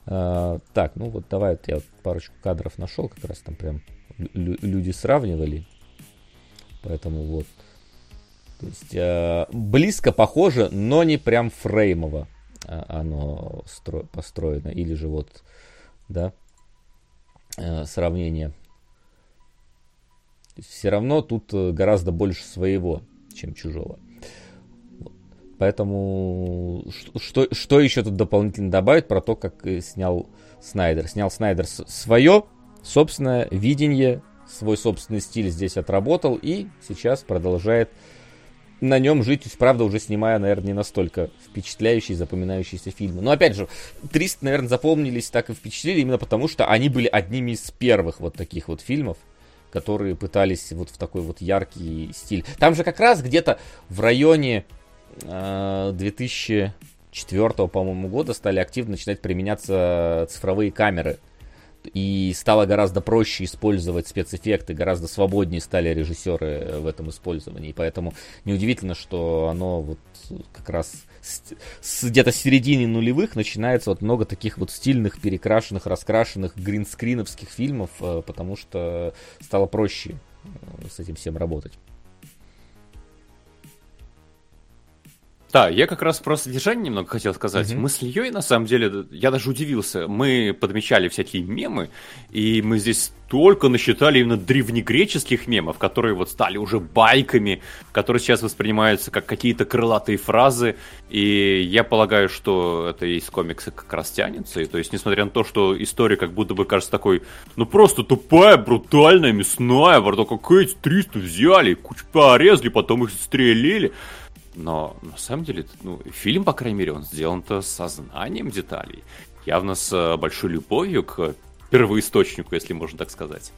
А, так, ну вот давай вот я парочку кадров нашел, как раз там прям люди сравнивали. Поэтому вот. То есть а, близко похоже, но не прям фреймово а, оно стро построено. Или же вот, да, а, сравнение. Все равно тут э, гораздо больше своего, чем чужого. Поэтому что, что еще тут дополнительно добавить про то, как снял Снайдер? Снял Снайдер свое собственное видение, свой собственный стиль здесь отработал и сейчас продолжает на нем жить, правда, уже снимая, наверное, не настолько впечатляющие, запоминающиеся фильмы. Но, опять же, 300, наверное, запомнились так и впечатлили именно потому, что они были одними из первых вот таких вот фильмов, которые пытались вот в такой вот яркий стиль. Там же как раз где-то в районе 2004, э, по-моему, года стали активно начинать применяться цифровые камеры. И стало гораздо проще использовать спецэффекты, гораздо свободнее стали режиссеры в этом использовании. Поэтому неудивительно, что оно вот как раз где-то середины нулевых начинается вот много таких вот стильных, перекрашенных, раскрашенных гринскриновских фильмов, э, потому что стало проще э, с этим всем работать. Да, я как раз про содержание немного хотел сказать. Mm-hmm. Мы с Ильей, на самом деле, я даже удивился. Мы подмечали всякие мемы, и мы здесь только насчитали именно древнегреческих мемов, которые вот стали уже байками, которые сейчас воспринимаются как какие-то крылатые фразы. И я полагаю, что это из комикса как раз тянется. И то есть, несмотря на то, что история как будто бы кажется такой, ну просто тупая, брутальная, мясная, вроде как эти 300 взяли, кучу порезали, потом их стрелили. Но на самом деле, ну, фильм, по крайней мере, он сделан-то со знанием деталей. Явно с э, большой любовью к первоисточнику, если можно так сказать.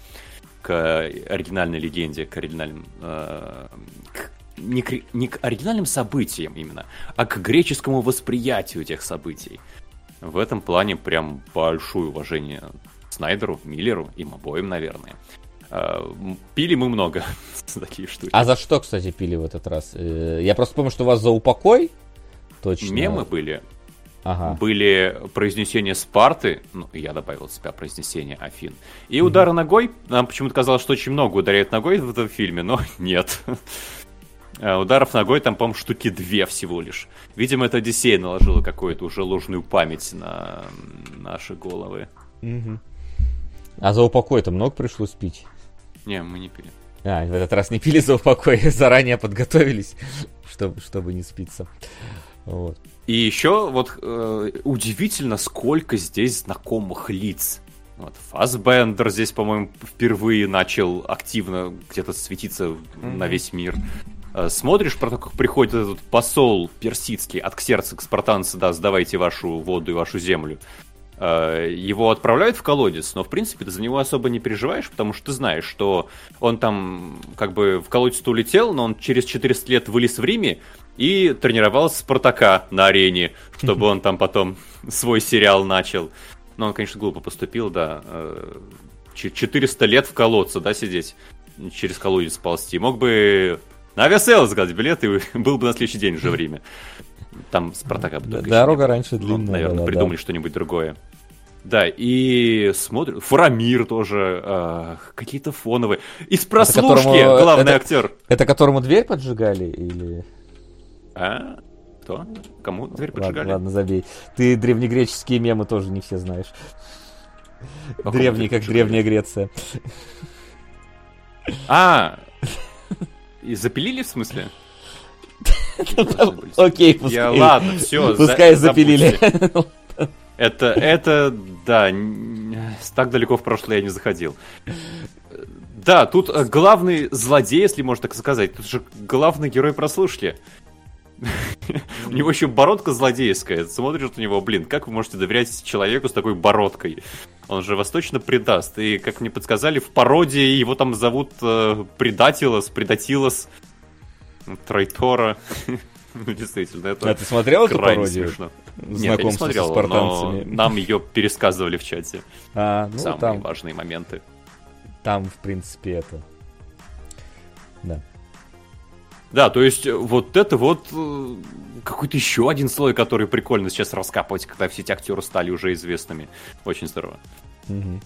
К оригинальной легенде, к оригинальным... Э, к, не, к, не к оригинальным событиям именно, а к греческому восприятию этих событий. В этом плане прям большое уважение Снайдеру, Миллеру, им обоим, наверное. А, пили мы много за <laughs> такие штуки. А за что, кстати, пили в этот раз? Э, я просто помню, что у вас за упокой точно. Мемы были. Ага. Были произнесения Спарты, ну, я добавил от себя произнесение Афин. И удары ногой. Нам почему-то казалось, что очень много ударяет ногой в этом фильме, но <laughs> нет. <laughs> А Ударов ногой там, по-моему, штуки две всего лишь. Видимо, это Одиссея наложила какую-то уже ложную память на наши головы. Мгм. А за упокой-то много пришлось пить? Не, мы не пили. А, в этот раз не пили за упокой, <laughs> заранее подготовились, чтобы, чтобы не спиться. Вот. И еще вот э, удивительно, сколько здесь знакомых лиц. Вот, Фасбендер здесь, по-моему, впервые начал активно где-то светиться на весь мир. Э, Смотришь про то, как приходит этот посол персидский от Ксерца к спартанцы, да, сдавайте вашу воду и вашу землю. Э, Его отправляют в колодец, но, в принципе, ты за него особо не переживаешь, потому что ты знаешь, что он там как бы в колодец-то улетел, но он через 400 лет вылез в Риме и тренировал Спартака на арене, чтобы он там потом <laughs> свой сериал начал. Но он, конечно, глупо поступил, да. Э, ч- 400 лет в колодце, да, сидеть, через колодец ползти. Мог бы на Aviasales заказать билет и <laughs> был бы на следующий день уже в Риме. Там Спартака бы Дорога раньше Ну, длинная Наверное, придумали что-нибудь другое. Да, и смотрю, Фарамир тоже, а, какие-то фоновые. Из прослушки которому- главный это- актер. Это которому дверь поджигали или... А? Кто? Кому дверь Ладно, поджигали? ладно, забей. Ты древнегреческие мемы тоже не все знаешь. Какому Древний, как поджигали? Древняя Греция. А, и запилили в смысле? <laughs> Окей, пускай. Ладно, все. Пускай запилили. <laughs> Это, это, да, так далеко в прошлое я не заходил. Да, тут э, главный злодей, если можно так сказать, тут же главный герой прослушки. У него еще бородка злодейская. Смотришь у него, блин, как вы можете доверять человеку с такой бородкой? Он же вас точно предаст. И, как мне подсказали, в пародии его там зовут э, Предатилос, Предатилос, Трайтора. <laughs> Ну, действительно, это А ты смотрел эту пародию? смешно. Нет, я не смотрел, но спартанцами. нам ее пересказывали в чате. А, ну Самые там, важные моменты. там, в принципе, это... Да. Да, то есть э, вот это вот э, какой-то еще один слой, который прикольно сейчас раскапывать, когда все эти актеры стали уже известными. Очень здорово. Мгм.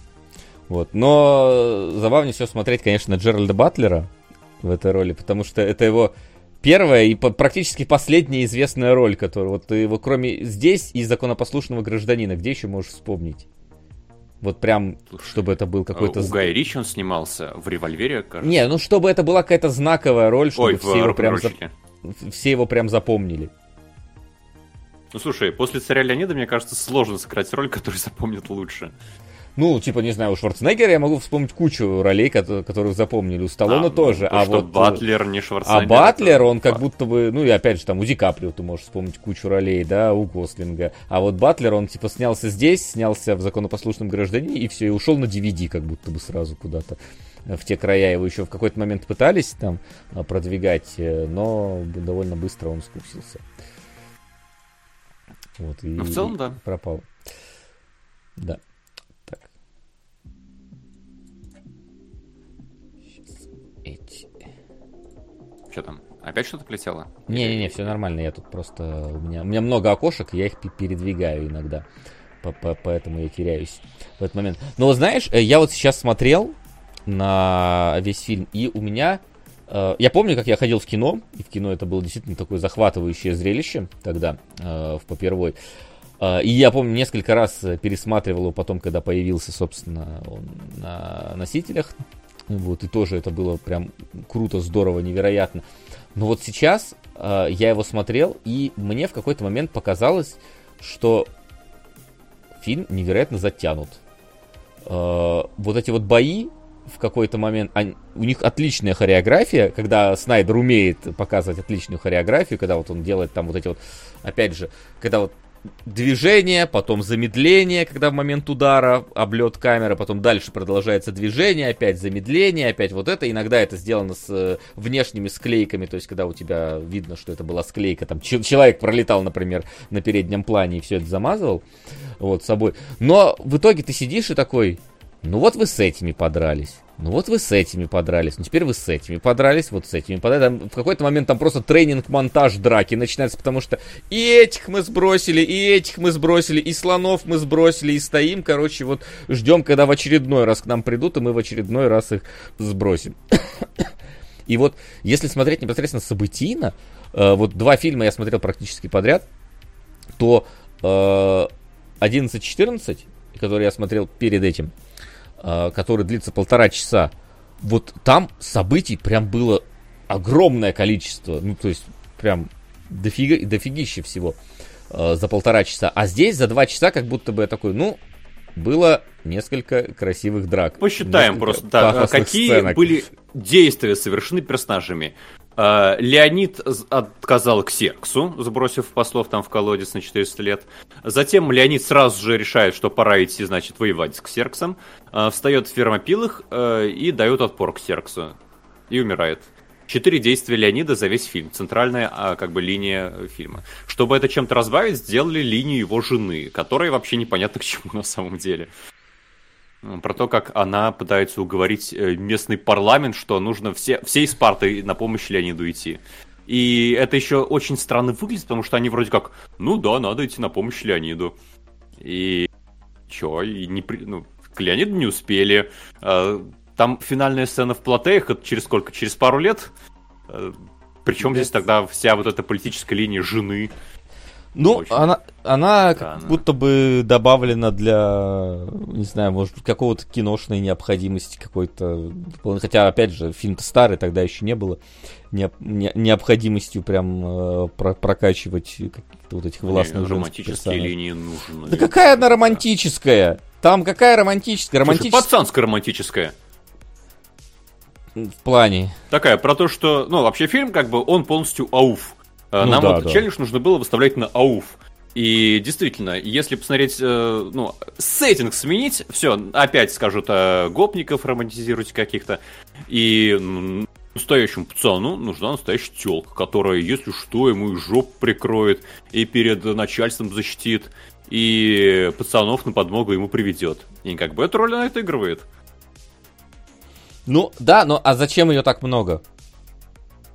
Вот. Но забавнее всего смотреть, конечно, Джеральда Батлера в этой роли, потому что это его первая и по- практически последняя известная роль, которую вот ты его кроме здесь и законопослушного гражданина, где еще можешь вспомнить? Вот прям, чтобы это был какой-то... Э, У Гая Ричи он снимался в «Револьвере», кажется. Не, ну чтобы это была какая-то знаковая роль, чтобы Ой, все, его прям за- все его прям запомнили. Ну, слушай, после «Царя Леонида», мне кажется, сложно сыграть роль, которую запомнят лучше. Ну, типа, не знаю, у Шварценеггера я могу вспомнить кучу ролей, кото- которых запомнили. У Сталлоне А, тоже. ну, то, а что вот... э, Батлер не А Шварценеггер. Батлер, это он как будто бы, ну и опять же там у Ди Каприо ты можешь вспомнить кучу ролей, да, у Гослинга. А вот Батлер, он типа снялся здесь, снялся в законопослушном гражданине и все, и ушел на DVD как будто бы сразу куда-то э, в те края. Его еще в какой-то момент пытались там э, продвигать, но довольно быстро он скупсился. Вот, и, Ну, в целом, да. пропал. Да. Что там? Опять что-то полетело? Не-не-не, все нормально, я тут просто... У меня, у меня много окошек, я их пе- передвигаю иногда. По- по- Поэтому я теряюсь в этот момент. Но знаешь, э, я вот сейчас смотрел на весь фильм, и у меня... э, Я помню, как я ходил в кино, и в кино это было действительно такое захватывающее зрелище тогда, э, в попервой. И я помню, несколько раз пересматривал его потом, когда появился, собственно, он на носителях. Вот, и тоже это было прям круто, здорово, невероятно. Но вот сейчас э, я его смотрел, и мне в какой-то момент показалось, что фильм невероятно затянут. Э, вот эти вот бои в какой-то момент, они- у них отличная хореография, когда Снайдер умеет показывать отличную хореографию, когда вот он делает там вот эти вот, опять же, когда вот движение, потом замедление, когда в момент удара облет камеры, потом дальше продолжается движение, опять замедление, опять вот это. Иногда это сделано с э, внешними склейками, то есть когда у тебя видно, что это была склейка, там че- человек пролетал, например, на переднем плане и все это замазывал вот собой. Но в итоге ты сидишь и такой, ну вот вы с этими подрались. Ну вот вы с этими подрались, ну теперь вы с этими подрались, вот с этими подрались. Там, в какой-то момент там просто тренинг-монтаж драки начинается, потому что и этих мы сбросили, и этих мы сбросили, и слонов мы сбросили, и стоим, короче, вот ждем, когда в очередной раз к нам придут, и мы в очередной раз их сбросим. <coughs> И вот, если смотреть непосредственно событийно, э, вот два фильма я смотрел практически подряд, то э, 11-14, который я смотрел перед этим, который длится полтора часа, вот там событий прям было огромное количество, ну, то есть прям дофига, дофигище всего э, за полтора часа. А здесь за два часа как будто бы я такой, ну, было несколько красивых драк. Посчитаем просто, да, какие сценок. были действия совершены персонажами. Uh, Леонид отказал Ксерксу, сбросив послов там в колодец на 400 лет. Затем Леонид сразу же решает, что пора идти, значит, воевать с Ксерксом. Uh, встает в фермопилах uh, и дает отпор Ксерксу. И умирает. Четыре действия Леонида за весь фильм. Центральная, а, как бы, линия фильма. Чтобы это чем-то разбавить, сделали линию его жены, которая вообще непонятно к чему на самом деле. Про то, как она пытается уговорить э, местный парламент, что нужно все, всей Спартой на помощь Леониду идти. И это еще очень странно выглядит, потому что они вроде как, ну да, надо идти на помощь Леониду. И чё, и не при... ну, к Леониду не успели. А, там финальная сцена в Платеях, это через сколько? Через пару лет? Э, Причем здесь тогда вся вот эта политическая линия жены. Ну, Очень она, она как будто бы добавлена для, не знаю, может быть, какого-то киношной необходимости какой-то. Хотя, опять же, фильм-то старый, тогда еще не было не, не, необходимостью прям э, про, прокачивать каких-то вот этих властных не, романтические линии нужны. Да какая она романтическая? Там какая романтическая? романтическая? Слушай, пацанская романтическая. В плане? Такая, про то, что, ну, вообще фильм, как бы, он полностью ауф. Э, ну, Нам да, вот да. челлендж нужно было выставлять на ауф. И действительно, если посмотреть, э, ну, сеттинг сменить, все, опять скажут э, гопников романтизируйте каких-то. И настоящему пацану нужна настоящая телка, которая, если что, ему и жоп прикроет, и перед начальством защитит, и пацанов на подмогу ему приведет. И как бы эту роль она отыгрывает. Ну, да, но а зачем ее так много?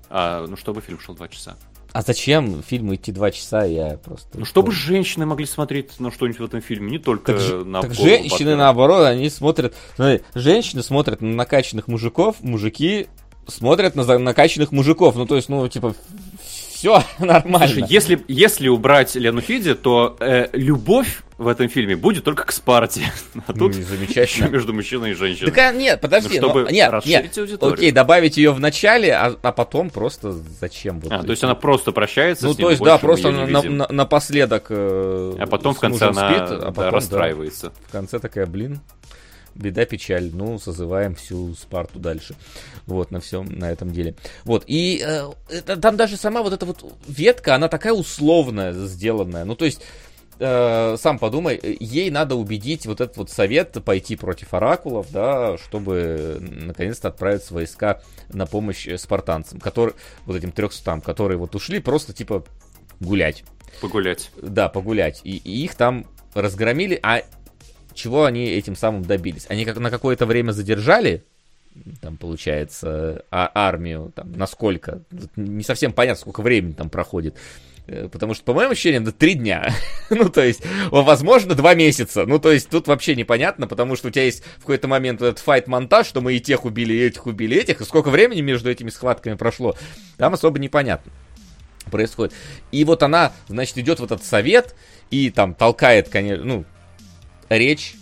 А, ну, чтобы фильм шел два часа. А зачем фильму идти два часа, я просто... Ну, чтобы женщины могли смотреть на что-нибудь в этом фильме, не только так, на Так женщины, партнера. наоборот, они смотрят... Смотри, женщины смотрят на накачанных мужиков, мужики смотрят на накачанных мужиков. Ну, то есть, ну, типа, все <laughs> нормально. Слушай, если, если убрать Лену Фиди, то э, любовь в этом фильме будет только к Спарте. <laughs> А тут ну, замечательно. <laughs> между мужчиной и женщиной. Так, нет, подожди, ну, чтобы но, нет, нет, аудиторию. окей, добавить ее в начале, а, а потом просто зачем? Вот, а, то есть она просто прощается ну, с ним, то есть, да, просто на, на, на, напоследок э, А потом в конце она спит, а потом, да, расстраивается. Да, в конце такая, блин, беда, печаль. Ну, созываем всю Спарту дальше. Вот, на всем, на этом деле. Вот, и э, это, там даже сама вот эта вот ветка, она такая условная сделанная. Ну, то есть, э, сам подумай, ей надо убедить вот этот вот совет пойти против оракулов, да, чтобы наконец-то отправить войска на помощь спартанцам, которые, вот этим трехстам, которые вот ушли просто типа гулять. Погулять. Да, погулять. И, и их там разгромили, а чего они этим самым добились? Они как на какое-то время задержали, там, получается, а армию, там, насколько, не совсем понятно, сколько времени там проходит. Э, потому что, по моим ощущениям, это три дня. <laughs> ну, то есть, возможно, два месяца. Ну, то есть, тут вообще непонятно, потому что у тебя есть в какой-то момент этот файт-монтаж, что мы и тех убили, и этих убили, и этих, и сколько времени между этими схватками прошло, там особо непонятно происходит. И вот она, значит, идет в этот совет и там толкает, конечно, ну, речь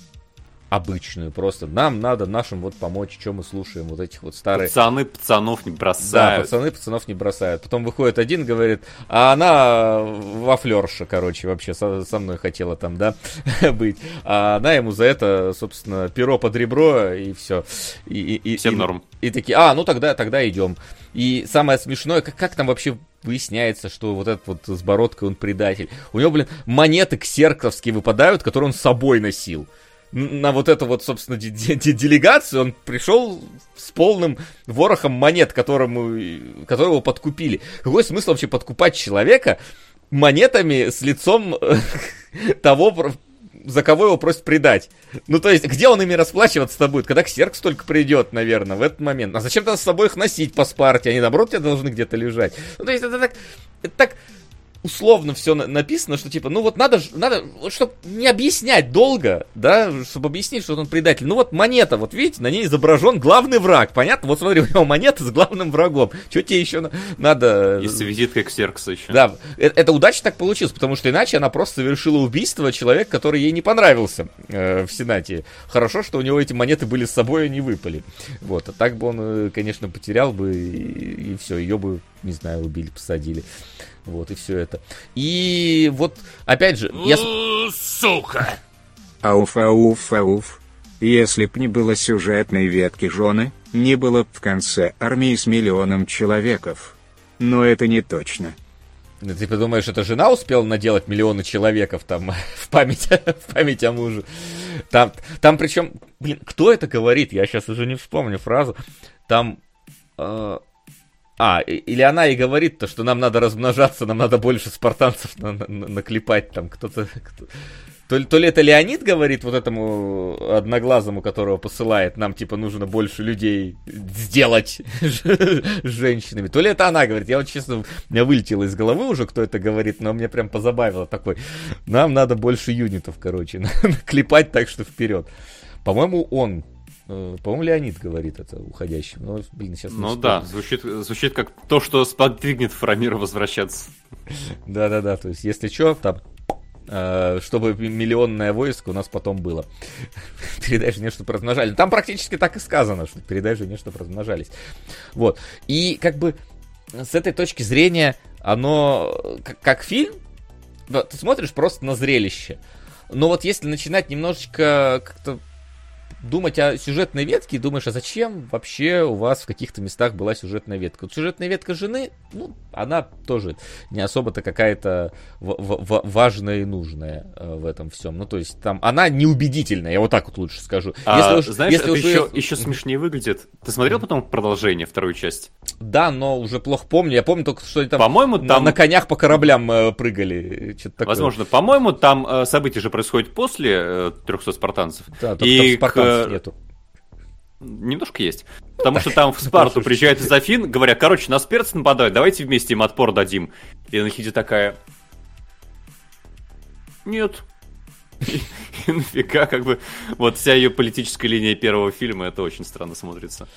обычную, просто нам надо нашим вот помочь, что мы слушаем вот этих вот старых... Пацаны пацанов не бросают. Да, пацаны пацанов не бросают. Потом выходит один, говорит, а она во флерша, короче, вообще со, со мной хотела там, да, <laughs> быть. А она ему за это, собственно, перо под ребро и все. И, и, Всем и, норм. И, и такие, а, ну тогда, тогда идем. И самое смешное, как, как там вообще выясняется, что вот этот вот с бородкой он предатель. У него, блин, монеты ксерковские выпадают, которые он с собой носил. На вот эту вот, собственно, делегацию он пришел с полным ворохом монет, которому, которого подкупили. Какой смысл вообще подкупать человека монетами с лицом <laughs> того, за кого его просят предать. Ну, то есть, где он ими расплачиваться-то будет? Когда Ксеркс только придет, наверное, в этот момент. А зачем тогда с собой их носить по спарте? Они, наоборот, тебя должны где-то лежать. Ну, то есть, это так... Это так условно все написано, что типа, ну вот надо, надо, вот чтобы не объяснять долго, да, чтобы объяснить, что он предатель. Ну вот монета, вот видите, на ней изображен главный враг, понятно? Вот смотри, у него монета с главным врагом. Что тебе еще надо... И с визиткой к Серксу еще. Да, это, это удачно так получилось, потому что иначе она просто совершила убийство человека, который ей не понравился э, в Сенате. Хорошо, что у него эти монеты были с собой, и не выпали. Вот, а так бы он, э, конечно, потерял бы, и, и все, ее бы, не знаю, убили, посадили. Вот, и все это. И вот, опять же... Я... Сука! Ауф, ауф, ауф. Если б не было сюжетной ветки жены, не было б в конце армии с миллионом человеков. Но это не точно. Ну, ты подумаешь, это жена успела наделать миллионы человеков там <laughs> в память, в память о муже. Там, там причем, блин, кто это говорит? Я сейчас уже не вспомню фразу. Там э, а, или она и говорит то, что нам надо размножаться, нам надо больше спартанцев на, на, на, наклепать там кто-то. Кто... То, то ли это Леонид говорит вот этому одноглазому, которого посылает, нам типа нужно больше людей сделать <laughs> с женщинами. То ли это она говорит. Я вот честно, у меня вылетело из головы уже, кто это говорит, но мне прям позабавило такой. Нам надо больше юнитов, короче, <laughs> наклепать так, что вперед. По-моему, он по-моему, Леонид говорит это уходящим. Но, блин, сейчас ну да, звучит, звучит как то, что сподвигнет Фрамира возвращаться. Да-да-да, то есть, если что, там э, чтобы миллионное войско у нас потом было. <laughs> передай жене, чтобы размножали. Там практически так и сказано, что передай жене, чтобы размножались. Вот. И как бы с этой точки зрения оно как, как фильм, да, ты смотришь просто на зрелище. Но вот если начинать немножечко как-то думать о сюжетной ветке, думаешь, а зачем вообще у вас в каких-то местах была сюжетная ветка? Вот сюжетная ветка жены, ну, она тоже не особо-то какая-то важная и нужная э, в этом всем. Ну, то есть там она неубедительная, я вот так вот лучше скажу. А, если уж, знаешь, если это уж еще, еще смешнее выглядит. Ты смотрел потом продолжение, вторую часть? Да, но уже плохо помню. Я помню только, что они там, по-моему, там... На, на конях по кораблям э, прыгали. Возможно. По-моему, там э, события же происходят после э, 300 спартанцев. Да, и к, шансов нету. Немножко есть. Потому что там в Спарту приезжает из Афин, говорят, короче, нас перцы нападают, давайте вместе им отпор дадим. И Нахиди такая... Нет. И нафига, как бы, вот вся ее политическая линия первого фильма, это очень странно смотрится.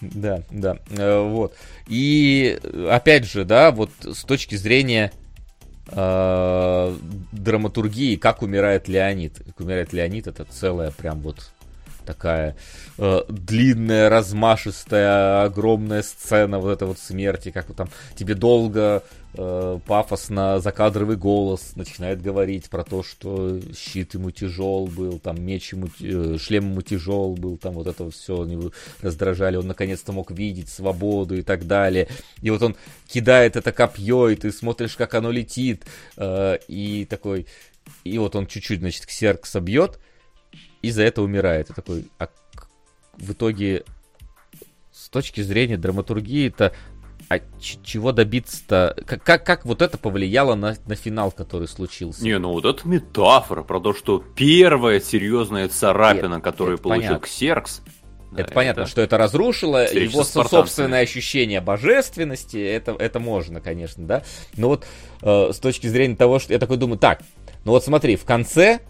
Да, да, э, вот. И, опять же, да, вот с точки зрения э, драматургии, как умирает Леонид. Как умирает Леонид, это целая прям вот такая э, длинная, размашистая, огромная сцена вот этой вот смерти, как вот там тебе долго, э, пафосно закадровый голос начинает говорить про то, что щит ему тяжел был, там меч ему, э, шлем ему тяжел был, там вот это все его раздражали, он наконец-то мог видеть свободу и так далее. И вот он кидает это копье, и ты смотришь, как оно летит, э, и такой... И вот он чуть-чуть, значит, Ксеркса бьет, и за это умирает. И такой, а в итоге с точки зрения драматургии-то а чего добиться-то? Как, как, как вот это повлияло на, на финал, который случился? Не, ну вот это метафора про то, что первая серьезная царапина, это, которую это получил понятно. Ксеркс. Да, это понятно, что это разрушило его собственное ощущение божественности. Это, это можно, конечно, да. Но вот э, с точки зрения того, что я такой думаю, так, ну вот смотри, в конце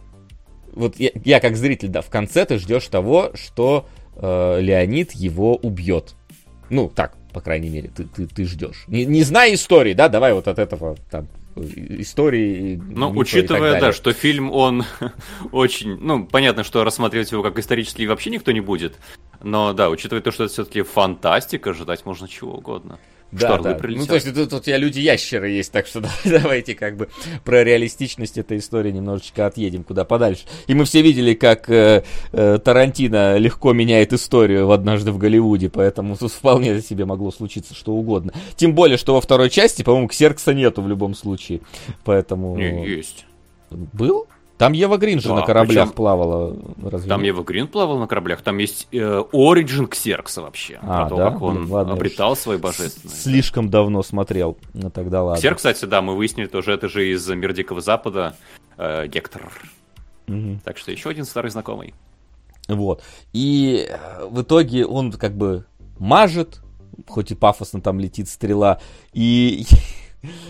вот я, я как зритель, да, в конце ты ждешь того, что э, Леонид его убьет. Ну, так, по крайней мере, ты, ты, ты ждешь. Не, не зная истории, да, давай вот от этого там истории. Ну, учитывая, да, что фильм, он <laughs> очень... Ну, понятно, что рассматривать его как исторический вообще никто не будет. Но да, учитывая то, что это все-таки фантастика, ожидать можно чего угодно. Да, да. Ну, то есть тут, тут я люди-ящеры есть, так что <laughs> давайте как бы про реалистичность этой истории немножечко отъедем куда подальше. И мы все видели, как э, э, Тарантино легко меняет историю в «Однажды в Голливуде», поэтому тут вполне себе могло случиться что угодно. Тем более, что во второй части, по-моему, Ксеркса нету в любом случае, поэтому... Не, есть. Был? Там Ева Грин же да, на кораблях причем... плавала. Разве там Ева Грин плавала на кораблях. Там есть э, Ксеркса вообще. А, про то, да? как он Блин, ладно, обретал свой божественность. Слишком давно смотрел. Ну тогда ладно. Ксерк, кстати, да, мы выяснили тоже, это же из Мир Дикого Запада. Э, Гектор. Угу. Так что еще один старый знакомый. Вот. И э, в итоге он как бы мажет, хоть и пафосно там летит стрела, и <laughs>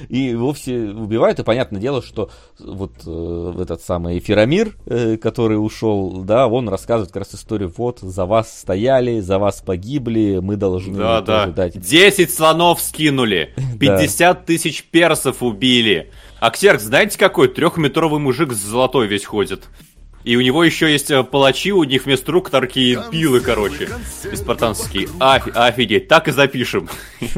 и вовсе убивают, и понятное дело, что вот э, этот самый Ферамир, э, который ушел, да, он рассказывает как раз историю, вот, за вас стояли, за вас погибли, мы должны да, да. дать. 10 слонов скинули, <laughs> 50 тысяч персов убили. А Ксеркс, знаете какой? Трехметровый мужик с золотой весь ходит. И у него еще есть э, палачи, у них вместо рук такие пилы, короче, спартанские. Офи- офигеть, так и запишем. <laughs>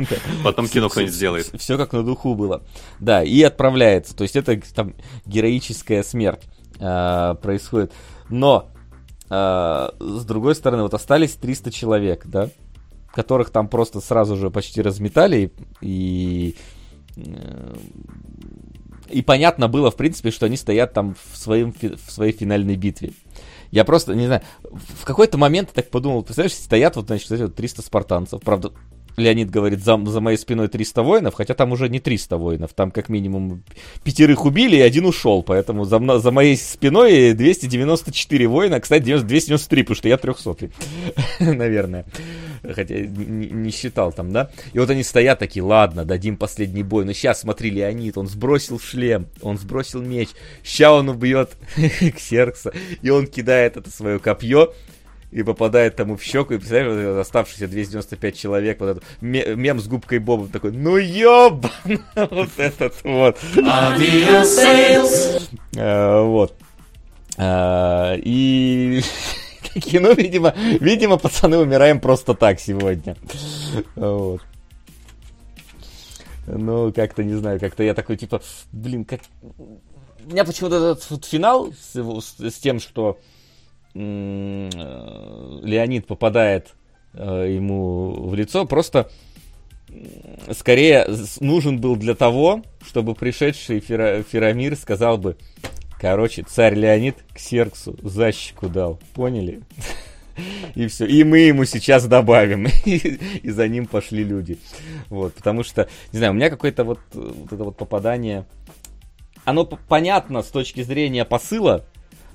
Потом кино кто-нибудь сделает. Все как на духу было. Да, и отправляется. То есть это там героическая смерть э, происходит. Но, э, с другой стороны, вот остались 300 человек, да, которых там просто сразу же почти разметали и и понятно было, в принципе, что они стоят там в, своем, в своей финальной битве. Я просто, не знаю, в какой-то момент так подумал, представляешь, стоят вот, значит, вот 300 спартанцев, правда, Леонид говорит, за, за моей спиной 300 воинов, хотя там уже не 300 воинов, там как минимум пятерых убили и один ушел, поэтому за, за моей спиной 294 воина, кстати, 293, потому что я 300 <laughs> наверное, хотя не, считал там, да, и вот они стоят такие, ладно, дадим последний бой, но сейчас, смотри, Леонид, он сбросил шлем, он сбросил меч, ща он убьет <laughs> Ксеркса, и он кидает это свое копье, и попадает тому в щеку, и представляешь, вот оставшиеся 295 человек, вот этот мем с губкой Бобом такой, ну ёбан, <laughs> вот этот вот. А, вот. А, и <laughs> ну, видимо, видимо, пацаны умираем просто так сегодня. Вот. Ну, как-то, не знаю, как-то я такой, типа, блин, как... У меня почему-то этот финал с, с, тем, что Э, Леонид попадает э, ему в лицо, просто скорее нужен был для того, чтобы пришедший Фера, Ферамир сказал бы, короче, царь Леонид к Серксу защику дал, поняли? И все. И мы ему сейчас добавим. <laughs> И, за ним пошли люди. Вот, потому что, не знаю, у меня какое-то вот, вот это вот попадание... Оно понятно с точки зрения посыла,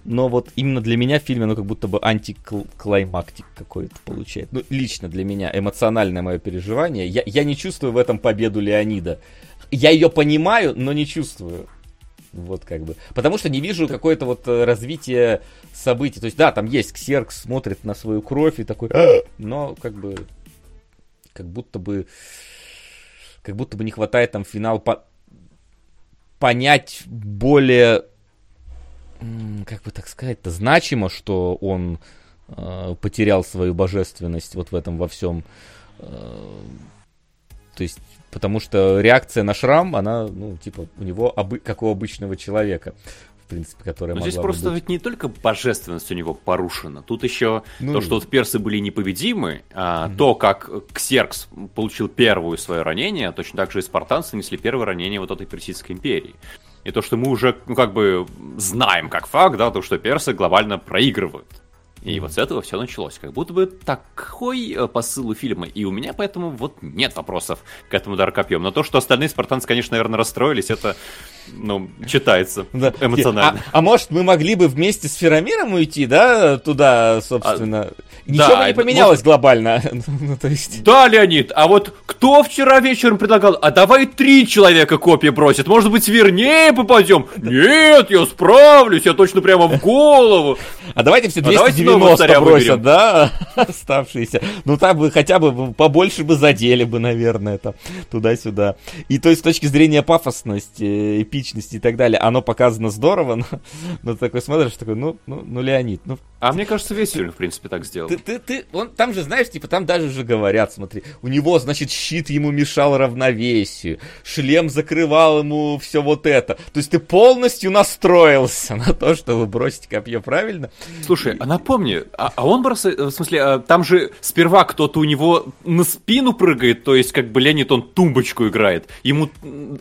но вот именно для меня в фильме оно как будто бы антиклаймактик какой-то получает. Ну, лично для меня, эмоциональное мое переживание. Я, я не чувствую в этом победу Леонида. Я ее понимаю, но не чувствую. Вот как бы. Потому что не вижу какое-то вот э, развитие событий. То есть, да, там есть Ксеркс, смотрит на свою кровь и такой, <gasps> но как бы, как будто бы, как будто бы не хватает там финал по понять более как бы так сказать-то, значимо, что он э, потерял свою божественность вот в этом во всем. Э, то есть, потому что реакция на шрам, она, ну, типа, у него, обы- как у обычного человека в принципе, которая Но здесь просто быть. ведь не только божественность у него порушена, тут еще ну, то, что вот персы были непобедимы, а угу. то, как Ксеркс получил первую свое ранение, точно так же и спартанцы несли первое ранение вот этой Персидской империи. И то, что мы уже, ну, как бы знаем как факт, да, то, что персы глобально проигрывают. И вот с этого все началось. Как будто бы такой э, посыл у фильма. И у меня поэтому вот нет вопросов к этому удару копьем. Но то, что остальные спартанцы, конечно, наверное, расстроились, это, ну, читается <laughs> да. эмоционально. А, а может, мы могли бы вместе с Феромиром уйти, да, туда, собственно? А, Ничего да, бы не поменялось может... глобально. <laughs> ну, то есть... Да, Леонид, а вот кто вчера вечером предлагал, а давай три человека копии бросят, может быть, вернее попадем? <laughs> Нет, я справлюсь, я точно прямо в голову. А давайте все 290 а бросят, да, <laughs> оставшиеся. Ну, так бы хотя бы побольше бы задели бы, наверное, там, туда-сюда. И то есть, с точки зрения пафосности, эпичности и так далее, оно показано здорово, но, <laughs> но такой смотришь, такой, ну, ну, ну, Леонид, ну... А мне кажется, весь фильм, в принципе, так сделал. Ты, ты, ты, он, там же, знаешь, типа, там даже же говорят, смотри, у него, значит, щит ему мешал равновесию, шлем закрывал ему все вот это. То есть ты полностью настроился на то, чтобы бросить копье правильно. Слушай, а напомни, а, а он бросает, в смысле, а, там же сперва кто-то у него на спину прыгает, то есть как бы Леонид, он тумбочку играет. Ему,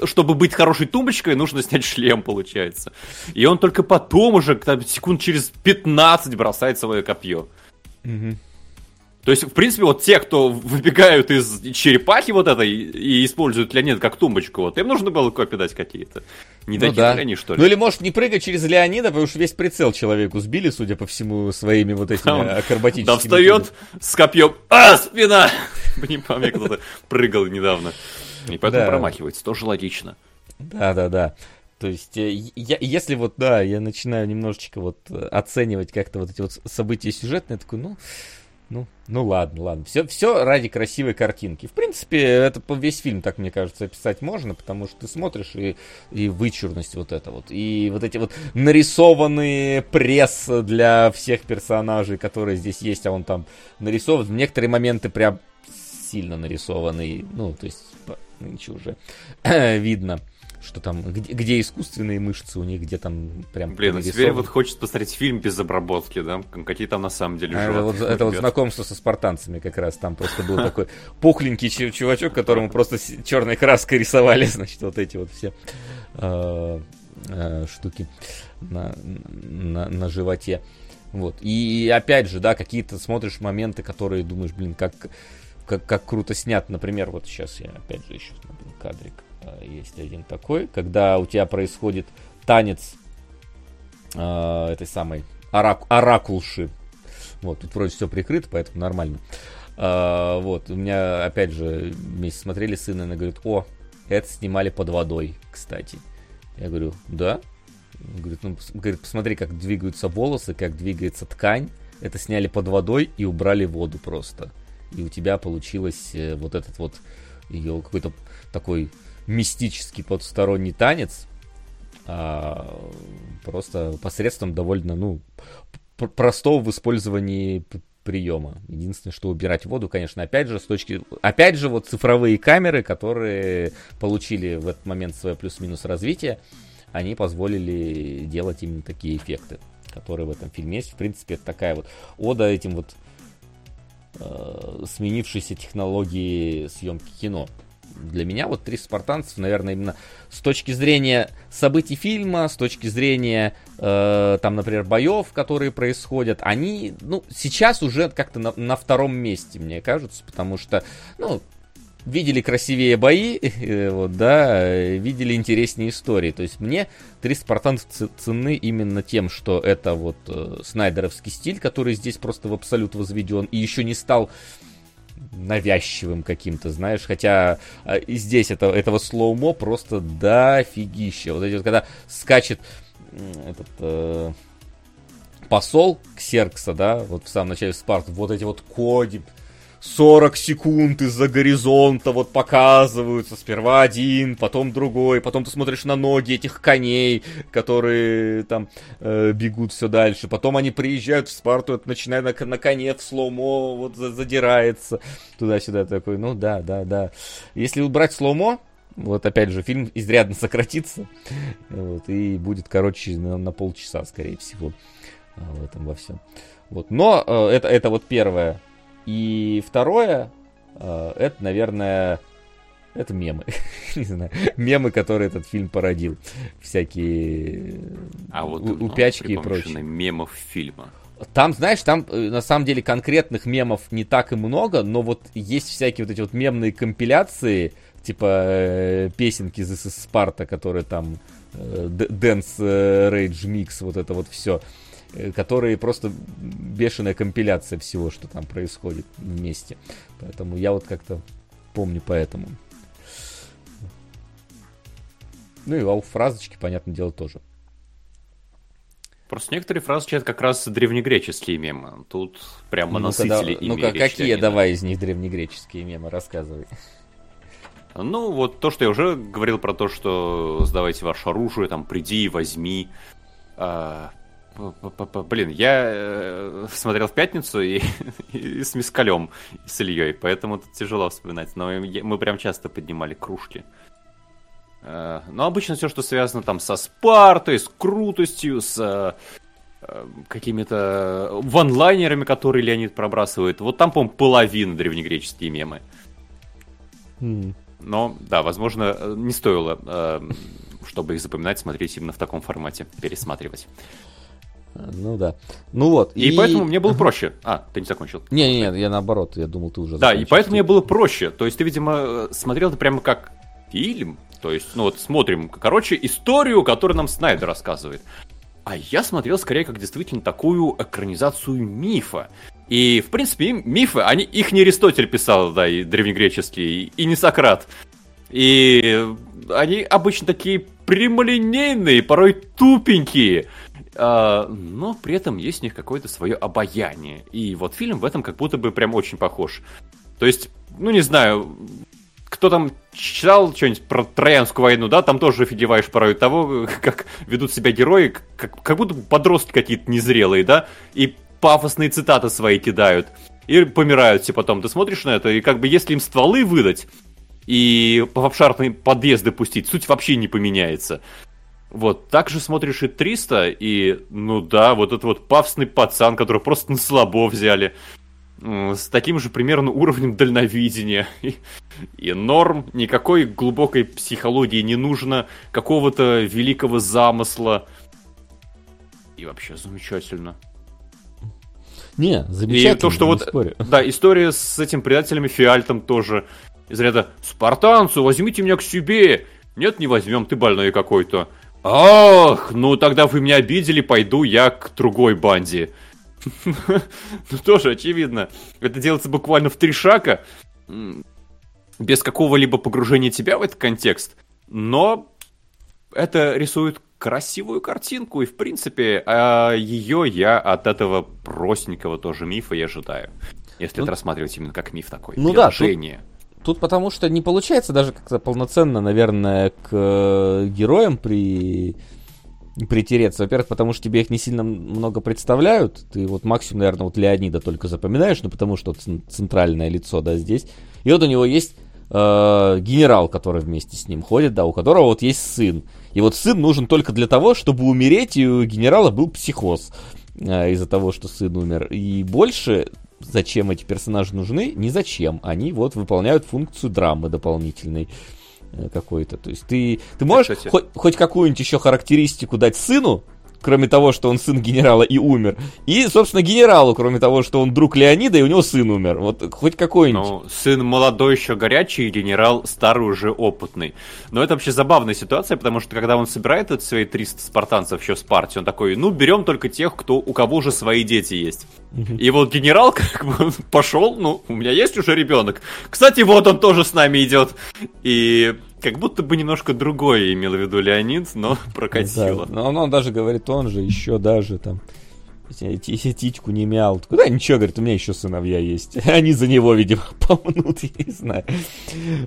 чтобы быть хорошей тумбочкой, нужно снять шлем, получается. И он только потом уже, там, секунд через 15 бросает свое копье. Угу. То есть, в принципе, вот те, кто выбегают из черепахи вот этой и используют Леонид как тумбочку, вот им нужно было копии дать какие-то. Не ну, да. они, что ли? Ну или, может, не прыгать через Леонида, потому что весь прицел человеку сбили, судя по всему, своими вот этими Он- акробатическими... Да встает с копьем, а, спина! <laughs> Не помню, кто-то прыгал недавно. И поэтому Да. промахивается, тоже логично. Да, да, да. То есть, э, я, если вот, да, я начинаю немножечко вот э, оценивать как-то вот эти вот события сюжетные, я такой, ну, ну, ну ладно, ладно. Все, все ради красивой картинки. В принципе, это весь фильм, так мне кажется, описать можно, потому что ты смотришь и, и вычурность вот это вот. И вот эти вот нарисованные пресс для всех персонажей, которые здесь есть, а он там нарисован. В некоторые моменты прям сильно нарисованный. Ну, то есть, нынче уже <clears throat> видно, что там, где, где искусственные мышцы у них, где там прям Блин, а теперь вот хочется посмотреть фильм без обработки, да? Какие там на самом деле А, это жёлтые вот, это вот знакомство со спартанцами как раз. Там просто был такой пухленький чу- чувачок, которому просто черной краской рисовали, <laughs> значит, вот эти вот все э, э, штуки на, на, на животе. Вот. И опять же, да, какие-то смотришь моменты, которые думаешь, блин, как, как, как круто снят. Например, вот сейчас я опять же еще смотрю кадрик. А, Есть один такой, когда у тебя происходит танец э, этой самой орак- оракулши. Вот, тут вроде все прикрыто, поэтому нормально. А, вот, у меня, опять же, вместе смотрели с сыном, и говорит, о, это снимали под водой, кстати. Я говорю, да? Говорит, ну, говорит, посмотри, как двигаются волосы, как двигается ткань. Это сняли под водой и убрали воду просто. И у тебя получилось э, вот этот вот ее какой-то такой мистический потусторонний танец. а, просто посредством довольно, ну, простого в использовании приема. Единственное, что убирать воду, конечно, опять же, с точки... Опять же, вот цифровые камеры, которые получили в этот момент свое плюс-минус развитие, они позволили делать именно такие эффекты, которые в этом фильме есть. В принципе, это такая вот ода этим вот э, сменившейся технологии съемки кино. Для меня вот «Три спартанцев», наверное, именно с точки зрения событий фильма, с точки зрения, э, там, например, боев, которые происходят, они, ну, сейчас уже как-то на, на втором месте, мне кажется, потому что, ну, видели красивее бои, <laughs> э, вот, да, видели интереснее истории. То есть мне «Три спартанцев» ц- ценны именно тем, что это вот э, снайдеровский стиль, который здесь просто в абсолют возведен, и еще не стал навязчивым каким-то, знаешь, хотя а, и здесь это, этого слоумо просто дофигища. Вот эти вот, когда скачет этот э, посол Ксеркса, да, вот в самом начале Спарт, вот эти вот коди, 40 секунд из-за горизонта вот показываются. Сперва один, потом другой. Потом ты смотришь на ноги этих коней, которые там э, бегут все дальше. Потом они приезжают в Спарту, это начинает на, на коне в slow-mo, вот за- задирается туда-сюда. Такой, ну да, да, да. Если убрать slow-mo, вот опять же, фильм изрядно сократится. Вот, и будет, короче, на, на полчаса, скорее всего, а, в этом во всем. Вот. Но э, это, это вот первое. И второе, э, это, наверное, это мемы. <laughs> Не знаю. Мемы, которые этот фильм породил. Всякие А вот у- упячки и прочее. мемов фильма. Там, знаешь, там э, на самом деле конкретных мемов не так и много, но вот есть всякие вот эти вот мемные компиляции, типа э, песенки из Спарта, которые там Д- Dance э, Rage Mix, вот это вот все, которые просто бешеная компиляция всего, что там происходит вместе. Поэтому я вот как-то помню поэтому. Ну и фразочки, понятное дело, тоже. Просто некоторые фразы это как раз древнегреческие мемы. Тут прямо Ну-ка, насытили да- ими ну-ка, какие давай из них древнегреческие мемы рассказывай. Ну, вот то, что я уже говорил про то, что сдавайте ваше оружие, там, приди, возьми. А, Блин, я э, смотрел в пятницу и, <laughs> и с Мискалем, и с Ильей, поэтому тут тяжело вспоминать. Но мы прям часто поднимали кружки. Э, Но обычно все, что связано там со Спартой, с крутостью, с э, какими-то ванлайнерами, которые Леонид пробрасывает. Вот там, по-моему, половина древнегреческие мемы. Но, да, возможно, не стоило, чтобы их запоминать, смотреть именно в таком формате, пересматривать. Ну да. Ну вот. И, и поэтому мне было проще. А, ты не закончил. Не, не, я наоборот, я думал, ты уже Да, и поэтому мне было проще. То есть ты, видимо, смотрел это прямо как фильм. То есть, ну вот смотрим, короче, историю, которую нам Снайдер рассказывает. А я смотрел скорее как действительно такую экранизацию мифа. И, в принципе, мифы, они, их не Аристотель писал, да, и древнегреческие, и не Сократ. И они обычно такие прямолинейные, порой тупенькие. А, но при этом есть у них какое-то свое обаяние. И вот фильм в этом как будто бы прям очень похож. То есть, ну не знаю, кто там читал что-нибудь про Троянскую войну, да, там тоже офигеваешь порой того, <laughs> как ведут себя герои, как, как будто подростки какие-то незрелые, да, и пафосные цитаты свои кидают. И помирают все потом. Ты смотришь на это, и как бы если им стволы выдать, и в обшарные подъезды пустить, суть вообще не поменяется. Вот, так же смотришь и 300, и, ну да, вот этот вот пафосный пацан, который просто на слабо взяли, с таким же примерно уровнем дальновидения. <laughs> И, и норм, никакой глубокой психологии не нужно, какого-то великого замысла. И вообще замечательно. Не, замечательно. И то, что вот, спорю. <laughs> да, история с этим предателем Фиальтом тоже из ряда «Спартанцу, возьмите меня к себе!» «Нет, не возьмем, ты больной какой-то». «Ах, ну тогда вы меня обидели, пойду я к другой банде». <laughs> Ну тоже очевидно. Это делается буквально в три шага, без какого-либо погружения тебя в этот контекст. Но это рисует красивую картинку, и в принципе а ее я от этого простенького тоже мифа и ожидаю. Если ну, это рассматривать именно как миф такой. Ну да, тут, Тут потому что не получается даже как-то полноценно, наверное, к э, героям при притереться. Во-первых, потому что тебе их не сильно много представляют. Ты вот максимум, наверное, вот Леонида только запоминаешь, ну потому что центральное лицо, да, здесь. И вот у него есть э, генерал, который вместе с ним ходит, да, у которого вот есть сын. И вот сын нужен только для того, чтобы умереть, и у генерала был психоз э, из-за того, что сын умер. И больше зачем эти персонажи нужны, ни зачем. Они вот выполняют функцию драмы дополнительной э, какой-то. То есть ты, ты можешь хоть, хоть какую-нибудь еще характеристику дать сыну, кроме того, что он сын генерала и умер. И, собственно, генералу, кроме того, что он друг Леонида, и у него сын умер. Вот хоть какой-нибудь. Ну, сын молодой еще горячий, генерал старый уже опытный. Но это вообще забавная ситуация, потому что когда он собирает вот свои 300 спартанцев еще с партии, он такой, ну, берем только тех, кто, у кого уже свои дети есть. И вот генерал <laughs> как бы пошел, ну, у меня есть уже ребенок. Кстати, вот он тоже с нами идет. И как будто бы немножко другое имел в виду Леонид, но прокатило. Да, но он, он даже говорит, он же еще даже там титьку не мял. Куда ничего, говорит, у меня еще сыновья есть. <laughs> Они за него, видимо, <laughs> помнут, я не знаю.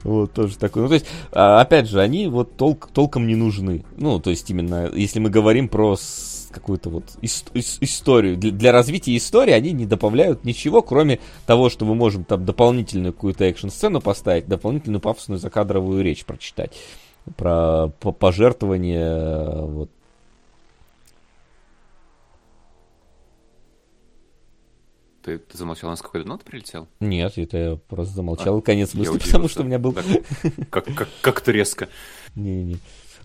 Вот, тоже такой. Ну, то есть, а, опять же, они вот толк, толком не нужны. Ну, то есть, именно, если мы говорим про какую-то вот ис- ис- историю. Для, для развития истории они не добавляют ничего, кроме того, что мы можем там дополнительную какую-то экшн-сцену поставить, дополнительную пафосную закадровую речь прочитать про пожертвование вот Ты, ты замолчал, у нас какой-то нот прилетел? Нет, это я просто замолчал. А, Конец мысли, <laughs> потому что у меня был... Как, как, как-то резко. Не-не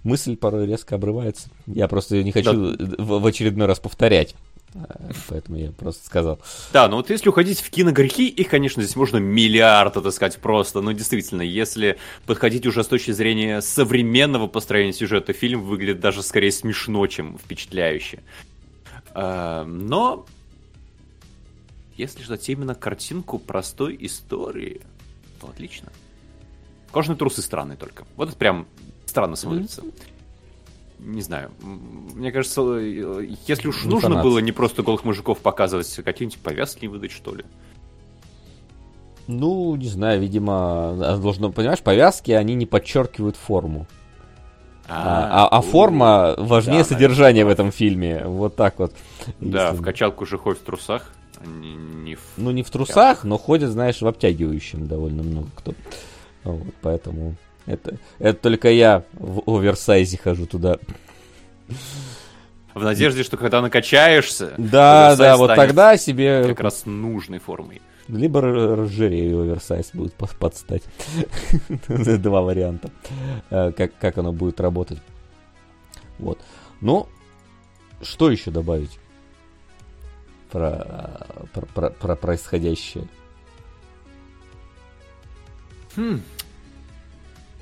мысль порой резко обрывается. Я просто не хочу да. в, в очередной раз повторять. А, поэтому я просто сказал. Да, но вот если уходить в киногрехи, их, конечно, здесь можно миллиард отыскать просто. Но действительно, если подходить уже с точки зрения современного построения сюжета, фильм выглядит даже скорее смешно, чем впечатляюще. А, но если ждать именно картинку простой истории, то отлично. Кожаные трусы странные только. Вот это прям странно смотрится. Не знаю. Мне кажется, если уж не нужно фанат. было не просто голых мужиков показывать, какие-нибудь повязки выдать, что ли. Ну, не знаю, видимо, а, должно, понимаешь, повязки, они не подчеркивают форму. А, а, а форма важнее да, содержания наверное. в этом фильме. Вот так вот. Да, если... в качалку же ходят в трусах. А не, не в... Ну, не в трусах, но ходят, знаешь, в обтягивающем довольно много кто. Вот, поэтому это, это только я в оверсайзе хожу туда. В надежде, что когда накачаешься, да, да, вот тогда себе как раз нужной формой. Либо разжирею оверсайз будет подстать. <laughs> Два варианта, э, как, как оно будет работать. Вот. Ну, что еще добавить? про, про, про, про происходящее. Хм.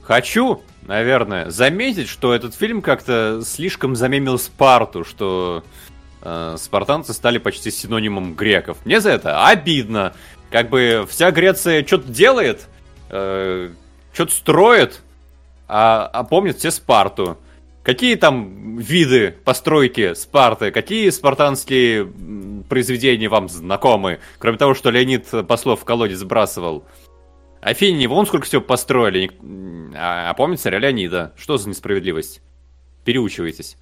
Хочу, наверное, заметить, что этот фильм как-то слишком замемил Спарту, что э, спартанцы стали почти синонимом греков. Мне за это обидно. Как бы вся Греция что-то делает, э, что-то строит, а, а помнят все Спарту. Какие там виды постройки Спарты, какие спартанские произведения вам знакомы, кроме того, что Леонид Послов в колодец сбрасывал? Афине, вон сколько всего построили, а, а помните царя Леонида? Что за несправедливость? Переучивайтесь.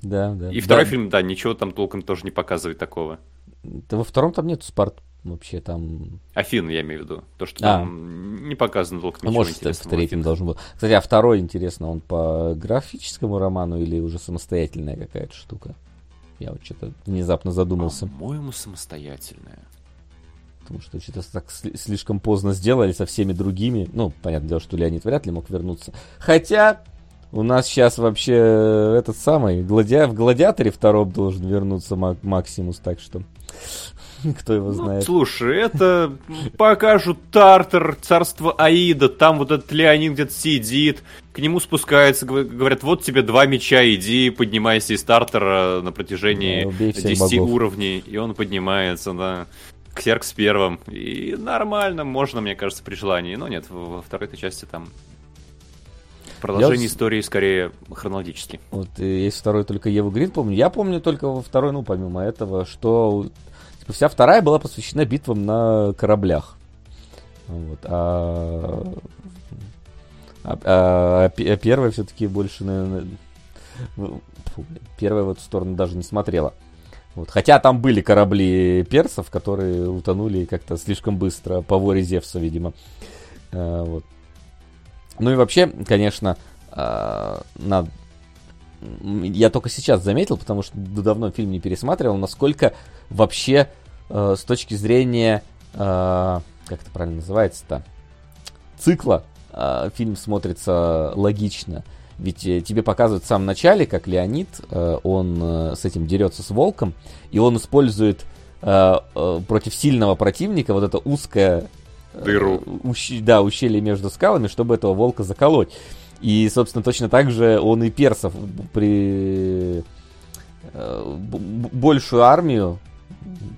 Да, да. И второй да. фильм, да, ничего там толком тоже не показывает такого. Да во втором там нету Спарт вообще там... Афин, я имею в виду. То, что А. там не показано толком Ну, ничего может, в третьем должен был. Кстати, а второй, интересно, он по графическому роману или уже самостоятельная какая-то штука? Я вот что-то внезапно задумался. По-моему, самостоятельная. Потому что что-то так сли- слишком поздно сделали со всеми другими. Ну, понятное дело, что Леонид вряд ли мог вернуться. Хотя, у нас сейчас вообще э, этот самый, гладиа... в Гладиаторе втором должен вернуться Мак- Максимус, так что... <laughs> Кто его Ну, знает. слушай, это покажут Тартар, царство Аида, там вот этот Леонид где-то сидит, к нему спускается, гов- говорят, вот тебе два меча, иди, поднимайся из Тартара на протяжении Да, убей всех 10 богов. уровней, и он поднимается, да, к Серкс первым, и нормально, можно, мне кажется, при желании, но нет, во второй части там продолжение Я истории скорее хронологически. Вот э, есть второй только Еву Грин, помню. Я помню только во второй, ну, помимо этого, что типа, вся вторая была посвящена битвам на кораблях. Вот. А, а, а- а а первая все-таки больше, наверное, фу, первая в эту сторону даже не смотрела. Вот. Хотя там были корабли персов, которые утонули как-то слишком быстро по воре Зевса, видимо. А, вот. Ну и вообще, конечно, а, М, я только сейчас заметил, потому что давно фильм не пересматривал, насколько вообще э, с точки зрения, э, как это правильно называется-то, цикла э, фильм смотрится логично. Ведь э, тебе показывают в самом начале, как Леонид, э, он э, с этим дерется с волком, и он использует против сильного противника вот это узкое Дыру. ущ- да, ущелье между скалами, чтобы этого волка заколоть. И, собственно, точно так же он и персов при большую армию,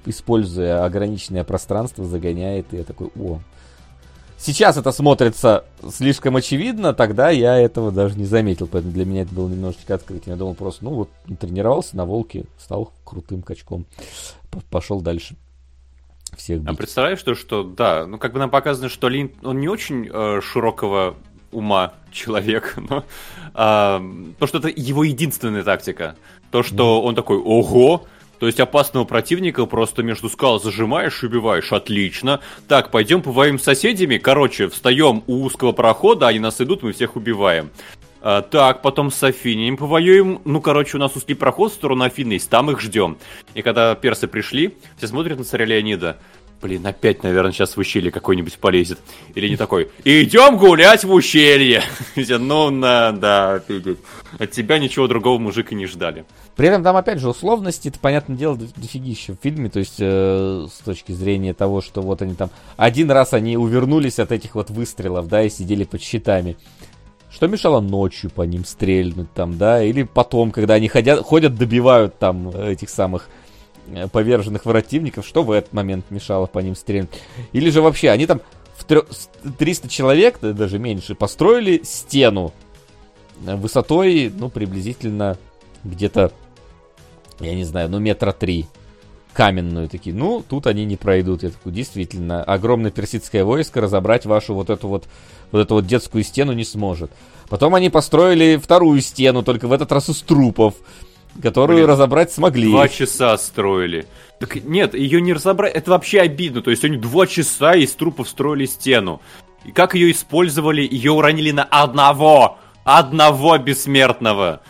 используя ограниченное пространство, загоняет. И я такой, о. Сейчас это смотрится слишком очевидно, тогда я этого даже не заметил, поэтому для меня это было немножечко открытием. Я думал просто, ну вот, тренировался на волке, стал крутым качком, пошел дальше всех А бить. представляешь, что, что да, ну как бы нам показано, что Лин, он не очень э, широкого ума человек, <laughs> но а, то, что это его единственная тактика. То, что он такой, ого, то есть опасного противника просто между скал зажимаешь и убиваешь. Отлично. Так, пойдем повоюем с соседями. Короче, встаем у узкого прохода, они нас идут, мы всех убиваем. А, так, потом с Афиней повоюем. Ну, короче, у нас узкий проход в сторону Афины есть, там их ждем. И когда персы пришли, все смотрят на царя Леонида. Блин, опять, наверное, сейчас в ущелье какой-нибудь полезет. Или не такой. Идем гулять в ущелье. <laughs> Ну, да, офигеть. От тебя ничего другого мужик и не ждали. При этом там, опять же, условности, это, понятное дело, до- дофигища в фильме, то есть э, с точки зрения того, что вот они там... Один раз они увернулись от этих вот выстрелов, да, и сидели под щитами. Что мешало ночью по ним стрельнуть там, да, или потом, когда они ходят, ходят добивают там этих самых э, поверженных противников, что в этот момент мешало по ним стрельнуть. Или же вообще, они там в трё- с- 300 человек, да, даже меньше, построили стену э, высотой, ну, приблизительно где-то я не знаю, ну метра три каменную такие. Ну, тут они не пройдут. Я такой, действительно, огромное персидское войско разобрать вашу вот эту вот, вот эту вот детскую стену не сможет. Потом они построили вторую стену, только в этот раз из трупов, которую Блин, разобрать смогли. Два часа строили. Так нет, ее не разобрать, это вообще обидно. То есть они два часа из трупов строили стену. И как ее использовали? Ее уронили на одного! Одного бессмертного!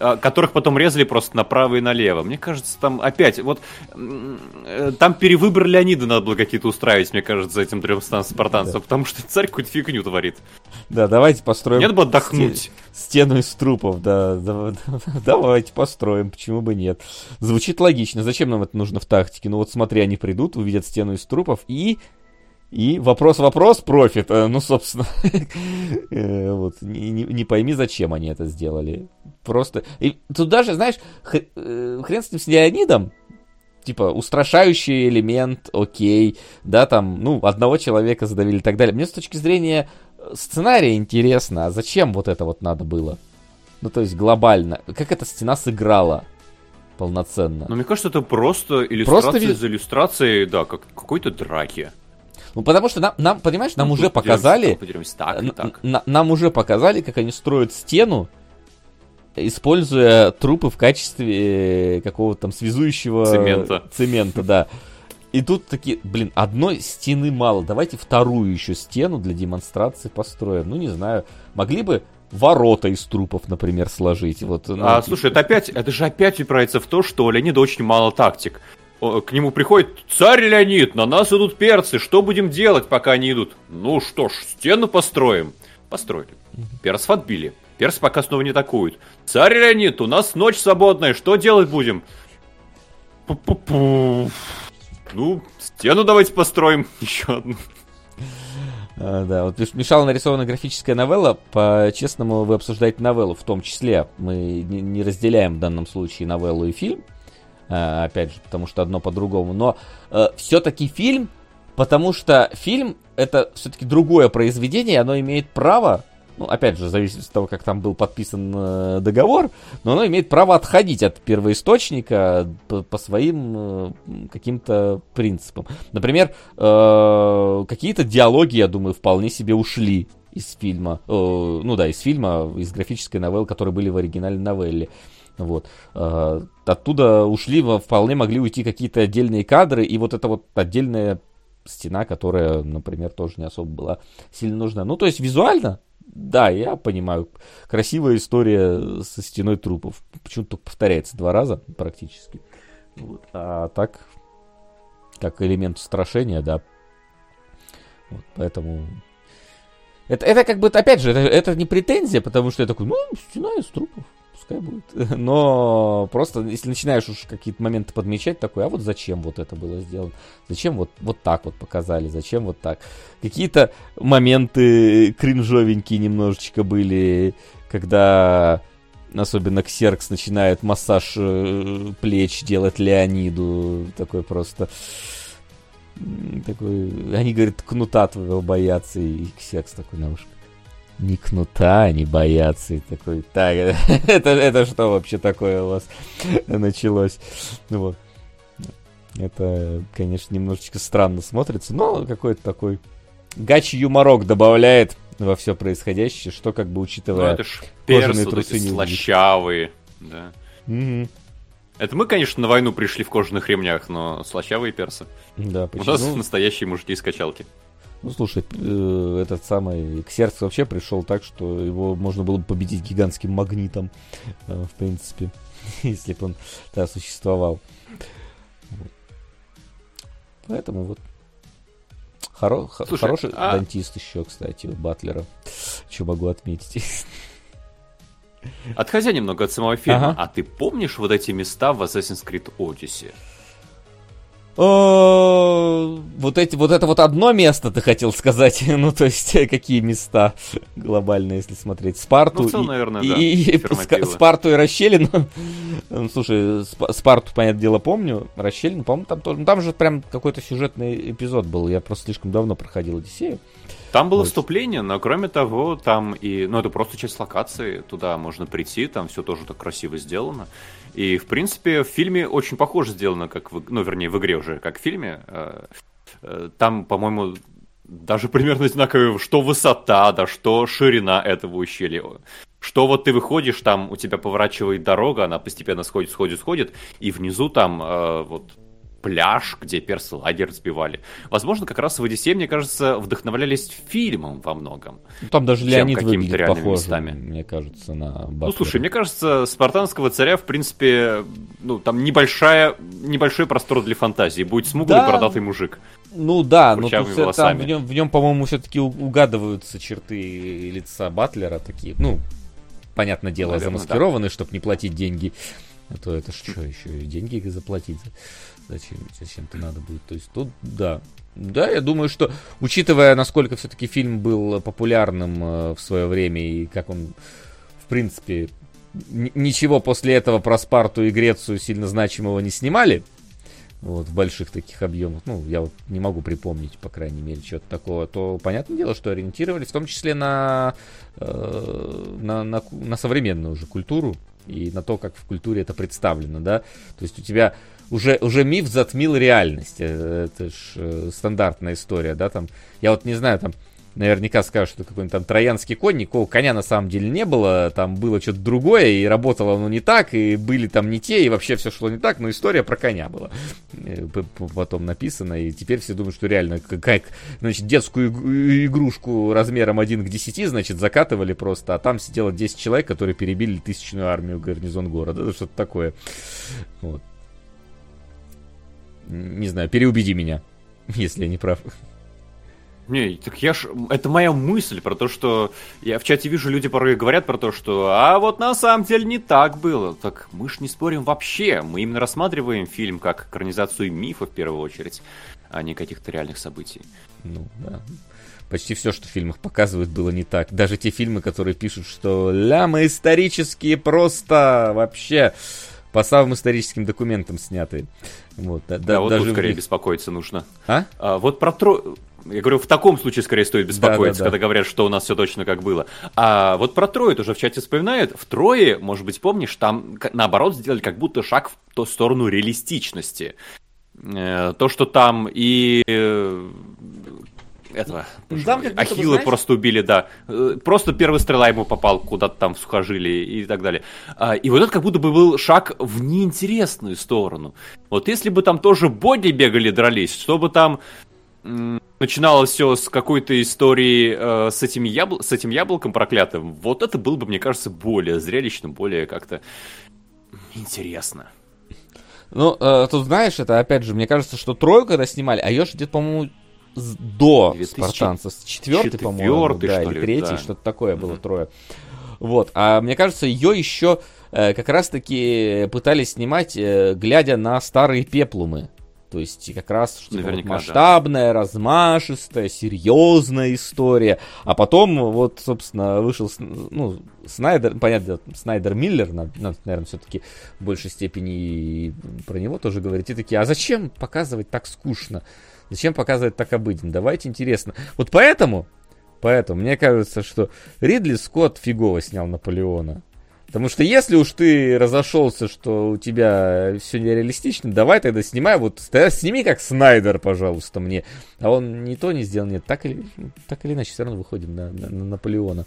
А, которых потом резали просто направо и налево. Мне кажется, там опять, вот э, там перевыбор Леонида надо было какие-то устраивать, мне кажется, за этим трем спартанцем, да. потому что царь какую-то фигню творит. Да, давайте построим... Нет бы отдохнуть. Стену из трупов, да, <laughs> да, давайте построим, почему бы нет. Звучит логично, зачем нам это нужно в тактике? Ну вот смотри, они придут, увидят стену из трупов и и вопрос-вопрос, профит. Э, ну, собственно, <laughs> э, вот, не, не пойми, зачем они это сделали. Просто... И тут даже, знаешь, э, хрен с ним с Леонидом, типа, устрашающий элемент, окей, да, там, ну, одного человека задавили и так далее. Мне с точки зрения сценария интересно, а зачем вот это вот надо было? Ну, то есть глобально. Как эта стена сыграла полноценно? Ну, мне кажется, это просто иллюстрация просто... за иллюстрацией, да, как какой-то драки. Ну, потому что нам, нам понимаешь, нам ну, уже показали... Так, так. Нам уже показали, как они строят стену, используя трупы в качестве э, какого-то там связующего... Цемента. Цемента, да. И тут такие, блин, одной стены мало, давайте вторую еще стену для демонстрации построим. Ну, не знаю, могли бы ворота из трупов, например, сложить. Вот, ну, а, типа... слушай, это опять, это же опять упирается в то, что у Леонида очень мало тактик к нему приходит «Царь Леонид, на нас идут перцы, что будем делать, пока они идут?» «Ну что ж, стену построим». Построили. Персов отбили. Персы пока снова не атакуют. «Царь Леонид, у нас ночь свободная, что делать будем?» Пу-пу-пу. Ну, стену давайте построим. <laughs> Еще одну. А, да, вот мешала нарисована графическая новелла. По-честному, вы обсуждаете новеллу в том числе. Мы не разделяем в данном случае новеллу и фильм. Э, опять же, потому что одно по-другому. Но э, все-таки фильм, потому что фильм это все-таки другое произведение, оно имеет право, ну, опять же, зависит от того, как там был подписан э, договор, но оно имеет право отходить от первоисточника по, по своим э, каким-то принципам. Например, э, какие-то диалоги, я думаю, вполне себе ушли из фильма, э, ну да, из фильма, из графической новеллы, которые были в оригинальной новелле. Вот. А, оттуда ушли, вполне могли уйти какие-то отдельные кадры, и вот эта вот отдельная стена, которая, например, тоже не особо была сильно нужна. Ну, то есть визуально, да, я понимаю, красивая история со стеной трупов. Почему-то повторяется два раза практически. Вот. А так, как элемент устрашения, да. Вот, поэтому это, это как бы, опять же, это, это не претензия, потому что я такой, ну, стена из трупов пускай будет. <laughs> Но просто, если начинаешь уж какие-то моменты подмечать, такой, а вот зачем вот это было сделано? Зачем вот, вот так вот показали? Зачем вот так? Какие-то моменты кринжовенькие немножечко были, когда особенно Ксеркс начинает массаж э, плеч делать Леониду. Такой просто... Такой, они, говорят, кнута твоего боятся, и Ксеркс такой на ушко ни кнута они боятся. И такой, так, <laughs> это, это что вообще такое у вас началось? Ну вот. Это, конечно, немножечко странно смотрится, но какой-то такой гач юморок добавляет во все происходящее, что как бы учитывая ну, это ж кожаные трусы не слащавые, да. Угу. Это мы, конечно, на войну пришли в кожаных ремнях, но слащавые персы. Да, почему? У нас настоящие мужики из качалки. Ну, слушай, э, этот самый Ксеркс вообще пришел так, что его можно было бы победить гигантским магнитом, э, в принципе, <laughs> если бы он да, существовал. Поэтому вот Хоро- Слушай, хороший а... дантист еще, кстати, у Батлера. Что могу отметить. Отходя немного от самого фильма, ага. а ты помнишь вот эти места в Assassin's Creed Odyssey? Вот, эти, вот это вот одно место, ты хотел сказать? <laughs> ну, то есть, какие места глобально, если смотреть? Спарту ну, целом, и, наверное, и, да, и, и Спарту и расщелину. <laughs> ну, слушай, Спарту, понятное дело, помню. Расщелину, по-моему, там тоже... Ну, там же прям какой-то сюжетный эпизод был. Я просто слишком давно проходил Одиссею. Там было вот. вступление, но кроме того, там и... Ну, это просто часть локации, туда можно прийти, там все тоже так красиво сделано. И, в принципе, в фильме очень похоже сделано, как в, ну, вернее, в игре уже, как в фильме. Э, э, там, по-моему, даже примерно одинаково, что высота, да, что ширина этого ущелья. Что вот ты выходишь, там у тебя поворачивает дорога, она постепенно сходит, сходит, сходит, и внизу там э, вот пляж, где персы лагерь разбивали. Возможно, как раз в «Одиссее», мне кажется, вдохновлялись фильмом во многом. Ну, там даже Леонид выглядит похож, местами. мне кажется, на Батлера. Ну, слушай, мне кажется, «Спартанского царя», в принципе, ну, там небольшая, небольшой простор для фантазии. Будет смуглый да. бородатый мужик. Ну да, но тут, там, в нем, в нем по-моему, все-таки угадываются черты лица Батлера такие, ну, понятное дело, Наверное, замаскированы, да. чтобы не платить деньги. А то это что еще? Деньги заплатить? Зачем? Зачем-то надо будет. То есть тут, да. Да, я думаю, что, учитывая, насколько все-таки фильм был популярным э, в свое время и как он, в принципе, ничего после этого про Спарту и Грецию сильно значимого не снимали, вот, в больших таких объемах, ну, я вот не могу припомнить, по крайней мере, что-то такого, то понятное дело, что ориентировались в том числе на, э, на, на, на современную уже культуру и на то, как в культуре это представлено, да, то есть у тебя уже, уже миф затмил реальность, э, это ж э, стандартная история, да, там, я вот не знаю, там, наверняка скажут, что какой-нибудь там троянский конь, никакого коня на самом деле не было, там было что-то другое, и работало оно не так, и были там не те, и вообще все шло не так, но история про коня была э, потом написана, и теперь все думают, что реально как, значит, детскую игрушку размером 1 к 10, значит, закатывали просто, а там сидело 10 человек, которые перебили тысячную армию гарнизон города, что-то такое. Вот. Не знаю, переубеди меня, <laughs> если я не прав. Не, так я ж... Это моя мысль про то, что... Я в чате вижу, люди порой говорят про то, что... А вот на самом деле не так было. Так мы ж не спорим вообще. Мы именно рассматриваем фильм как экранизацию мифа в первую очередь, а не каких-то реальных событий. Ну, да. Почти все, что в фильмах показывают, было не так. Даже те фильмы, которые пишут, что лямы исторические просто вообще по самым историческим документам сняты. Вот, да, да, вот даже тут скорее них... беспокоиться нужно. А? а вот про Тро... Я говорю, в таком случае скорее стоит беспокоиться, да, да, да. когда говорят, что у нас все точно как было. А вот про Трое тоже в чате вспоминают. В Трое, может быть, помнишь, там наоборот сделали как будто шаг в ту сторону реалистичности. Э, то, что там и э, этого там мой, Ахилла знаешь... просто убили, да. Э, просто первая стрела ему попал куда-то там в сухожилие и так далее. А, и вот это как будто бы был шаг в неинтересную сторону. Вот если бы там тоже боди бегали, дрались, чтобы там начиналось все с какой-то истории э, с, этим ябл... с этим яблоком проклятым, вот это было бы, мне кажется, более зрелищно, более как-то интересно. Ну, э, тут знаешь, это опять же, мне кажется, что трою, когда снимали, а же где-то, по-моему, до 2000... спартанцев, четвертый, по-моему, да, или третий, да. что-то такое было mm-hmm. трое. Вот, а мне кажется, ее еще э, как раз-таки пытались снимать, э, глядя на старые пеплумы. То есть как раз типа, вот, масштабная, да. размашистая, серьезная история. А потом вот, собственно, вышел, ну, Снайдер, понятно, Снайдер Миллер, надо наверное, все-таки в большей степени про него тоже говорить. И такие, а зачем показывать так скучно? Зачем показывать так обыденно? Давайте интересно. Вот поэтому, поэтому мне кажется, что Ридли Скотт фигово снял Наполеона. Потому что если уж ты разошелся, что у тебя все нереалистично, давай тогда снимай, вот тогда сними как Снайдер, пожалуйста, мне. А он ни то не сделал, нет, так или, так или иначе все равно выходим на, на, на Наполеона.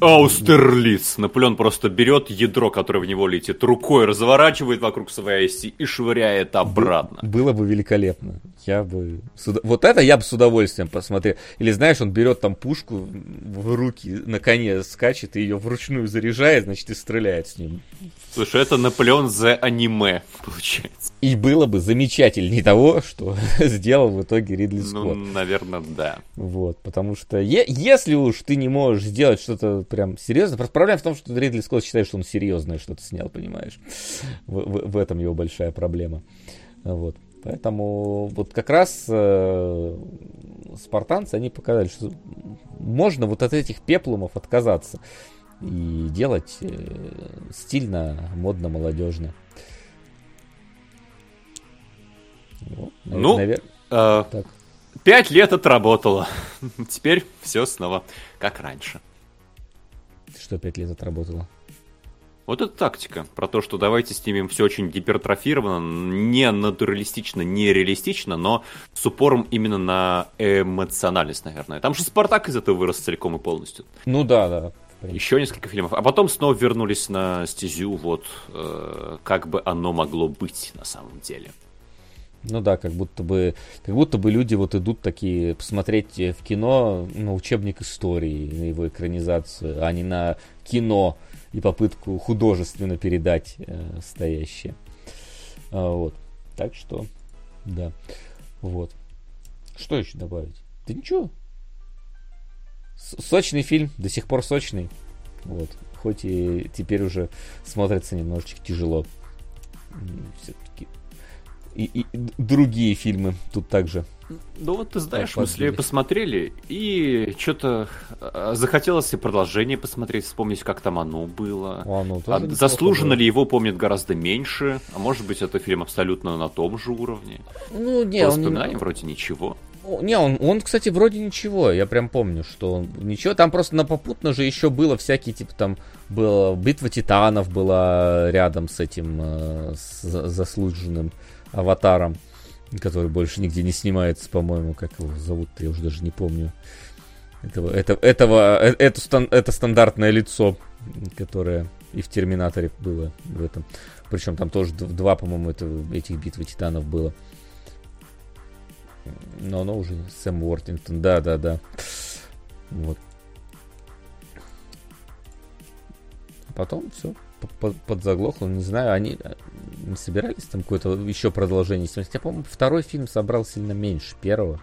Аустерлиц. Наполеон просто берет ядро, которое в него летит, рукой разворачивает вокруг своей оси и швыряет обратно. Было бы великолепно. Я бы... Вот это я бы с удовольствием посмотрел. Или знаешь, он берет там пушку в руки, на коне скачет и ее вручную заряжает, значит, значит, и стреляет с ним. Слушай, это Наполеон за аниме, получается. И было бы замечательнее того, что <laughs> сделал в итоге Ридли ну, Скотт. Ну, наверное, да. Вот, потому что е- если уж ты не можешь сделать что-то прям серьезное, просто проблема в том, что Ридли Скотт считает, что он серьезное что-то снял, понимаешь? В, в, в этом его большая проблема. Вот. Поэтому вот как раз э, спартанцы, они показали, что можно вот от этих пеплумов отказаться и делать э, стильно, модно, молодежно. Вот, ну, навер... э, так. пять лет отработало. <laughs> Теперь все снова как раньше. Что пять лет отработало? Вот это тактика. Про то, что давайте снимем все очень гипертрофировано, не натуралистично, не реалистично, но с упором именно на эмоциональность, наверное. Там же Спартак из этого вырос целиком и полностью. Ну да, да. Еще несколько фильмов. А потом снова вернулись на стезю, вот э, как бы оно могло быть на самом деле. Ну да, как будто бы, как будто бы люди вот идут такие посмотреть в кино на учебник истории, на его экранизацию, а не на кино и попытку художественно передать э, стоящее. А, вот. Так что, да. Вот. Что еще добавить? Да ничего. Сочный фильм, до сих пор сочный. Вот. Хоть и теперь уже смотрится немножечко тяжело. Все-таки и, и другие фильмы тут также. Ну вот ты знаешь, мы с Леей посмотрели, и что-то а, захотелось и продолжение посмотреть, вспомнить, как там оно было. А, ну, а заслуженно ли его помнит гораздо меньше, а может быть это фильм абсолютно на том же уровне. Ну, не, По воспоминаниям не... вроде ничего. Не, он, он, кстати, вроде ничего. Я прям помню, что он ничего. Там просто на попутно же еще было всякие, типа там была битва титанов была рядом с этим э, с заслуженным аватаром, который больше нигде не снимается, по-моему, как его зовут, я уже даже не помню. Этого, это, этого, э, это, это стандартное лицо, которое и в Терминаторе было в этом. Причем там тоже два, по-моему, это, этих битвы титанов было. Но оно уже Сэм Уортингтон, да, да, да. Вот. Потом все, подзаглохло, не знаю, они э, собирались там какое-то еще продолжение снимать. Я, по-моему, второй фильм собрал сильно меньше первого.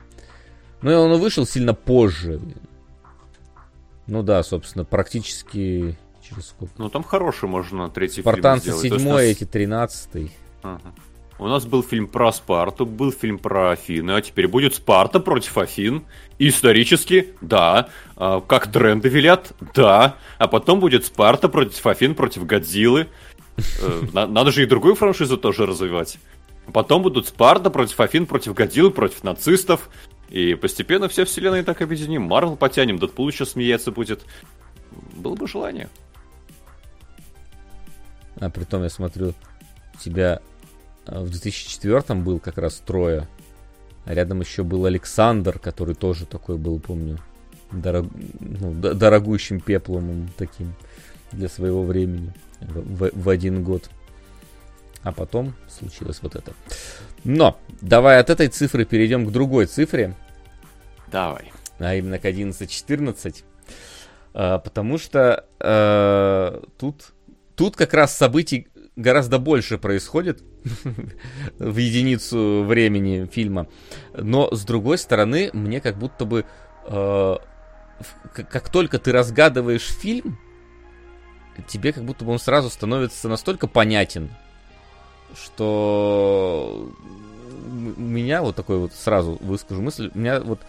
Ну и он вышел сильно позже. Ну да, собственно, практически через сколько? Ну там хороший можно третий Спартанцы фильм сделать. седьмой, эти тринадцатый. Ага. У нас был фильм про Спарту, был фильм про Афины, а теперь будет Спарта против Афин. исторически, да. А, как тренды велят, да. А потом будет Спарта против Афин, против Годзиллы. Э, надо же и другую франшизу тоже развивать. Потом будут Спарта против Афин, против Годзиллы, против нацистов. И постепенно все вселенные так объединим. Марвел потянем, Дэдпул еще смеяться будет. Было бы желание. А при том я смотрю, тебя в 2004 был как раз трое. А рядом еще был Александр, который тоже такой был, помню, дорог... ну, дорогущим пеплом таким для своего времени в, в один год. А потом случилось вот это. Но, давай от этой цифры перейдем к другой цифре. Давай. А именно к 11.14. А, потому что а, тут, тут как раз событий гораздо больше происходит <laughs> в единицу времени фильма. Но, с другой стороны, мне как будто бы... Э, как только ты разгадываешь фильм, тебе как будто бы он сразу становится настолько понятен, что у меня вот такой вот сразу выскажу мысль, у меня вот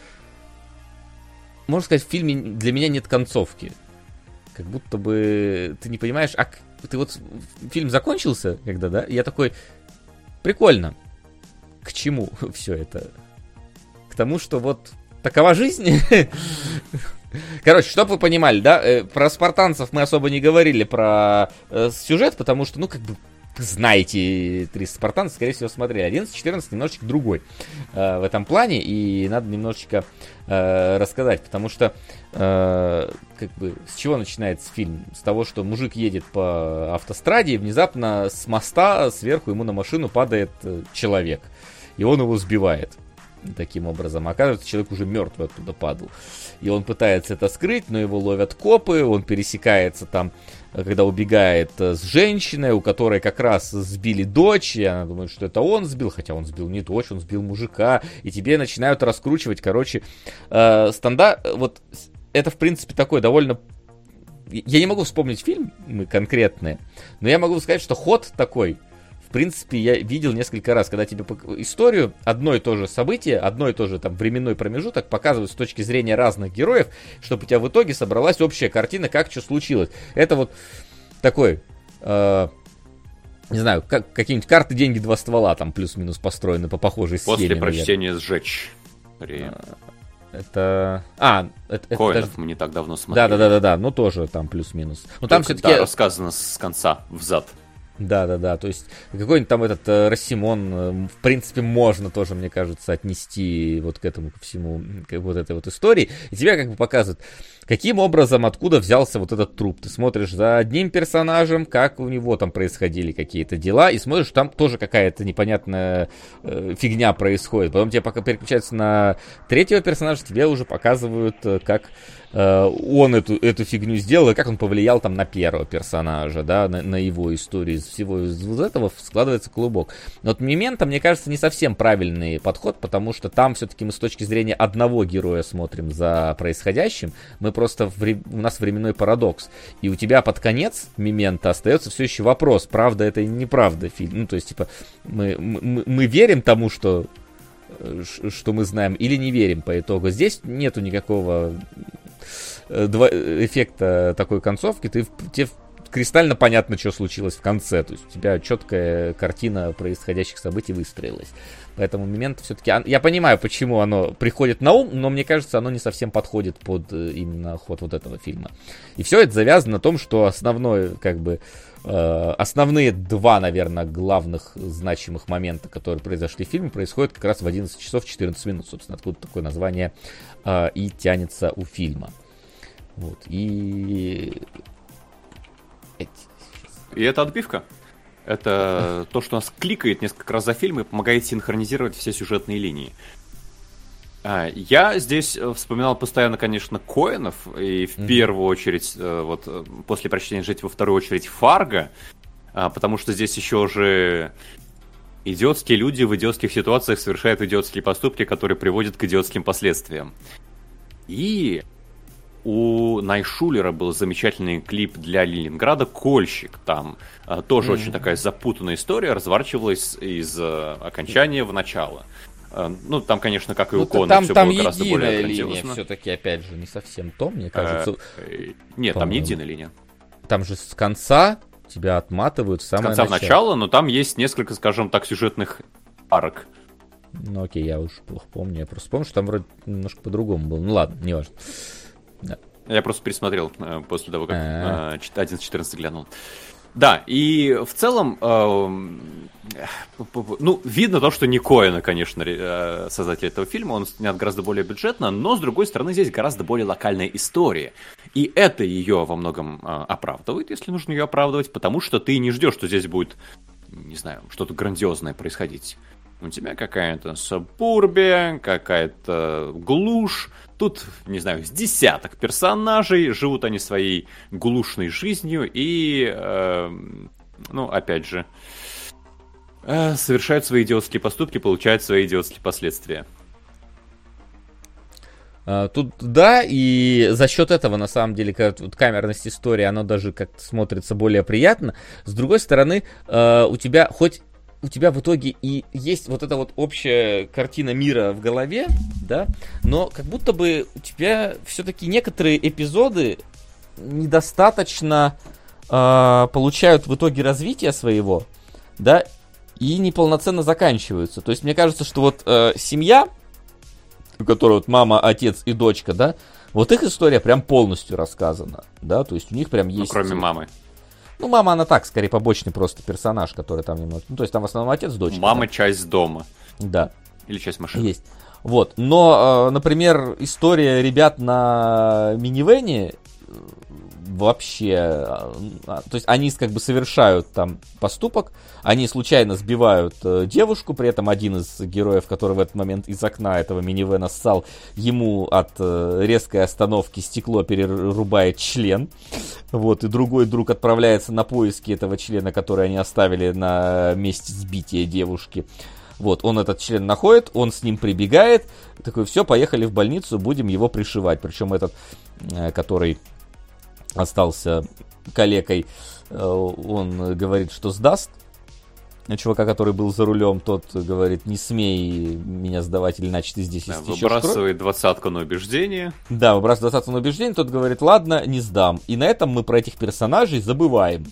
можно сказать, в фильме для меня нет концовки. Как будто бы ты не понимаешь, а ты вот фильм закончился, когда, да? Я такой, прикольно. К чему <laughs> все это? К тому, что вот такова жизнь. <laughs> Короче, чтобы вы понимали, да, э, про спартанцев мы особо не говорили про э, сюжет, потому что, ну, как бы, знаете, три спартанца, скорее всего, смотрели. 11-14 немножечко другой э, в этом плане, и надо немножечко э, рассказать, потому что, э, как бы, с чего начинается фильм? С того, что мужик едет по автостраде, и внезапно с моста сверху ему на машину падает э, человек, и он его сбивает таким образом. Оказывается, человек уже мертвый оттуда падал. И он пытается это скрыть, но его ловят копы, он пересекается там, когда убегает э, с женщиной, у которой как раз сбили дочь, и она думает, что это он сбил, хотя он сбил не дочь, он сбил мужика, и тебе начинают раскручивать, короче, э, стандарт, вот это, в принципе, такой довольно я не могу вспомнить фильм конкретные, но я могу сказать, что ход такой в принципе, я видел несколько раз, когда тебе историю, одно и то же событие, одно и то же там временной промежуток показывают с точки зрения разных героев, чтобы у тебя в итоге собралась общая картина, как что случилось. Это вот такой, э, не знаю, как, какие-нибудь карты, деньги, два ствола там плюс-минус построены по похожей схеме. После прочтения наверное. сжечь. При... Это... А, это, Коинов это мы не так давно смотрели. Да, да, да, да, да, ну тоже там плюс-минус. Но там все-таки... Да, рассказано с конца в зад. Да, да, да. То есть какой-нибудь там этот э, Рассимон, э, в принципе, можно тоже, мне кажется, отнести вот к этому, ко всему, к вот этой вот истории. И тебя как бы показывают, каким образом, откуда взялся вот этот труп. Ты смотришь за одним персонажем, как у него там происходили какие-то дела, и смотришь, там тоже какая-то непонятная э, фигня происходит. Потом тебе пока переключаются на третьего персонажа, тебе уже показывают, э, как Э, он эту, эту фигню сделал, и как он повлиял там на первого персонажа, да, на, на его историю. Из всего из вот этого складывается клубок. Но вот Мемента, мне кажется, не совсем правильный подход, потому что там все-таки мы с точки зрения одного героя смотрим за происходящим. Мы просто, в, у нас временной парадокс. И у тебя под конец Мемента остается все еще вопрос, правда это или неправда фильм. Ну, то есть, типа, мы, мы, мы верим тому, что э, что мы знаем, или не верим по итогу. Здесь нету никакого два, э, эффекта такой концовки, ты, тебе кристально понятно, что случилось в конце. То есть у тебя четкая картина происходящих событий выстроилась. Поэтому момент все-таки... Я понимаю, почему оно приходит на ум, но мне кажется, оно не совсем подходит под э, именно ход вот этого фильма. И все это завязано на том, что основной, как бы, э, основные два, наверное, главных значимых момента, которые произошли в фильме, происходят как раз в 11 часов 14 минут. Собственно, откуда такое название э, и тянется у фильма. Вот. И... И это отбивка. Это то, что нас кликает несколько раз за фильм и помогает синхронизировать все сюжетные линии. А, я здесь э, вспоминал постоянно, конечно, Коинов, и в mm-hmm. первую очередь, э, вот э, после прочтения «Жить» во вторую очередь Фарго, а, потому что здесь еще же идиотские люди в идиотских ситуациях совершают идиотские поступки, которые приводят к идиотским последствиям. И у Найшулера был замечательный клип для Ленинграда «Кольщик». Там а, тоже mm-hmm. очень такая запутанная история, разворачивалась из а, окончания в начало. А, ну, там, конечно, как и ну, у Кона, там, все там было гораздо более линия все-таки, опять же, не совсем то, мне кажется. А, нет, там не единая линия. Там же с конца тебя отматывают в самое С конца начало. в начало, но там есть несколько, скажем так, сюжетных арок. Ну окей, я уж плохо помню. Я просто помню, что там вроде немножко по-другому было. Ну ладно, не важно. Да. Я просто пересмотрел э, после того, как э, 11.14 глянул. Да, и в целом, э, ну, видно то, что не Коэна, конечно, э, создатель этого фильма, он снят гораздо более бюджетно, но, с другой стороны, здесь гораздо более локальная история. И это ее во многом э, оправдывает, если нужно ее оправдывать, потому что ты не ждешь, что здесь будет, не знаю, что-то грандиозное происходить. У тебя какая-то сабурбия, какая-то глушь, Тут, не знаю, с десяток персонажей, живут они своей глушной жизнью и, э, ну, опять же, э, совершают свои идиотские поступки, получают свои идиотские последствия. А, тут да, и за счет этого, на самом деле, как, вот, камерность истории, она даже как-то смотрится более приятно. С другой стороны, э, у тебя хоть у тебя в итоге и есть вот эта вот общая картина мира в голове, да, но как будто бы у тебя все-таки некоторые эпизоды недостаточно э, получают в итоге развития своего, да, и неполноценно заканчиваются. То есть мне кажется, что вот э, семья, у которой вот мама, отец и дочка, да, вот их история прям полностью рассказана, да, то есть у них прям ну, есть... Ну, кроме мамы. Ну, мама, она так, скорее, побочный просто персонаж, который там немного... Ну, то есть там в основном отец, дочь. Мама часть дома. Да. Или часть машины. Есть. Вот. Но, э, например, история ребят на минивене вообще, а, а, то есть они как бы совершают там поступок, они случайно сбивают э, девушку, при этом один из героев, который в этот момент из окна этого минивэна ссал, ему от э, резкой остановки стекло перерубает член, вот, и другой друг отправляется на поиски этого члена, который они оставили на месте сбития девушки. Вот, он этот член находит, он с ним прибегает, такой, все, поехали в больницу, будем его пришивать. Причем этот, э, который остался калекой, э, он говорит, что сдаст. Чувака, который был за рулем, тот говорит, не смей меня сдавать, или иначе ты здесь да, Выбрасывает двадцатку на убеждение. Да, выбрасывает двадцатку на убеждение, тот говорит, ладно, не сдам. И на этом мы про этих персонажей забываем.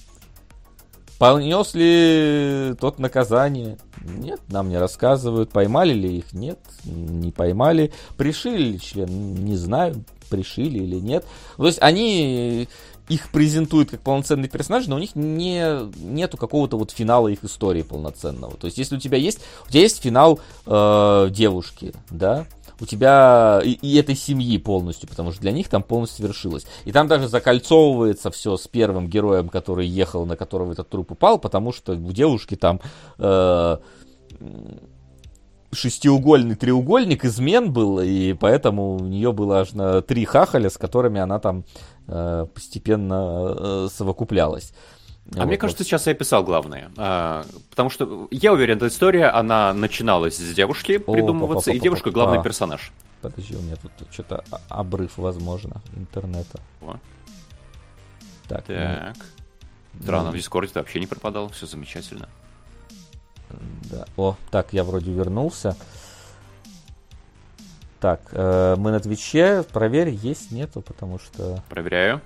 Понес ли тот наказание? Нет, нам не рассказывают. Поймали ли их? Нет, не поймали. Пришили ли член? Не знаю пришили или нет. То есть они их презентуют как полноценные персонажи, но у них не, нету какого-то вот финала их истории полноценного. То есть, если у тебя есть, у тебя есть финал э, девушки, да, у тебя и, и этой семьи полностью, потому что для них там полностью свершилось. И там даже закольцовывается все с первым героем, который ехал, на которого этот труп упал, потому что у девушки там э, шестиугольный треугольник измен был, и поэтому у нее было аж на три хахаля, с которыми она там э, постепенно э, совокуплялась. А вот, мне кажется, вот. сейчас я описал главное. А, потому что я уверен, эта история, она начиналась с девушки О, придумываться, и девушка главный персонаж. Подожди, у меня тут что-то обрыв, возможно, интернета. О. Так. Так. Ну, Странно, ну, в Дискорде вообще не пропадал, все замечательно. Да. О, так, я вроде вернулся. Так, э, мы на Твиче. Проверь, есть, нету, потому что... Проверяю.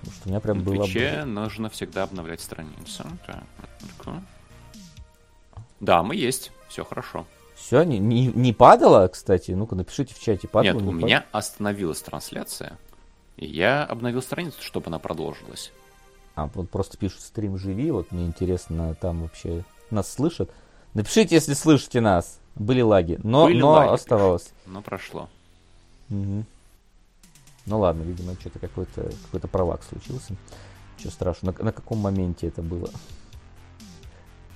Потому что у меня прям было... Твиче нужно всегда обновлять страницу. Так, да, мы есть. Все хорошо. Все, не, не, не падало, кстати? Ну-ка, напишите в чате, падало. Нет, у не меня остановилась трансляция. И я обновил страницу, чтобы она продолжилась. А, вот просто пишут стрим живи, вот мне интересно, там вообще нас слышат. Напишите, если слышите нас. Были лаги, но, Были но лаги, оставалось. Но прошло. Угу. Ну ладно, видимо, что-то какой-то какой-то провак случился. Ничего страшного. На, на каком моменте это было?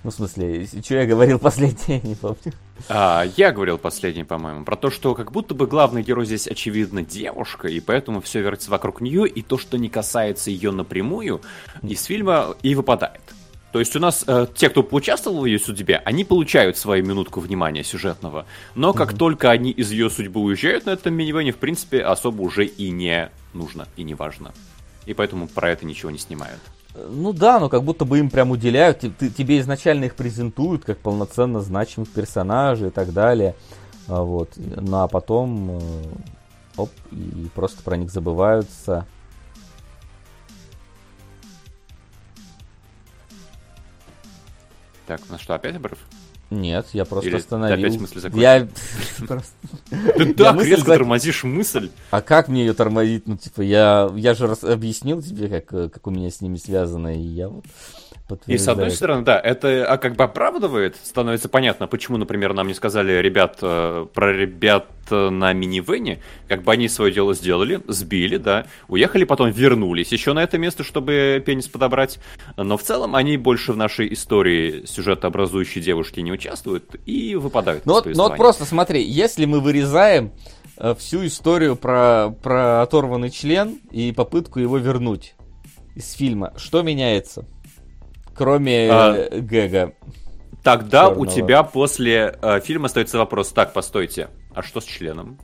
Ну, в смысле, что я говорил последнее, не помню. А, я говорил последнее, по-моему, про то, что как будто бы главный герой здесь, очевидно, девушка, и поэтому все вертится вокруг нее, и то, что не касается ее напрямую, из фильма и выпадает. То есть у нас э, те, кто поучаствовал в ее судьбе, они получают свою минутку внимания сюжетного. Но как mm-hmm. только они из ее судьбы уезжают на этом минивене, в принципе, особо уже и не нужно, и не важно. И поэтому про это ничего не снимают. Ну да, но как будто бы им прям уделяют, ты, тебе изначально их презентуют как полноценно значимых персонажей и так далее. А вот. Ну а потом э, оп, и просто про них забываются. Так, на что, опять обрыв? Нет, я просто Или остановил. <laughs> Ты опять мысль закончил? Я. Ты так резко тормозишь мысль. А как мне ее тормозить? Ну, типа, я, я же объяснил тебе, как, как у меня с ними связано, и я вот и с одной стороны, да, это а как бы оправдывает, становится понятно, почему, например, нам не сказали ребят э, про ребят э, на минивене, как бы они свое дело сделали, сбили, да, уехали, потом вернулись еще на это место, чтобы пенис подобрать, но в целом они больше в нашей истории сюжетообразующей девушки не участвуют и выпадают. Ну вот, ну вот просто смотри, если мы вырезаем э, всю историю про, про оторванный член и попытку его вернуть из фильма, что меняется? Кроме а, гэга. Тогда черного. у тебя после э, фильма остается вопрос, так, постойте, а что с членом?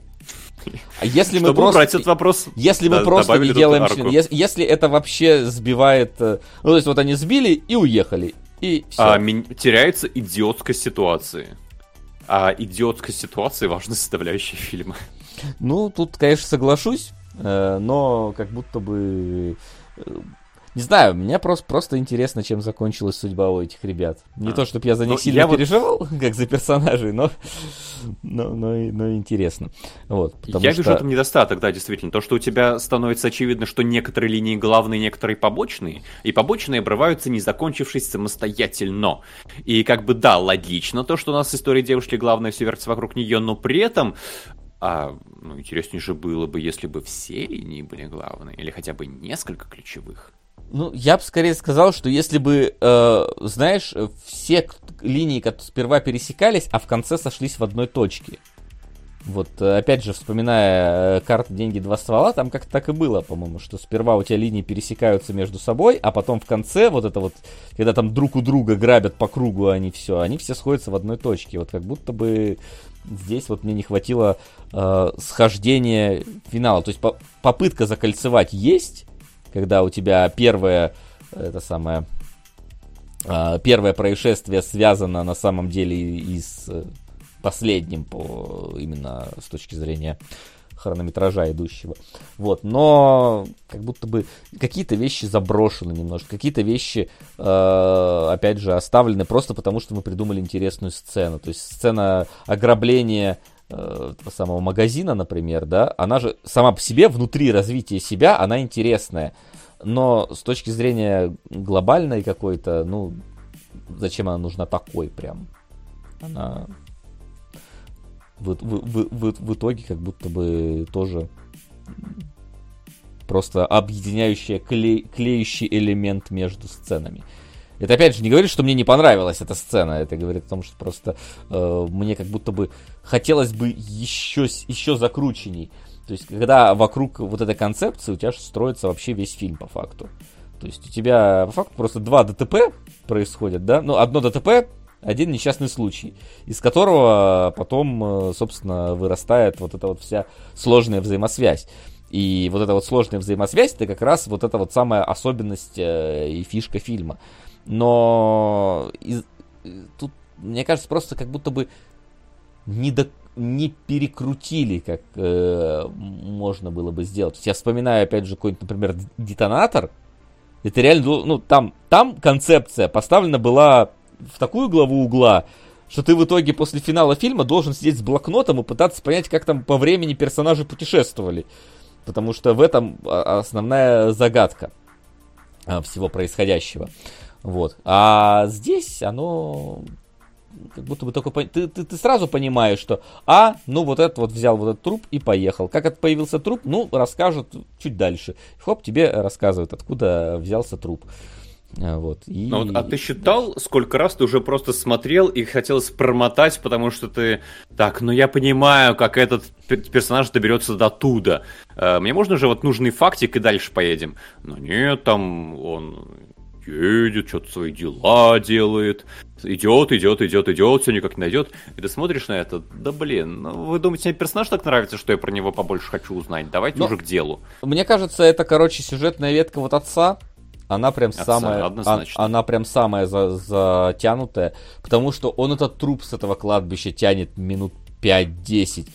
А если мы просто, этот вопрос, если мы просто не делаем член, если, если это вообще сбивает, э, ну то есть вот они сбили и уехали, и все. А, теряется идиотскость ситуации. А идиотскость ситуации важная составляющая фильма. Ну, тут, конечно, соглашусь, э, но как будто бы э, не знаю, мне просто, просто интересно, чем закончилась судьба у этих ребят. Не а. то, чтобы я за них ну, сильно переживал, вот... <laughs> как за персонажей, но, но, но, но интересно. Вот, я что... вижу этом недостаток, да, действительно. То, что у тебя становится очевидно, что некоторые линии главные, некоторые побочные, и побочные обрываются, не закончившись самостоятельно. И как бы, да, логично то, что у нас история девушки главная все вертится вокруг нее, но при этом а, ну, интереснее же было бы, если бы все линии были главные, или хотя бы несколько ключевых. Ну, я бы скорее сказал, что если бы, э, знаешь, все линии как сперва пересекались, а в конце сошлись в одной точке. Вот, э, опять же, вспоминая э, карту «Деньги. Два ствола», там как-то так и было, по-моему, что сперва у тебя линии пересекаются между собой, а потом в конце вот это вот, когда там друг у друга грабят по кругу они все, они все сходятся в одной точке. Вот как будто бы здесь вот мне не хватило э, схождения финала. То есть по попытка закольцевать есть, когда у тебя первое, это самое, а, первое происшествие связано на самом деле и с последним по именно с точки зрения хронометража идущего. Вот, но как будто бы какие-то вещи заброшены немножко, какие-то вещи, э, опять же, оставлены просто потому, что мы придумали интересную сцену. То есть сцена ограбления э, самого магазина, например, да, она же сама по себе, внутри развития себя, она интересная. Но с точки зрения глобальной какой-то, ну, зачем она нужна такой прям? Она в, в, в, в, в итоге как будто бы тоже просто объединяющий, кле, клеющий элемент между сценами. Это опять же не говорит, что мне не понравилась эта сцена. Это говорит о том, что просто э, мне как будто бы хотелось бы еще, еще закрученней. То есть, когда вокруг вот этой концепции у тебя строится вообще весь фильм по факту. То есть у тебя по факту просто два ДТП происходят, да? Ну, одно ДТП, один несчастный случай, из которого потом, э, собственно, вырастает вот эта вот вся сложная взаимосвязь. И вот эта вот сложная взаимосвязь, это как раз вот эта вот самая особенность э, и фишка фильма. Но из, тут, мне кажется, просто как будто бы не, до, не перекрутили, как э, можно было бы сделать. Я вспоминаю, опять же, какой-нибудь, например, детонатор. Это реально, ну, там, там концепция поставлена была в такую главу угла, что ты в итоге после финала фильма должен сидеть с блокнотом и пытаться понять, как там по времени персонажи путешествовали. Потому что в этом а, основная загадка а, всего происходящего. Вот. А здесь оно как будто бы только... Ты, ты, ты сразу понимаешь, что, а, ну вот этот вот взял вот этот труп и поехал. Как это появился труп, ну, расскажут чуть дальше. Хоп, тебе рассказывают, откуда взялся труп. А, вот. И... Ну, вот, а ты считал, сколько раз ты уже просто смотрел и хотелось промотать, потому что ты... Так, ну я понимаю, как этот персонаж доберется до туда. А, мне можно же вот нужный фактик и дальше поедем. Но нет, там он едет, что-то свои дела делает, идет, идет, идет, идет, все никак не найдет. И ты смотришь на это, да блин, ну вы думаете, мне персонаж так нравится, что я про него побольше хочу узнать? Давайте Но, уже к делу. Мне кажется, это, короче, сюжетная ветка вот отца, она прям Отца, самая, а, она прям самая за, затянутая, потому что он этот труп с этого кладбища тянет минут 5-10.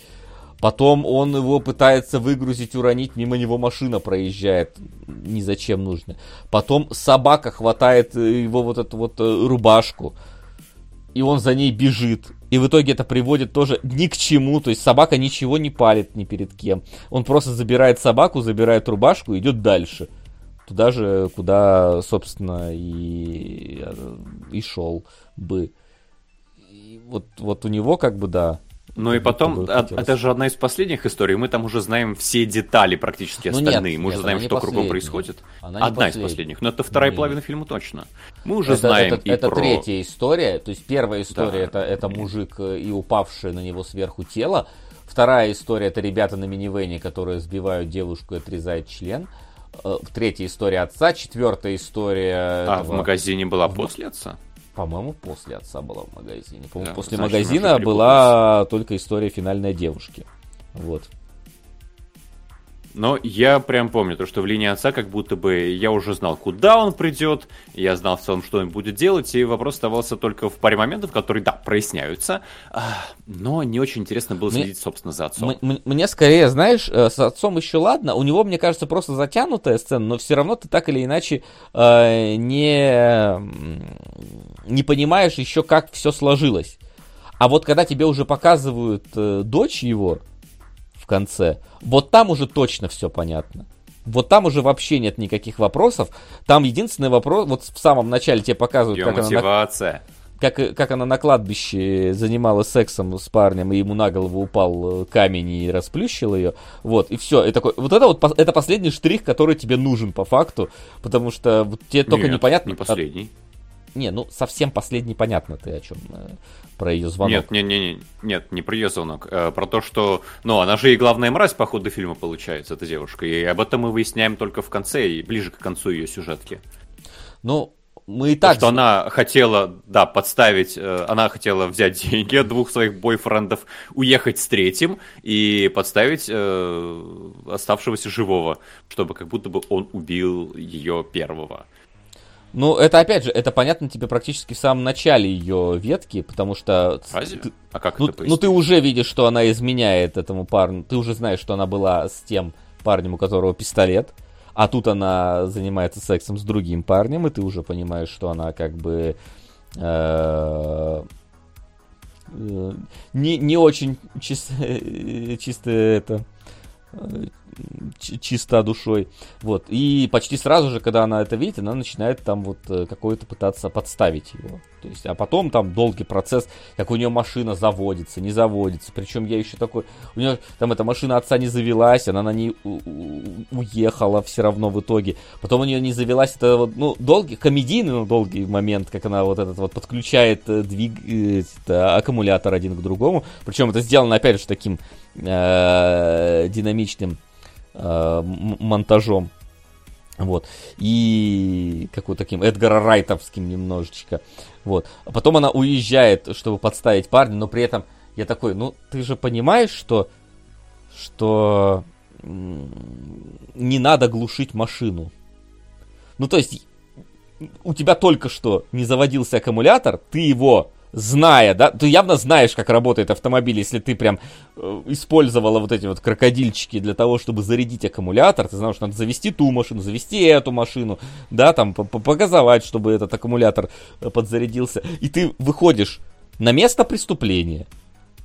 Потом он его пытается выгрузить, уронить, мимо него машина проезжает, ни зачем нужно. Потом собака хватает э, его вот эту вот э, рубашку, и он за ней бежит. И в итоге это приводит тоже ни к чему, то есть собака ничего не палит ни перед кем. Он просто забирает собаку, забирает рубашку и идет дальше. Туда же, куда, собственно, и, и шел бы. И вот, вот у него как бы, да, ну и потом, а, это же одна из последних историй, мы там уже знаем все детали практически ну, остальные, нет, мы уже знаем, что кругом происходит. Она одна из последних, но это вторая нет. половина фильма точно. Мы уже это, знаем это, и это про... третья история, то есть первая история да. это, это мужик э, и упавшее на него сверху тело, вторая история это ребята на минивене, которые сбивают девушку и отрезают член. Э, третья история отца, четвертая история... А этого... в магазине была после отца? По-моему, после отца была в магазине. По-моему, да, после значит, магазина была только история финальной девушки. Вот. Но я прям помню, то, что в линии отца как будто бы я уже знал, куда он придет, я знал в целом, что он будет делать, и вопрос оставался только в паре моментов, которые, да, проясняются, но не очень интересно было следить, мне, собственно, за отцом. Мне скорее, знаешь, э, с отцом еще ладно, у него, мне кажется, просто затянутая сцена, но все равно ты так или иначе э, не, не понимаешь еще, как все сложилось. А вот когда тебе уже показывают э, дочь его, в конце, вот там уже точно все понятно. Вот там уже вообще нет никаких вопросов. Там единственный вопрос, вот в самом начале тебе показывают, Ее как мотивация. она... Как, как она на кладбище занималась сексом с парнем, и ему на голову упал э, камень и расплющил ее. Вот, и все. И такой, вот это вот это последний штрих, который тебе нужен по факту, потому что вот, тебе только Нет, непонятно. Не последний. Не, ну совсем последний понятно ты о чем э, про ее звонок. Нет, не, не, не, нет, не про ее звонок, а про то, что, ну, она же и главная мразь по ходу фильма получается, эта девушка, и об этом мы выясняем только в конце и ближе к концу ее сюжетки. Ну, мы и так... что она хотела, да, подставить, э, она хотела взять деньги от двух своих бойфрендов, уехать с третьим и подставить э, оставшегося живого, чтобы как будто бы он убил ее первого. Ну, это опять же, это понятно тебе практически в самом начале ее ветки, потому что... Разве? Ты, а как ну, это пояснить? Ну, ты уже видишь, что она изменяет этому парню. Ты уже знаешь, что она была с тем парнем, у которого пистолет. А тут она занимается сексом с другим парнем, и ты уже понимаешь, что она как бы... Э, э, не, не очень чисто, <laughs> чисто это чиста душой. Вот. И почти сразу же, когда она это видит, она начинает там вот э, какой-то пытаться подставить его. То есть, а потом там долгий процесс, как у нее машина заводится, не заводится. Причем я еще такой, у нее там эта машина отца не завелась, она на ней уехала все равно в итоге. Потом у нее не завелась, это вот, ну, долгий, комедийный, но долгий момент, как она вот этот вот подключает э, двиг, это, аккумулятор один к другому. Причем это сделано, опять же, таким э, динамичным э, монтажом. Вот. И какой таким Эдгара Райтовским немножечко. Вот. А потом она уезжает, чтобы подставить парня, но при этом я такой, ну, ты же понимаешь, что, что не надо глушить машину. Ну, то есть, у тебя только что не заводился аккумулятор, ты его зная, да, ты явно знаешь, как работает автомобиль, если ты прям э, использовала вот эти вот крокодильчики для того, чтобы зарядить аккумулятор, ты знаешь, что надо завести ту машину, завести эту машину, да, там, показывать, чтобы этот аккумулятор э, подзарядился, и ты выходишь на место преступления,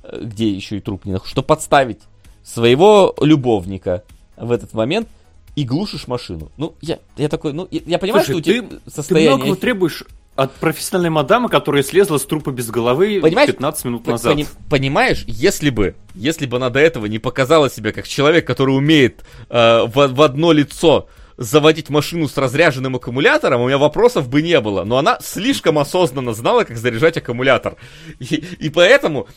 э, где еще и труп не находится, чтобы подставить своего любовника в этот момент, и глушишь машину. Ну, я, я такой, ну, я, я понимаю, Слушай, что у тебя состояние... Ты много требуешь от профессиональной мадамы, которая слезла с трупа без головы понимаешь, 15 минут назад. Пони, понимаешь, если бы, если бы она до этого не показала себя как человек, который умеет э, в, в одно лицо заводить машину с разряженным аккумулятором, у меня вопросов бы не было. Но она слишком осознанно знала, как заряжать аккумулятор. И, и поэтому,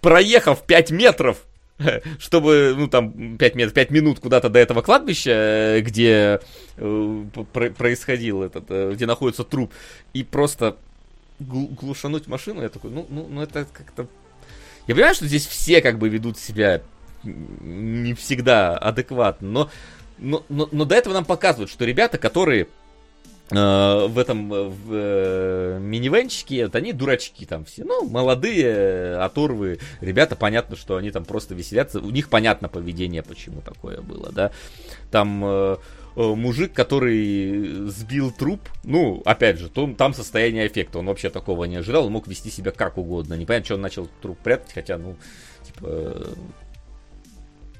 проехав 5 метров <laughs> чтобы, ну, там, 5, мет, 5 минут куда-то до этого кладбища, э, где э, происходил этот, э, где находится труп, и просто глушануть машину, я такой, ну, ну, ну это как-то... Я понимаю, что здесь все как бы ведут себя не всегда адекватно, но, но, но, но до этого нам показывают, что ребята, которые в этом э, в, э, минивенчике, вот они дурачки там все, ну, молодые, оторвы, ребята, понятно, что они там просто веселятся, у них понятно поведение, почему такое было, да, там э, мужик, который сбил труп, ну, опять же, то, там состояние эффекта, он вообще такого не ожидал, он мог вести себя как угодно, непонятно, что он начал труп прятать, хотя, ну, типа,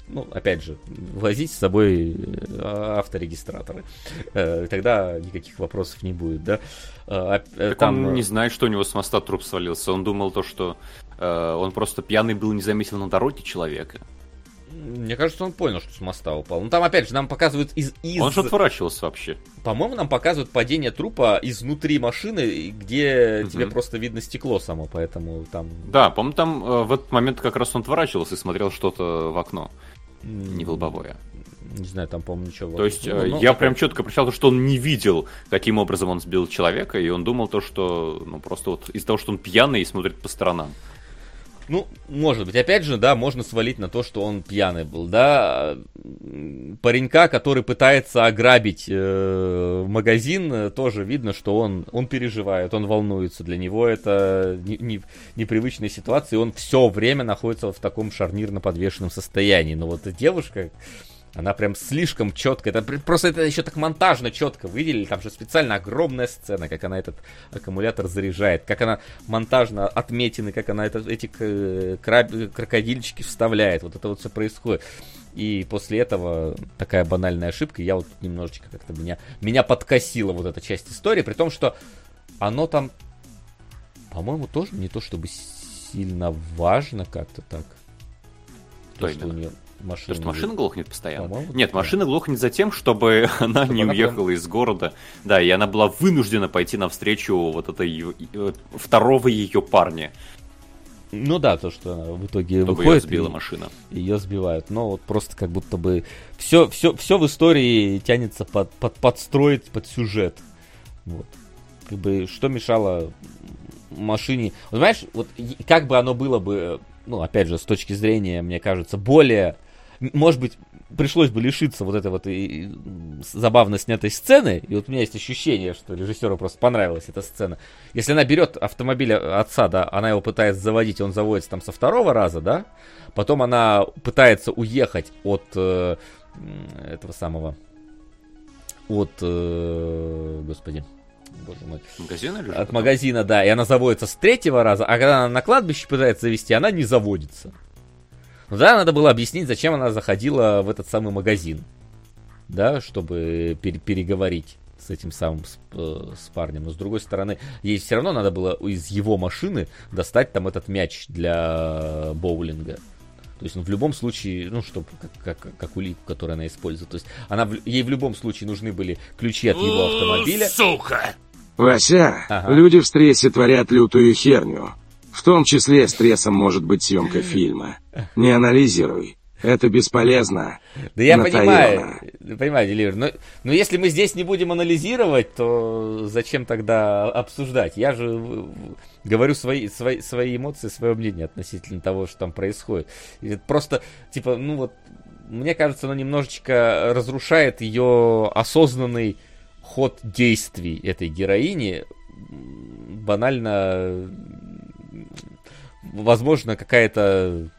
ну, опять же, возить с собой э, авторегистраторы. Э, тогда никаких вопросов не будет, да. Э, так Там... он не знает, что у него с моста труп свалился. Он думал то, что он просто пьяный был, не заметил на дороге человека. Мне кажется, он понял, что с моста упал. Ну там опять же нам показывают из... из... Он же отворачивался вообще. По-моему, нам показывают падение трупа изнутри машины, где угу. тебе просто видно стекло само, поэтому там... Да, по-моему, там э, в этот момент как раз он отворачивался и смотрел что-то в окно. Не в лобовое. Не знаю, там, по-моему, ничего. То есть, ну, ну, я прям четко прочитал, что он не видел, каким образом он сбил человека, и он думал то, что, ну, просто вот из-за того, что он пьяный и смотрит по сторонам. Ну, может быть. Опять же, да, можно свалить на то, что он пьяный был, да. Паренька, который пытается ограбить э, магазин, тоже видно, что он, он переживает, он волнуется. Для него это не, не, непривычная ситуация, и он все время находится в таком шарнирно подвешенном состоянии. Но вот девушка, она прям слишком четко. Это просто это еще так монтажно четко выделили. Там же специально огромная сцена, как она этот аккумулятор заряжает, как она монтажно отметины, как она это, эти краб, крокодильчики вставляет. Вот это вот все происходит. И после этого такая банальная ошибка. Я вот немножечко как-то меня, меня подкосила вот эта часть истории, при том, что оно там, по-моему, тоже не то чтобы сильно важно как-то так. То, что у нее машина. То, что машина глохнет постоянно. Нет, машина глохнет за тем, чтобы <laughs> она чтобы не она уехала прям... из города. Да, и она была вынуждена пойти навстречу вот этой э, второго ее парня. Ну да, то, что она в итоге Чтобы выходит. Ее сбила машина. Ее сбивают. Но вот просто как будто бы все, все, все в истории тянется под, под, подстроить под сюжет. Вот. Как бы что мешало машине. Вот, знаешь, вот как бы оно было бы, ну, опять же, с точки зрения, мне кажется, более может быть, пришлось бы лишиться вот этой вот и, и, забавно снятой сцены, и вот у меня есть ощущение, что режиссеру просто понравилась эта сцена. Если она берет автомобиль отца, да, она его пытается заводить, он заводится там со второго раза, да, потом она пытается уехать от э, этого самого, от, э, господи, боже мой. Магазина От магазина, да, и она заводится с третьего раза, а когда она на кладбище пытается завести, она не заводится. Ну да, надо было объяснить, зачем она заходила в этот самый магазин. Да, чтобы пер- переговорить с этим самым с, э, с парнем. Но с другой стороны, ей все равно надо было из его машины достать там этот мяч для боулинга. То есть, ну, в любом случае, ну, чтобы как, как, как улику, которую она использует. То есть, она, ей в любом случае нужны были ключи от его автомобиля. Сука! Вася, Ага. люди в стрессе творят лютую херню. В том числе стрессом может быть съемка фильма. Не анализируй. Это бесполезно. Да я понимаю, понимаю, Деливер, но, но если мы здесь не будем анализировать, то зачем тогда обсуждать? Я же говорю свои, свои, свои эмоции, свое мнение относительно того, что там происходит. И просто, типа, ну вот, мне кажется, оно немножечко разрушает ее осознанный ход действий этой героини. Банально, возможно, какая-то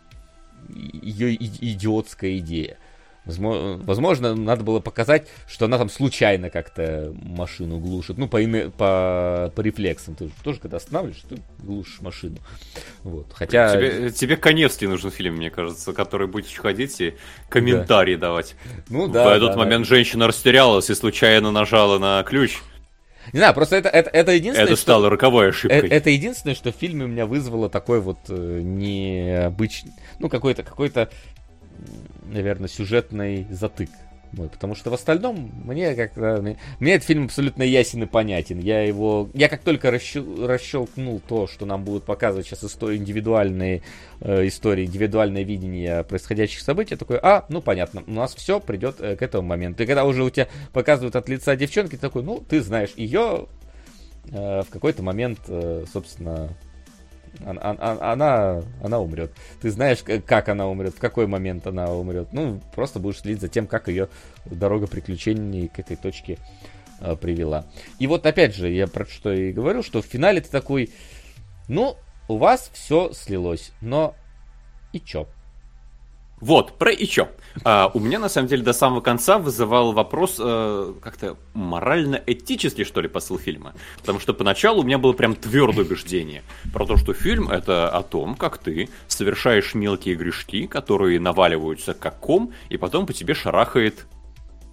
ее идиотская идея. Возмо- Возможно, надо было показать, что она там случайно как-то машину глушит. Ну, по, име- по, по рефлексам. Ты же тоже, когда останавливаешь, ты глушишь машину. Вот. Хотя... Тебе, тебе Коневский нужен фильм, мне кажется, который будет ходить и комментарии давать. Ну В да. этот да, момент женщина растерялась и случайно нажала на ключ. Не знаю, просто это, это, это единственное, Это что- стало роковой Э- ошибкой. Это единственное, что в фильме у меня вызвало такой вот э, необычный, ну какой-то какой-то, наверное, сюжетный затык. Мой, потому что в остальном мне как-то мне, мне этот фильм абсолютно ясен и понятен. Я его, я как только расщел- расщелкнул то, что нам будут показывать сейчас истории индивидуальные э, истории, индивидуальное видение происходящих событий, я такой, а, ну понятно, у нас все придет э, к этому моменту. И когда уже у тебя показывают от лица девчонки, ты такой, ну ты знаешь ее, э, в какой-то момент, э, собственно, он- он- он- она, она умрет. Ты знаешь, как она умрет, в какой момент она умрет. Ну, просто будешь следить за тем, как ее дорога приключений к этой точке э, привела. И вот опять же, я про что и говорю, что в финале ты такой, ну, у вас все слилось, но и чё? Вот, про и чё. А, у меня, на самом деле, до самого конца вызывал вопрос э, как-то морально-этический, что ли, посыл фильма. Потому что поначалу у меня было прям твердое убеждение про то, что фильм это о том, как ты совершаешь мелкие грешки, которые наваливаются как ком, и потом по тебе шарахает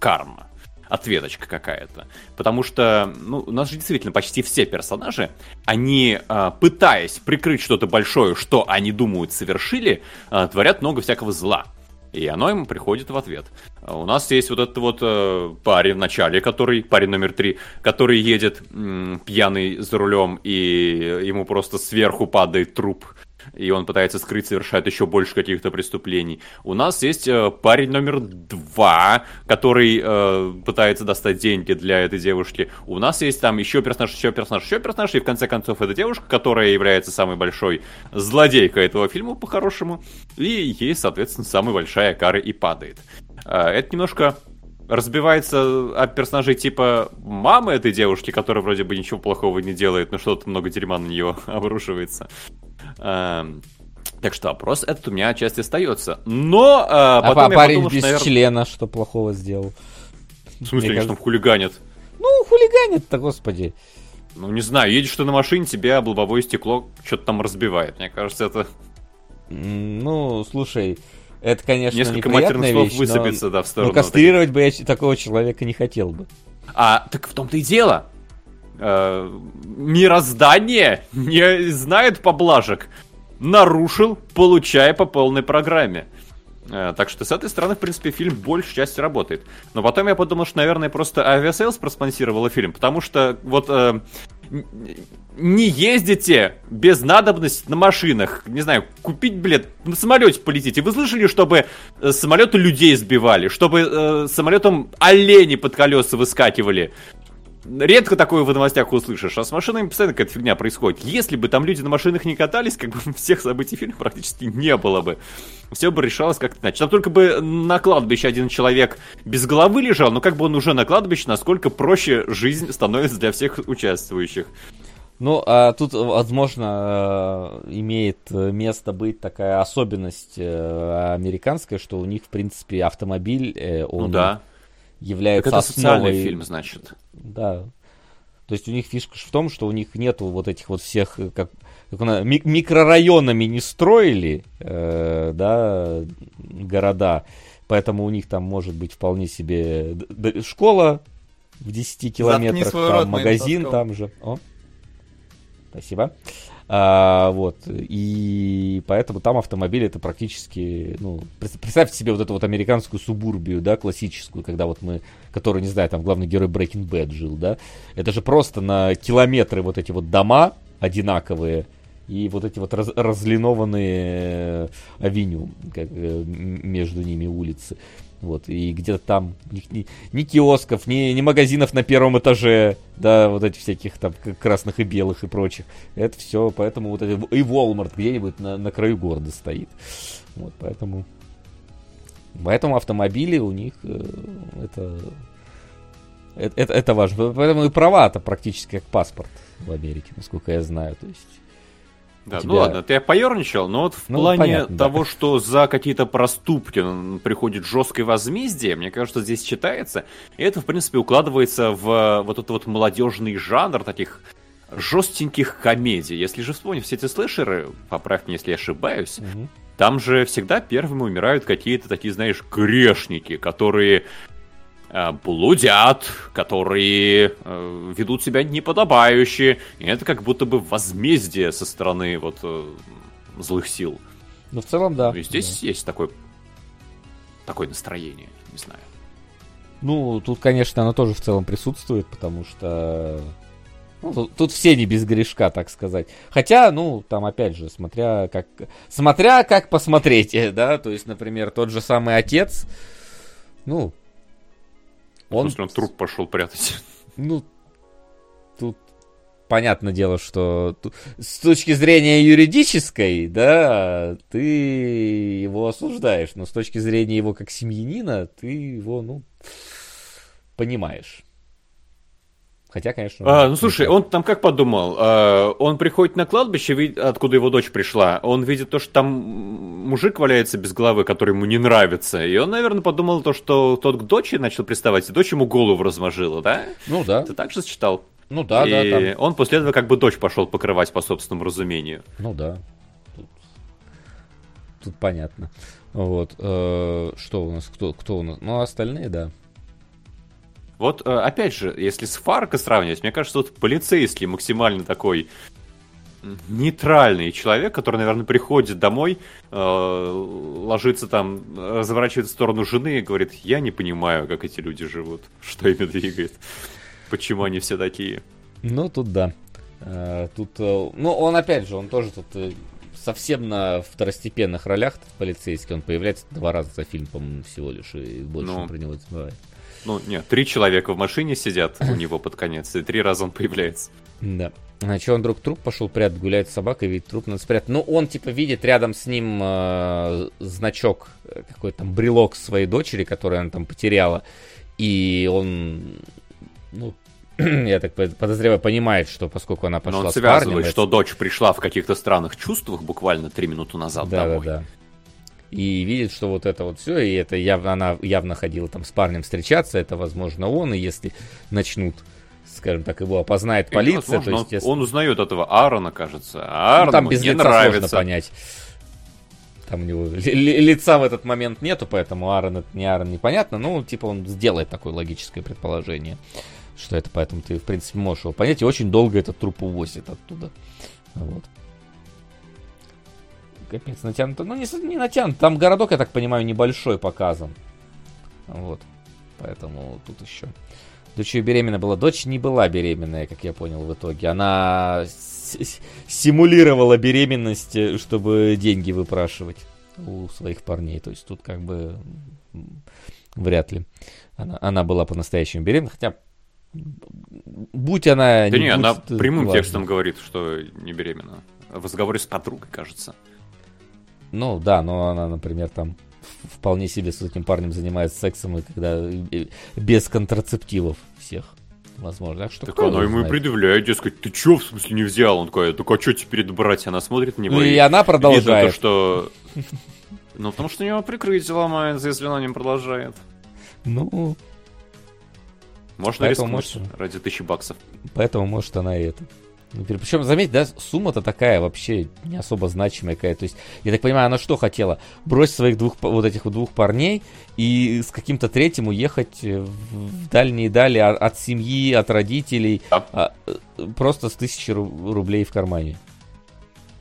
карма. Ответочка какая-то. Потому что, ну, у нас же действительно почти все персонажи, они, а, пытаясь прикрыть что-то большое, что они думают совершили, а, творят много всякого зла. И оно им приходит в ответ. У нас есть вот этот вот э, парень в начале, который, парень номер три, который едет м, пьяный за рулем, и ему просто сверху падает труп, и он пытается скрыть, совершает еще больше каких-то преступлений. У нас есть э, парень номер два, который э, пытается достать деньги для этой девушки. У нас есть там еще персонаж, еще персонаж, еще персонаж, и в конце концов эта девушка, которая является самой большой злодейкой этого фильма, по-хорошему, и ей, соответственно, самая большая кара и падает. Э, это немножко разбивается от персонажей типа мамы этой девушки, которая вроде бы ничего плохого не делает, но что-то много дерьма на нее <laughs> обрушивается. Эм, Так что вопрос этот у меня отчасти остается. Но э, А, потом я парень подумал, что, без наверное, члена что плохого сделал? В смысле, Мне они же там хулиганят? Ну, хулиганит-то, господи. Ну, не знаю, едешь ты на машине, тебя лобовое стекло что-то там разбивает. Мне кажется, это Ну, слушай, это, конечно, несколько матерных слов вещь, высыпется, да, в но, сторону. но кастрировать бы я такого человека не хотел бы. А, так в том-то и дело. Э, мироздание не знает поблажек. Нарушил, получая по полной программе. Э, Так что с этой стороны, в принципе, фильм большей части работает. Но потом я подумал, что, наверное, просто Aviasales проспонсировала фильм, потому что вот э, не ездите без надобности на машинах. Не знаю, купить билет, на самолете полетите. Вы слышали, чтобы э, самолеты людей сбивали, чтобы э, самолетом олени под колеса выскакивали? Редко такое в новостях услышишь, а с машинами постоянно какая-то фигня происходит. Если бы там люди на машинах не катались, как бы <laughs> всех событий фильма практически не было бы. Все бы решалось как-то иначе. Там только бы на кладбище один человек без головы лежал, но как бы он уже на кладбище, насколько проще жизнь становится для всех участвующих. Ну, а тут, возможно, э, имеет э, место быть такая особенность э, американская, что у них, в принципе, автомобиль, э, он Ну да. Является Так это социальный основой... фильм, значит. Да. То есть у них фишка в том, что у них нету вот этих вот всех, э, как, как у нас, ми- микрорайонами не строили, э, да, города, поэтому у них там может быть вполне себе школа в 10 километрах, там рот магазин там же. О. Спасибо. А, вот, и поэтому там автомобили это практически, ну, пред- представьте себе вот эту вот американскую субурбию, да, классическую, когда вот мы, который, не знаю, там главный герой Breaking Bad жил, да, это же просто на километры вот эти вот дома одинаковые, и вот эти вот раз- разлинованные э, авеню, как, э, между ними улицы. Вот, и где-то там ни, ни- ни киосков, ни, ни магазинов на первом этаже, да, вот этих всяких там красных и белых и прочих. Это все, поэтому вот это, и Walmart где-нибудь на, на краю города стоит. Вот, поэтому... Поэтому автомобили у них э, это, это, это, это важно. Поэтому и права-то практически как паспорт в Америке, насколько я знаю. То есть Да, тебя- ну ладно, ты поерничал, но вот в Ну, плане понятно, да. того, что за какие-то проступки приходит жесткое возмездие, мне кажется, здесь читается, и это, в принципе, укладывается в вот этот вот молодежный жанр таких жестеньких комедий. Если же вспомнить все эти слэшеры, поправь меня, если я ошибаюсь, Мгм. там же всегда первыми умирают какие-то такие, знаешь, грешники, которые блудят, которые э, ведут себя неподобающе. И это как будто бы возмездие со стороны вот э, злых сил. Ну, в целом, да. И здесь есть такое, такое настроение, не знаю. Ну, тут, конечно, оно тоже в целом присутствует, потому что... ну, тут, тут все не без грешка, так сказать. Хотя, ну, там, опять же, смотря как... Смотря как посмотреть, э, <laughs> да, то есть, например, тот же самый отец, ну... Он, Он, он труп пошел прятать. <laughs> ну, тут понятное дело, что с точки зрения юридической, да, ты его осуждаешь, но с точки зрения его как семьянина, ты его, ну, понимаешь. Хотя, конечно... А, ну слушай, он там как подумал? А, он приходит на кладбище, откуда его дочь пришла. Он видит то, что там мужик валяется без головы, который ему не нравится. И он, наверное, подумал то, что тот к дочери начал приставать, и дочь ему голову размажила, да? Ну да, Ты так же считал? ну да, да, и он после этого как бы дочь пошел покрывать по собственному разумению. Ну да. Тут, тут понятно. Вот. э, что у нас? Кто, кто у нас? Ну, остальные, да. Вот, э, опять же, если с Фарко сравнивать, мне кажется, вот полицейский максимально такой нейтральный человек, который, наверное, приходит домой, э, ложится там, разворачивает в сторону жены и говорит, я не понимаю, как эти люди живут, <laughs> что ими двигает, почему они все такие. Ну, тут да. Э, Тут, ну, он опять же, он тоже тут совсем на второстепенных ролях полицейский. Он появляется два раза за фильм, по-моему, всего лишь, и больше Ну. про него не забывает. Ну, нет, три человека в машине сидят у него под конец, и три раза он появляется. Да. Значит, он вдруг труп пошел прятать, гуляет с собакой, видит труп, надо спрятать. Ну, он, типа, видит рядом с ним э, значок, э, какой-то там брелок своей дочери, который она там потеряла. И он, ну, <clears throat> я так под- подозреваю, понимает, что поскольку она Но пошла он с парнем... связывает, это- что дочь пришла в каких-то странных чувствах буквально три минуты назад Да, домой. да, да. И видит, что вот это вот все, и это явно, она явно ходила там с парнем встречаться, это, возможно, он, и если начнут, скажем так, его опознает И, полиция, возможно, то, он- естественно, он, узнает этого Аарона, кажется. А Аарон ну, там без не лица нравится. сложно понять. Там у него ли- ли- лица в этот момент нету, поэтому Аарон это не Аарон, непонятно. Ну, типа, он сделает такое логическое предположение, что это, поэтому ты, в принципе, можешь его понять. И очень долго этот труп увозит оттуда. Вот. Капец, натянуто. Ну, не, не натянуто. Там городок, я так понимаю, небольшой показан. Вот. Поэтому тут еще. Дочь ее беременна была. Дочь не была беременная, как я понял в итоге. Она симулировала беременность, э, чтобы деньги выпрашивать у своих парней. То есть тут как бы вряд ли она, она была по-настоящему беременна. Хотя, будь она... Да не, будь, она это прямым важно. текстом говорит, что не беременна. В разговоре с подругой, кажется. Ну да, но она, например, там вполне себе с этим парнем занимается сексом, и когда без контрацептивов всех. Возможно. Так что Так она ему и предъявляет, дескать, ты чё, в смысле, не взял? Он такой, так а чё теперь брать? Она смотрит на него Ну и и она видно продолжает. то, что... Ну, потому что у него прикрытие ломается, если она не продолжает. Ну, Можно рискнуть может- ради тысячи баксов. поэтому, может, она и это Причем, заметь, да, сумма-то такая вообще не особо значимая какая. То есть, я так понимаю, она что хотела? Бросить своих двух, вот этих вот двух парней и с каким-то третьим уехать в дальние дали от семьи, от родителей, а, э, просто с тысячи рублей в кармане.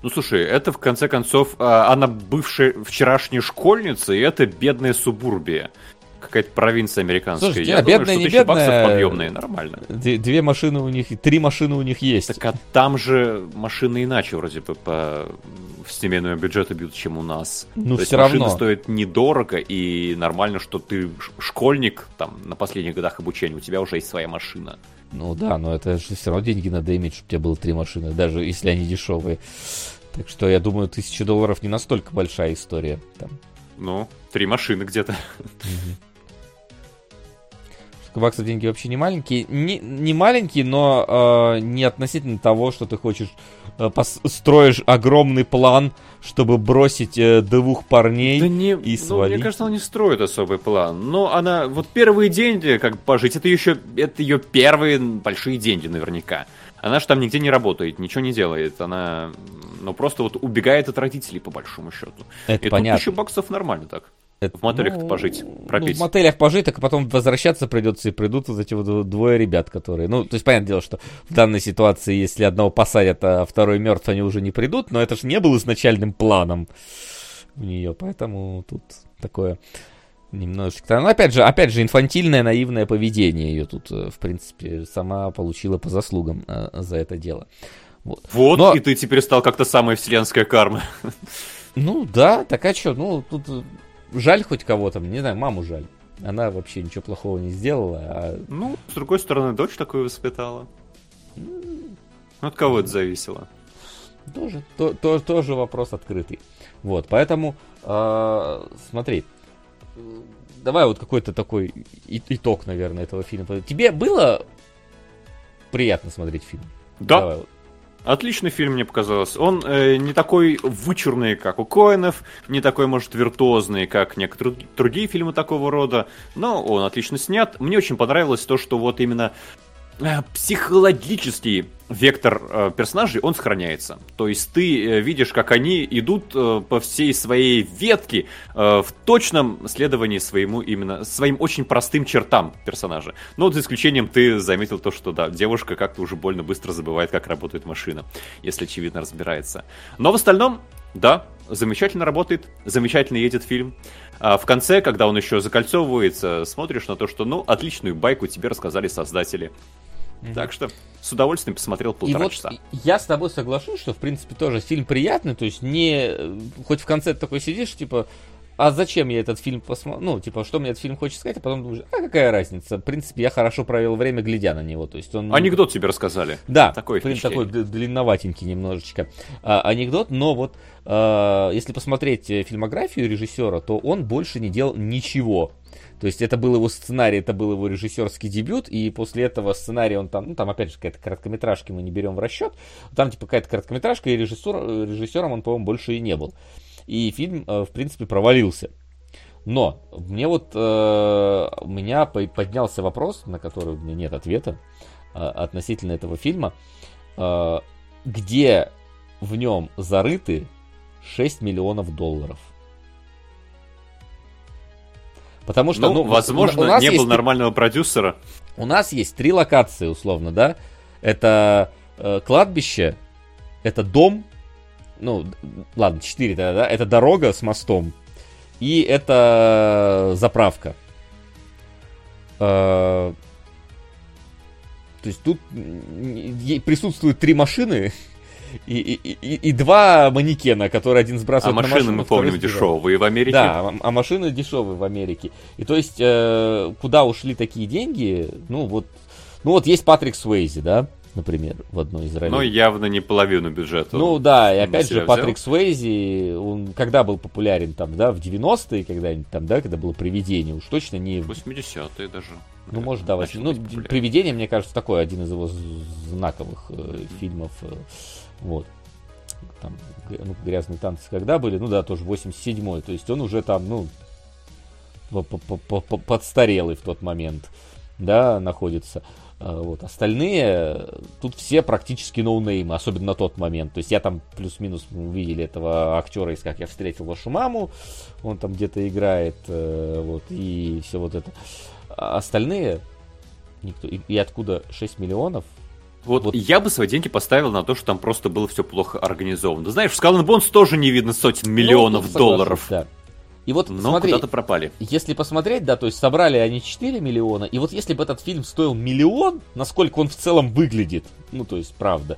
Ну слушай, это в конце концов, а, она бывшая вчерашняя школьница, и это бедная субурбия какая-то провинция американская. Слушайте, Я а бедная, думаю, что не бедная, подъемные, нормально. Две, машины у них, три машины у них есть. Так а там же машины иначе вроде бы по семейному бюджету бьют, чем у нас. Ну, То все есть машины равно. стоят недорого, и нормально, что ты школьник, там, на последних годах обучения, у тебя уже есть своя машина. Ну да, но это же все равно деньги надо иметь, чтобы у тебя было три машины, даже если они дешевые. Так что я думаю, тысяча долларов не настолько большая история. Там. Ну, три машины где-то. Баксов деньги вообще не маленькие. Не, не маленькие, но э, не относительно того, что ты хочешь э, строишь огромный план, чтобы бросить э, двух парней да не, и ну, свалить. Мне кажется, она не строит особый план. Но она вот первые деньги, как пожить, это еще это ее первые большие деньги наверняка. Она же там нигде не работает, ничего не делает. Она ну просто вот убегает от родителей по большому счету. Это и понятно. тут тысячу баксов нормально так. Это, в мотелях ну, пожить, пропить. Ну, в мотелях пожить, так потом возвращаться придется, и придут вот эти вот двое ребят, которые... Ну, то есть, понятное дело, что в данной ситуации, если одного посадят, а второй мертв, они уже не придут, но это же не было изначальным планом у нее, поэтому тут такое немножечко... Ну, опять же, опять же, инфантильное, наивное поведение ее тут, э, в принципе, сама получила по заслугам э, за это дело. Вот, вот но... и ты теперь стал как-то самая вселенская карма. Ну да, так а что, ну тут жаль хоть кого-то, не знаю, маму жаль. Она вообще ничего плохого не сделала. А... Ну, с другой стороны, дочь такую воспитала. Ну, от кого это зависело? Тоже, то, то, тоже вопрос открытый. Вот, поэтому, э, смотри, давай вот какой-то такой итог, наверное, этого фильма. Тебе было приятно смотреть фильм? Да. Давай, Отличный фильм, мне показалось. Он э, не такой вычурный, как у Коинов, не такой, может, виртуозный, как некоторые другие фильмы такого рода, но он отлично снят. Мне очень понравилось то, что вот именно психологический вектор э, персонажей, он сохраняется. То есть ты э, видишь, как они идут э, по всей своей ветке э, в точном следовании своему именно, своим очень простым чертам персонажа. Но вот за исключением ты заметил то, что да, девушка как-то уже больно быстро забывает, как работает машина, если очевидно разбирается. Но в остальном, да, замечательно работает, замечательно едет фильм. А в конце, когда он еще закольцовывается, смотришь на то, что, ну, отличную байку тебе рассказали создатели. Mm-hmm. Так что с удовольствием посмотрел полтора и вот часа. Я с тобой соглашусь, что в принципе тоже фильм приятный, то есть не хоть в конце такой сидишь, типа, а зачем я этот фильм посмотрю? Ну, типа, что мне этот фильм хочет сказать, а потом думаешь, а какая разница? В принципе, я хорошо провел время, глядя на него. То есть он... Анекдот тебе рассказали. Да, такой, такой длинноватенький немножечко а, анекдот, но вот а, если посмотреть фильмографию режиссера, то он больше не делал ничего. То есть это был его сценарий, это был его режиссерский дебют, и после этого сценария он там, ну там опять же какая-то короткометражка мы не берем в расчет, там типа какая-то короткометражка, и режиссер, режиссером он, по-моему, больше и не был и фильм, э, в принципе, провалился. Но мне вот э, у меня поднялся вопрос, на который у меня нет ответа э, относительно этого фильма, где в нем зарыты 6 миллионов долларов. Потому что, ну, ну возможно, у нас не есть... было нормального продюсера. У нас есть три локации, условно, да. Это э, кладбище, это дом ну, ладно, 4 тогда, да, это дорога с мостом, и это заправка. А, то есть тут присутствуют три машины <laughs> и, и, и, и два манекена, которые один сбрасывает а на машины, мы помним, дешевые в Америке. Да, а, а машины дешевые в Америке. И то есть, э, куда ушли такие деньги, ну вот, ну вот есть Патрик Суэйзи, да, например, в одной из ролей. Но явно не половину бюджета. Ну да, и опять же, Патрик взял. Суэйзи, он когда был популярен там, да, в 90-е, когда-нибудь там, да, когда было «Привидение», уж точно не... 80-е даже. Ну, да, может, да, 8... ну, «Привидение», мне кажется, такой один из его знаковых э, фильмов, э, вот. Там, ну, «Грязные танцы» когда были? Ну да, тоже 87-й, то есть он уже там, ну, подстарелый в тот момент. да, находится. А, вот. Остальные, тут все практически ноунеймы, особенно на тот момент. То есть я там плюс-минус увидели этого актера из «Как я встретил вашу маму», он там где-то играет, э, вот, и все вот это. А остальные, никто, и, и откуда 6 миллионов, вот, вот я бы свои деньги поставил на то, что там просто было все плохо организовано. знаешь, в Skull Bones тоже не видно сотен ну, миллионов ну, долларов. Да. И вот Но смотри, куда-то пропали. Если посмотреть, да, то есть собрали они 4 миллиона, и вот если бы этот фильм стоил миллион, насколько он в целом выглядит, ну, то есть, правда,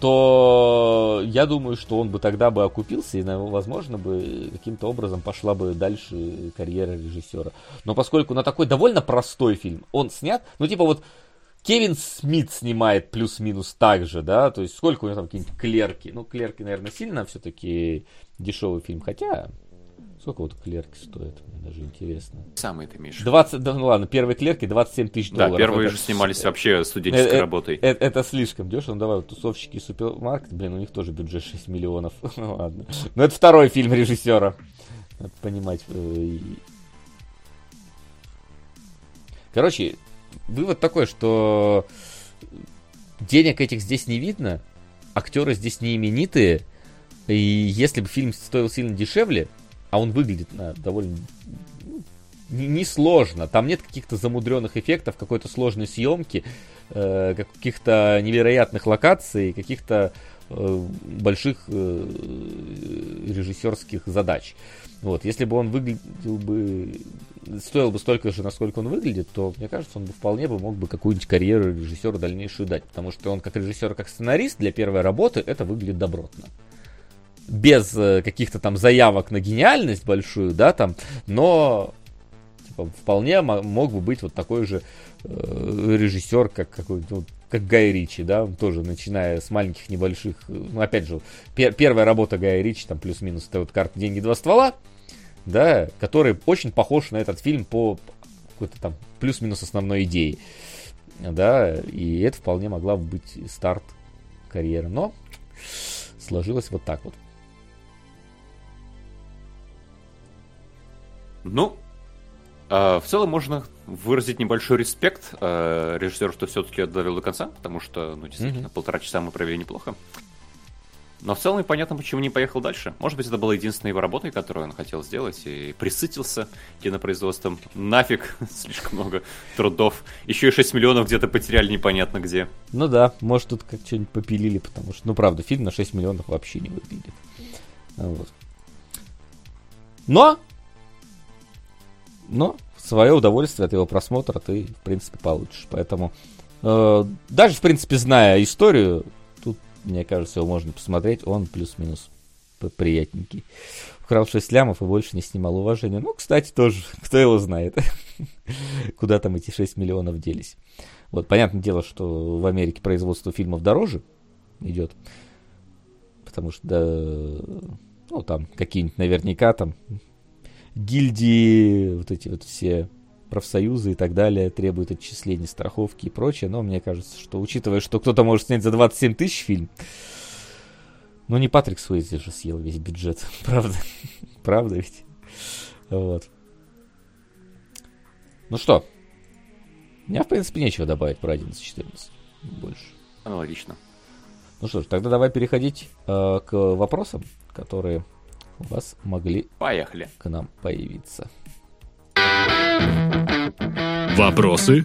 то я думаю, что он бы тогда бы окупился, и, возможно, бы каким-то образом пошла бы дальше карьера режиссера. Но поскольку на такой довольно простой фильм он снят, ну, типа вот Кевин Смит снимает плюс-минус так же, да, то есть сколько у него там какие-нибудь клерки, ну, клерки, наверное, сильно все-таки дешевый фильм, хотя Сколько вот клерки стоят? Мне даже интересно. Самый ты, Миша. 20, да, ну ладно, первые клерки 27 тысяч долларов. Да, первые это, же снимались вообще студенческой это, работой. Это, это слишком дешево. Ну давай, вот, тусовщики и супермаркет, блин, у них тоже бюджет 6 миллионов. <laughs> ну ладно. Но это второй фильм режиссера. Надо понимать. Э, Короче, вывод такой, что денег этих здесь не видно, актеры здесь не именитые, и если бы фильм стоил сильно дешевле, а он выглядит на довольно несложно. Не Там нет каких-то замудренных эффектов, какой-то сложной съемки, э, каких-то невероятных локаций, каких-то э, больших э, режиссерских задач. Вот, если бы он выглядел бы, стоил бы столько же, насколько он выглядит, то, мне кажется, он бы вполне бы мог бы какую-нибудь карьеру режиссера дальнейшую дать, потому что он как режиссер, как сценарист для первой работы это выглядит добротно. Без э, каких-то там заявок на гениальность большую, да, там, но типа, вполне мог бы быть вот такой же э, режиссер, как какой ну, как Гай Ричи, да, тоже начиная с маленьких небольших, ну, опять же, пер, первая работа Гая Ричи, там, плюс-минус, это вот карта «Деньги. Два ствола», да, который очень похож на этот фильм по какой-то там плюс-минус основной идее, да, и это вполне могла быть старт карьеры, но сложилось вот так вот. Ну, э, в целом можно выразить небольшой респект э, режиссеру, что все-таки довел до конца, потому что, ну, действительно, mm-hmm. полтора часа мы провели неплохо. Но в целом непонятно, почему не поехал дальше. Может быть, это была единственная его работа, которую он хотел сделать, и присытился кинопроизводством. Нафиг, <laughs> слишком много трудов. Еще и 6 миллионов где-то потеряли непонятно где. Ну да, может, тут как что-нибудь попилили, потому что, ну правда, фильм на 6 миллионов вообще не выглядит. Вот. Но но свое удовольствие от его просмотра ты, в принципе, получишь. Поэтому, э, даже, в принципе, зная историю, тут, мне кажется, его можно посмотреть, он плюс-минус приятненький. Вкрал 6 лямов и больше не снимал уважения. Ну, кстати, тоже, <laughs> кто его знает, <laughs> куда там эти 6 миллионов делись. Вот, понятное дело, что в Америке производство фильмов дороже идет, потому что, да, ну, там какие-нибудь наверняка там гильдии, вот эти вот все профсоюзы и так далее требуют отчислений страховки и прочее, но мне кажется, что учитывая, что кто-то может снять за 27 тысяч фильм, ну не Патрик Суэйзи же съел весь бюджет, <laughs> правда? правда ведь? Вот. Ну что, у меня, в принципе, нечего добавить про 11-14 больше. Аналогично. Ну что ж, тогда давай переходить э, к вопросам, которые вас могли Поехали. к нам появиться. Вопросы?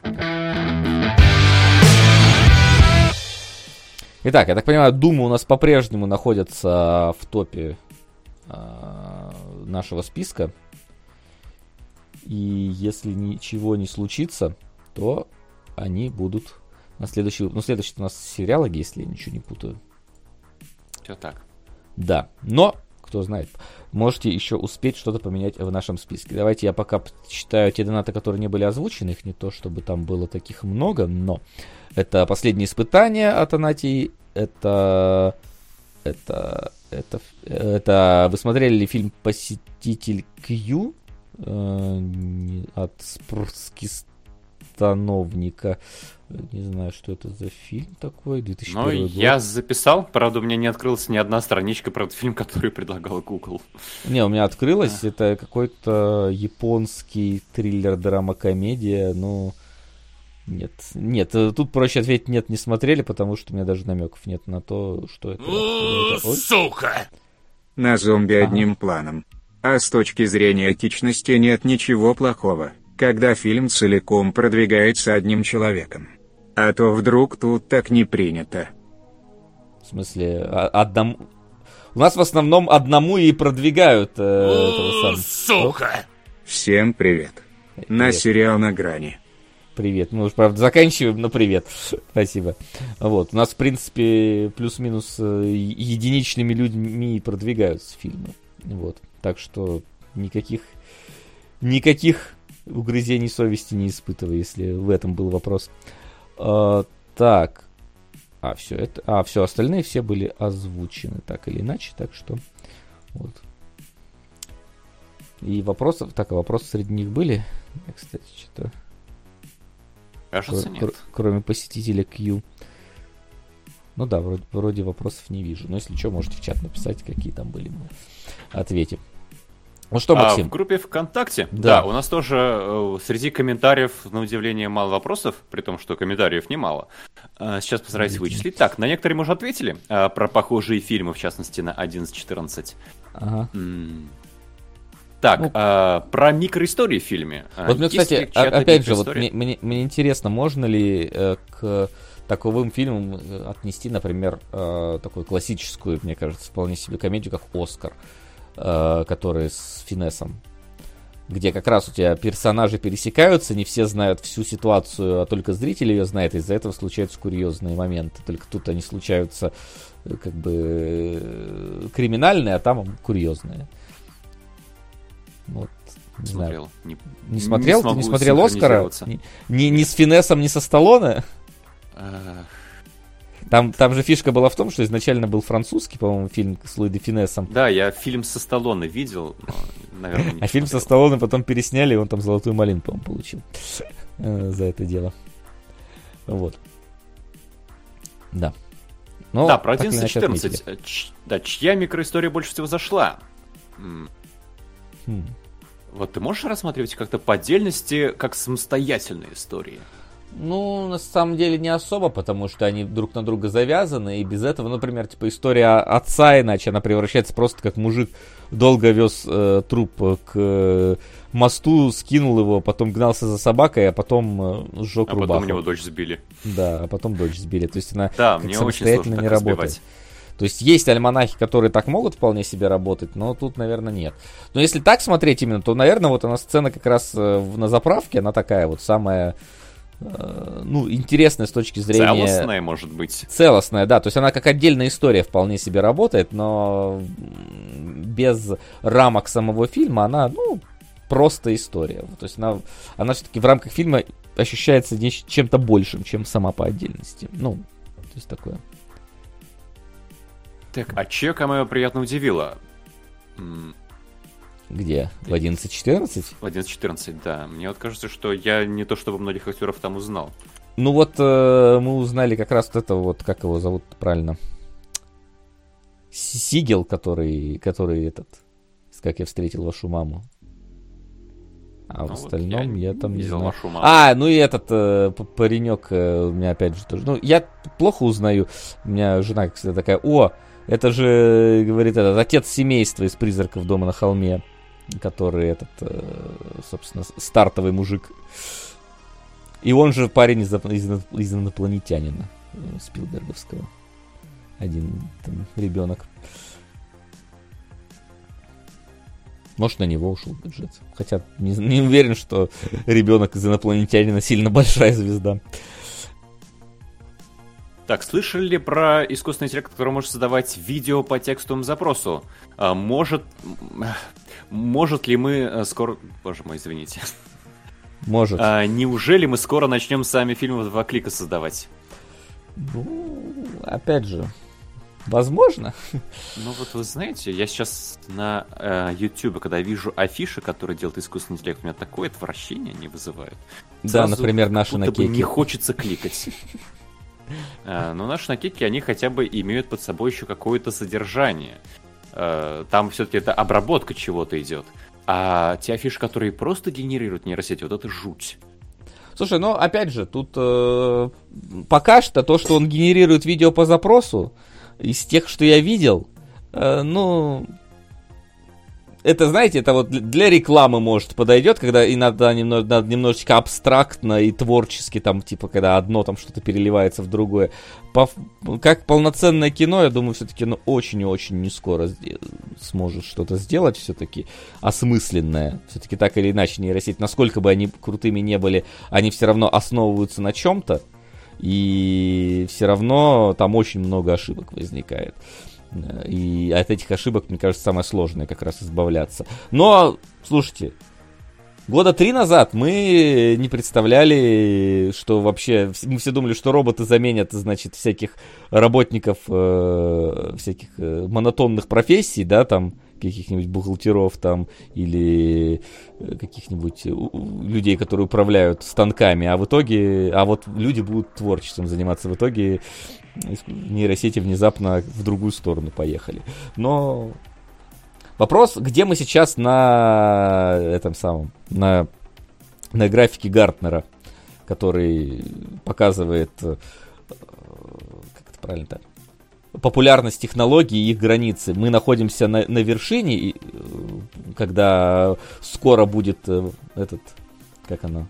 Итак, я так понимаю, Дума у нас по-прежнему находится в топе э, нашего списка. И если ничего не случится, то они будут на следующий... Ну, следующий у нас сериалоги, если я ничего не путаю. Все так. Да, но кто знает. Можете еще успеть что-то поменять в нашем списке. Давайте я пока читаю те донаты, которые не были озвучены. Их не то, чтобы там было таких много, но это последнее испытание от Анатии. Это... Это... Это... Это... Вы смотрели ли фильм «Посетитель Кью»? Э, от Спрскистановника. Не знаю, что это за фильм такой, 2001 Ну, год. я записал, правда, у меня не открылась ни одна страничка про этот фильм, <laughs> который предлагал Google. Не, у меня открылась, а. это какой-то японский триллер, драма, комедия, ну, Нет, нет, э, тут проще ответить нет, не смотрели, потому что у меня даже намеков нет на то, что это. это Сука! На зомби одним планом. А с точки зрения этичности нет ничего плохого, когда фильм целиком продвигается одним человеком. А то вдруг тут так не принято. В смысле, а- одному... У нас в основном одному и продвигают э, этого самого. Сука! Всем привет. На Привет. сериал на грани. Привет. Мы уж, правда, заканчиваем, но привет. Спасибо. Вот. У нас, в принципе, плюс-минус э, единичными людьми продвигаются фильмы. Вот. Так что никаких, никаких угрызений совести не испытываю, если в этом был вопрос. А, так. А, все это. А, все, остальные все были озвучены так или иначе, так что. Вот. И вопросов, так, а вопросы среди них были? Я, кстати, что-то Кажется, Кр- нет. кр- кроме посетителя Q. Ну да, вроде, вроде вопросов не вижу. Но если что, можете в чат написать, какие там были. Мы ответим. Ну что, А Максим? в группе ВКонтакте, Да. да, у нас тоже э, среди комментариев, на удивление, мало вопросов, при том, что комментариев немало. А, сейчас постараюсь вычислить. Так, на некоторые мы уже ответили, а, про похожие фильмы, в частности, на 11.14. Ага. М. Так, Ну. а, про микроистории в фильме. А, Вот мне, кстати, опять же, вот мне, мне- мне интересно, можно ли э, к таковым фильмам э, отнести, например, э, такую классическую, мне кажется, вполне себе комедию, как «Оскар», э, которая с Финесом, где как раз у тебя персонажи пересекаются, не все знают всю ситуацию, а только зритель ее знает, из-за этого случаются курьезные моменты. Только тут они случаются э, как бы э, криминальные, а там курьезные. Вот, не знаю. Смотрел. Не, Не смотрел? Ты смогу не смотрел Оскара? Ни, ни, ни с Финесом, ни со Сталлоне? А, Там, там же фишка была в том, что изначально был французский, по-моему, фильм с Луи де Финесом. Да, я фильм со Сталлоне видел, но, наверное, не А фильм со. Сталлоне потом пересняли, и он там золотую малину, по-моему, получил э, за это дело. Вот. Да. Но Да, про так или иначе 11.14. отметили. Э, ч- Да, чья микроистория больше всего зашла? Хм. Вот ты можешь рассматривать как-то по отдельности, как самостоятельные истории? Ну, на самом деле не особо, потому что они друг на друга завязаны, и без этого, например, типа история отца, иначе она превращается просто как мужик долго вез э, труп к э, мосту, скинул его, потом гнался за собакой, а потом э, сжег А рубаху. потом у него дочь сбили. Да, а потом дочь сбили. То есть она Да, как мне самостоятельно не работает. То есть есть альманахи, которые так могут вполне себе работать, но тут, наверное, нет. Но если так смотреть именно, то, наверное, вот она сцена как раз э, на заправке, она такая вот самая, ну, интересная с точки зрения... Целостная, может быть. Целостная, да. То есть она как отдельная история вполне себе работает, но без рамок самого фильма она, ну, просто история. То есть она, она все-таки в рамках фильма ощущается чем-то большим, чем сама по отдельности. Ну, то есть такое. Так, а чье камео приятно удивило? Где? В 11.14? В 11.14, да. Мне вот кажется, что я не то чтобы многих актеров там узнал. Ну вот э, мы узнали как раз вот этого вот, как его зовут правильно? Сигел, который, который этот, как я встретил вашу маму. А в Ну вот остальном я, там не знаю. вашу маму. А, ну и этот э, паренек э, у меня опять же тоже. Ну, я плохо узнаю. У меня жена, всегда, такая, о, это же, говорит, этот отец семейства из призраков дома на холме, который этот, э, собственно, стартовый мужик. И он же парень из, из инопланетянина э, Спилберговского. Один там ребенок. Может, на него ушел бюджет. Хотя не, не уверен, что ребенок из инопланетянина сильно большая звезда. Так, слышали ли про искусственный интеллект, который может создавать видео по текстовому запросу? А, может, может ли мы э, скоро... Боже мой, извините. Может. А, неужели мы скоро начнем сами фильмы в два клика создавать? Ну, опять же, возможно. Ну вот вы знаете, я сейчас на э, YouTube, когда вижу афиши, которые делает искусственный интеллект, у меня такое отвращение не вызывают. Да, Сразу например, наши будто на бы не хочется кликать. А, <laughs> Но наши накидки, они хотя бы имеют под собой еще какое-то содержание. Э, Там все-таки это обработка чего-то идет. А те афиши, которые просто генерируют нейросети, вот это жуть. Слушай, ну опять же, тут э, пока что то, что он генерирует видео по запросу, из тех, что я видел, э, ну, это, знаете, это вот для рекламы, может, подойдет, когда и надо, немного, надо немножечко абстрактно и творчески, там, типа, когда одно там что-то переливается в другое. По, как полноценное кино, я думаю, все-таки оно очень и очень не скоро сможет что-то сделать, все-таки осмысленное. Все-таки так или иначе нейросеть, насколько бы они крутыми не были, они все равно основываются на чем-то, и все равно там очень много ошибок возникает. И от этих ошибок, мне кажется, самое сложное как раз избавляться. Но, слушайте, года три назад мы не представляли, что вообще... Мы все думали, что роботы заменят, значит, всяких работников, э, всяких э, монотонных профессий, да, там, каких-нибудь бухгалтеров там или э, каких-нибудь людей, которые управляют станками, а в итоге, а вот люди будут творчеством заниматься, в итоге нейросети внезапно в другую сторону поехали. Но вопрос, где мы сейчас на этом самом, на, на графике Гартнера, который показывает, э, как это правильно так, популярность технологий и их границы. Мы находимся на, на вершине, э, когда скоро будет э, этот, как оно,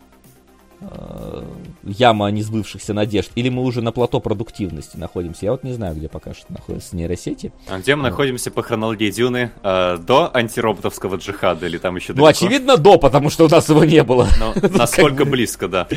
э, яма несбывшихся надежд, или мы уже на плато продуктивности находимся. Я вот не знаю, где пока что находятся нейросети. А где мы вот. находимся по хронологии Дюны? Э, до антироботовского джихада или там еще Ну, очевидно, до, потому что у нас его не было. Но <laughs> насколько близко, да.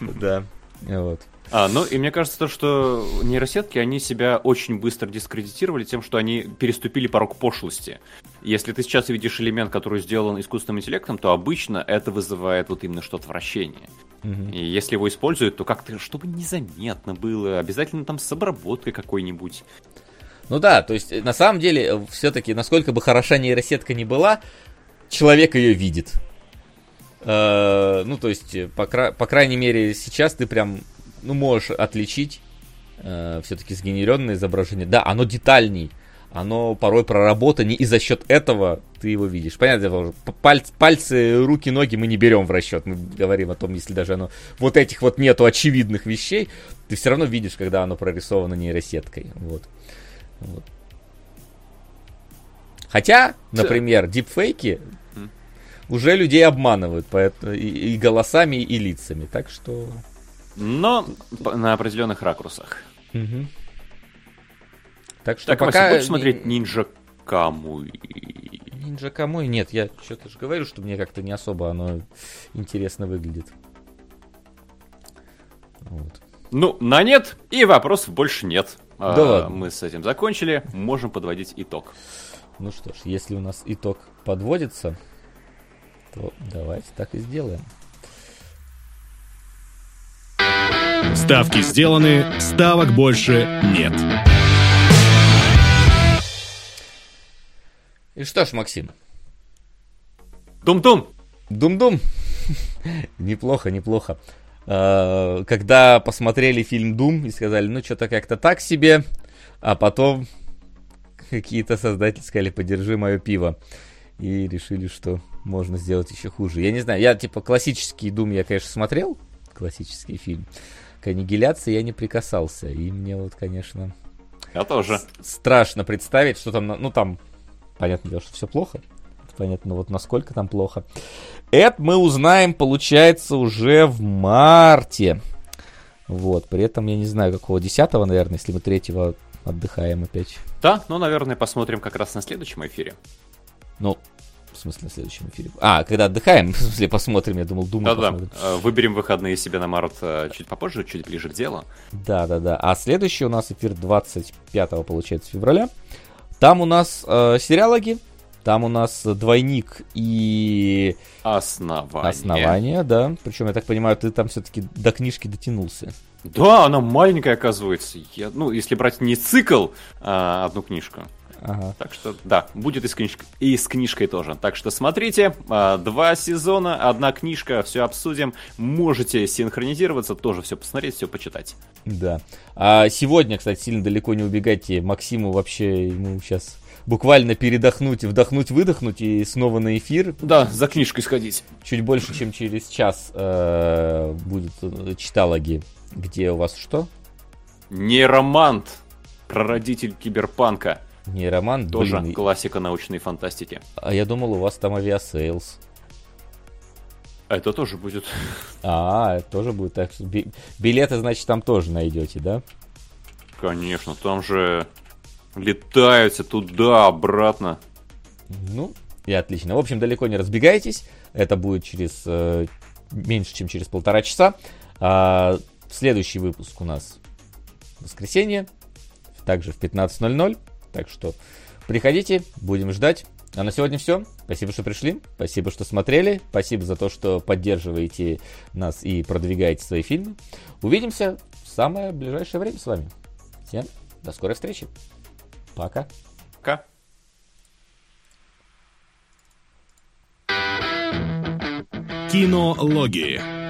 Да, вот. А, ну, и мне кажется, то, что нейросетки, они себя очень быстро дискредитировали тем, что они переступили порог пошлости. Если ты сейчас видишь элемент, который сделан искусственным интеллектом, то обычно это вызывает вот именно что-то вращение. Угу. И если его используют, то как-то, чтобы незаметно было, обязательно там с обработкой какой-нибудь. Ну да, то есть на самом деле, все-таки, насколько бы хороша нейросетка не была, человек ее видит. Э, ну, то есть, по, по крайней мере, сейчас ты прям ну, можешь отличить э, все-таки сгенеренное изображение. Да, оно детальней, оно порой проработаннее, и за счет этого ты его видишь. Понятно, пальцы, пальцы, руки, ноги мы не берем в расчет. Мы говорим о том, если даже оно вот этих вот нету очевидных вещей, ты все равно видишь, когда оно прорисовано нейросеткой. Вот. вот. Хотя, например, дипфейки уже людей обманывают поэтому, и, и голосами, и лицами. Так что но на определенных ракурсах. Угу. Так что так, пока... Максим, будешь смотреть Нинджа Камуй? Нинджа Камуй? Нет, я что-то же говорю, что мне как-то не особо оно интересно выглядит. Вот. Ну, на нет, и вопросов больше нет. Да а, ладно. Мы с этим закончили, можем подводить итог. Ну что ж, если у нас итог подводится, то давайте так и сделаем. Ставки сделаны, ставок больше нет. И что ж, Максим? Дум-дум! Дум-дум! <laughs> неплохо, неплохо. А, когда посмотрели фильм Дум и сказали, ну что-то как-то так себе, а потом какие-то создатели сказали, подержи мое пиво. И решили, что можно сделать еще хуже. Я не знаю, я типа классический Дум я, конечно, смотрел, классический фильм к аннигиляции я не прикасался. И мне вот, конечно... Я тоже. Страшно представить, что там... Ну, там, понятное дело, что все плохо. Понятно, вот насколько там плохо. Это мы узнаем, получается, уже в марте. Вот, при этом я не знаю, какого 10 наверное, если мы 3 отдыхаем опять. Да, ну, наверное, посмотрим как раз на следующем эфире. Ну, в смысле, на следующем эфире. А, когда отдыхаем, <laughs> в смысле, посмотрим, я думал, думаю, Да-да, э, выберем выходные себе на март э, чуть попозже, чуть ближе к делу. Да-да-да. А следующий у нас эфир 25 получается февраля. Там у нас э, сериалоги, там у нас двойник и... Основание. Основание, да. Причем, я так понимаю, ты там все-таки до книжки дотянулся. Да, она маленькая, оказывается. Я, ну, если брать не цикл, а одну книжку. Ага. Так что, да, будет и с, книж... и с книжкой тоже. Так что смотрите, а, два сезона, одна книжка, все обсудим. Можете синхронизироваться, тоже все посмотреть, все почитать. Да. А сегодня, кстати, сильно далеко не убегайте. Максиму вообще, ему сейчас буквально передохнуть, вдохнуть, выдохнуть и снова на эфир. Да, за книжкой сходить. Чуть больше, чем через час э, будут э, читалоги. Где у вас что? Нейромант, прародитель киберпанка. Нейромант, Тоже блин. классика научной фантастики. А я думал, у вас там Aviasales. Это тоже будет. А, это тоже будет так. что би- Билеты, значит, там тоже найдете, да? Конечно, там же летаются туда, обратно. Ну, и отлично. В общем, далеко не разбегайтесь. Это будет через э, меньше, чем через полтора часа. А, следующий выпуск у нас воскресенье, также в 15.00. Так что приходите, будем ждать. А на сегодня все. Спасибо, что пришли. Спасибо, что смотрели. Спасибо за то, что поддерживаете нас и продвигаете свои фильмы. Увидимся в самое ближайшее время с вами. Всем до скорой встречи. Пока. Пока. Кинологии.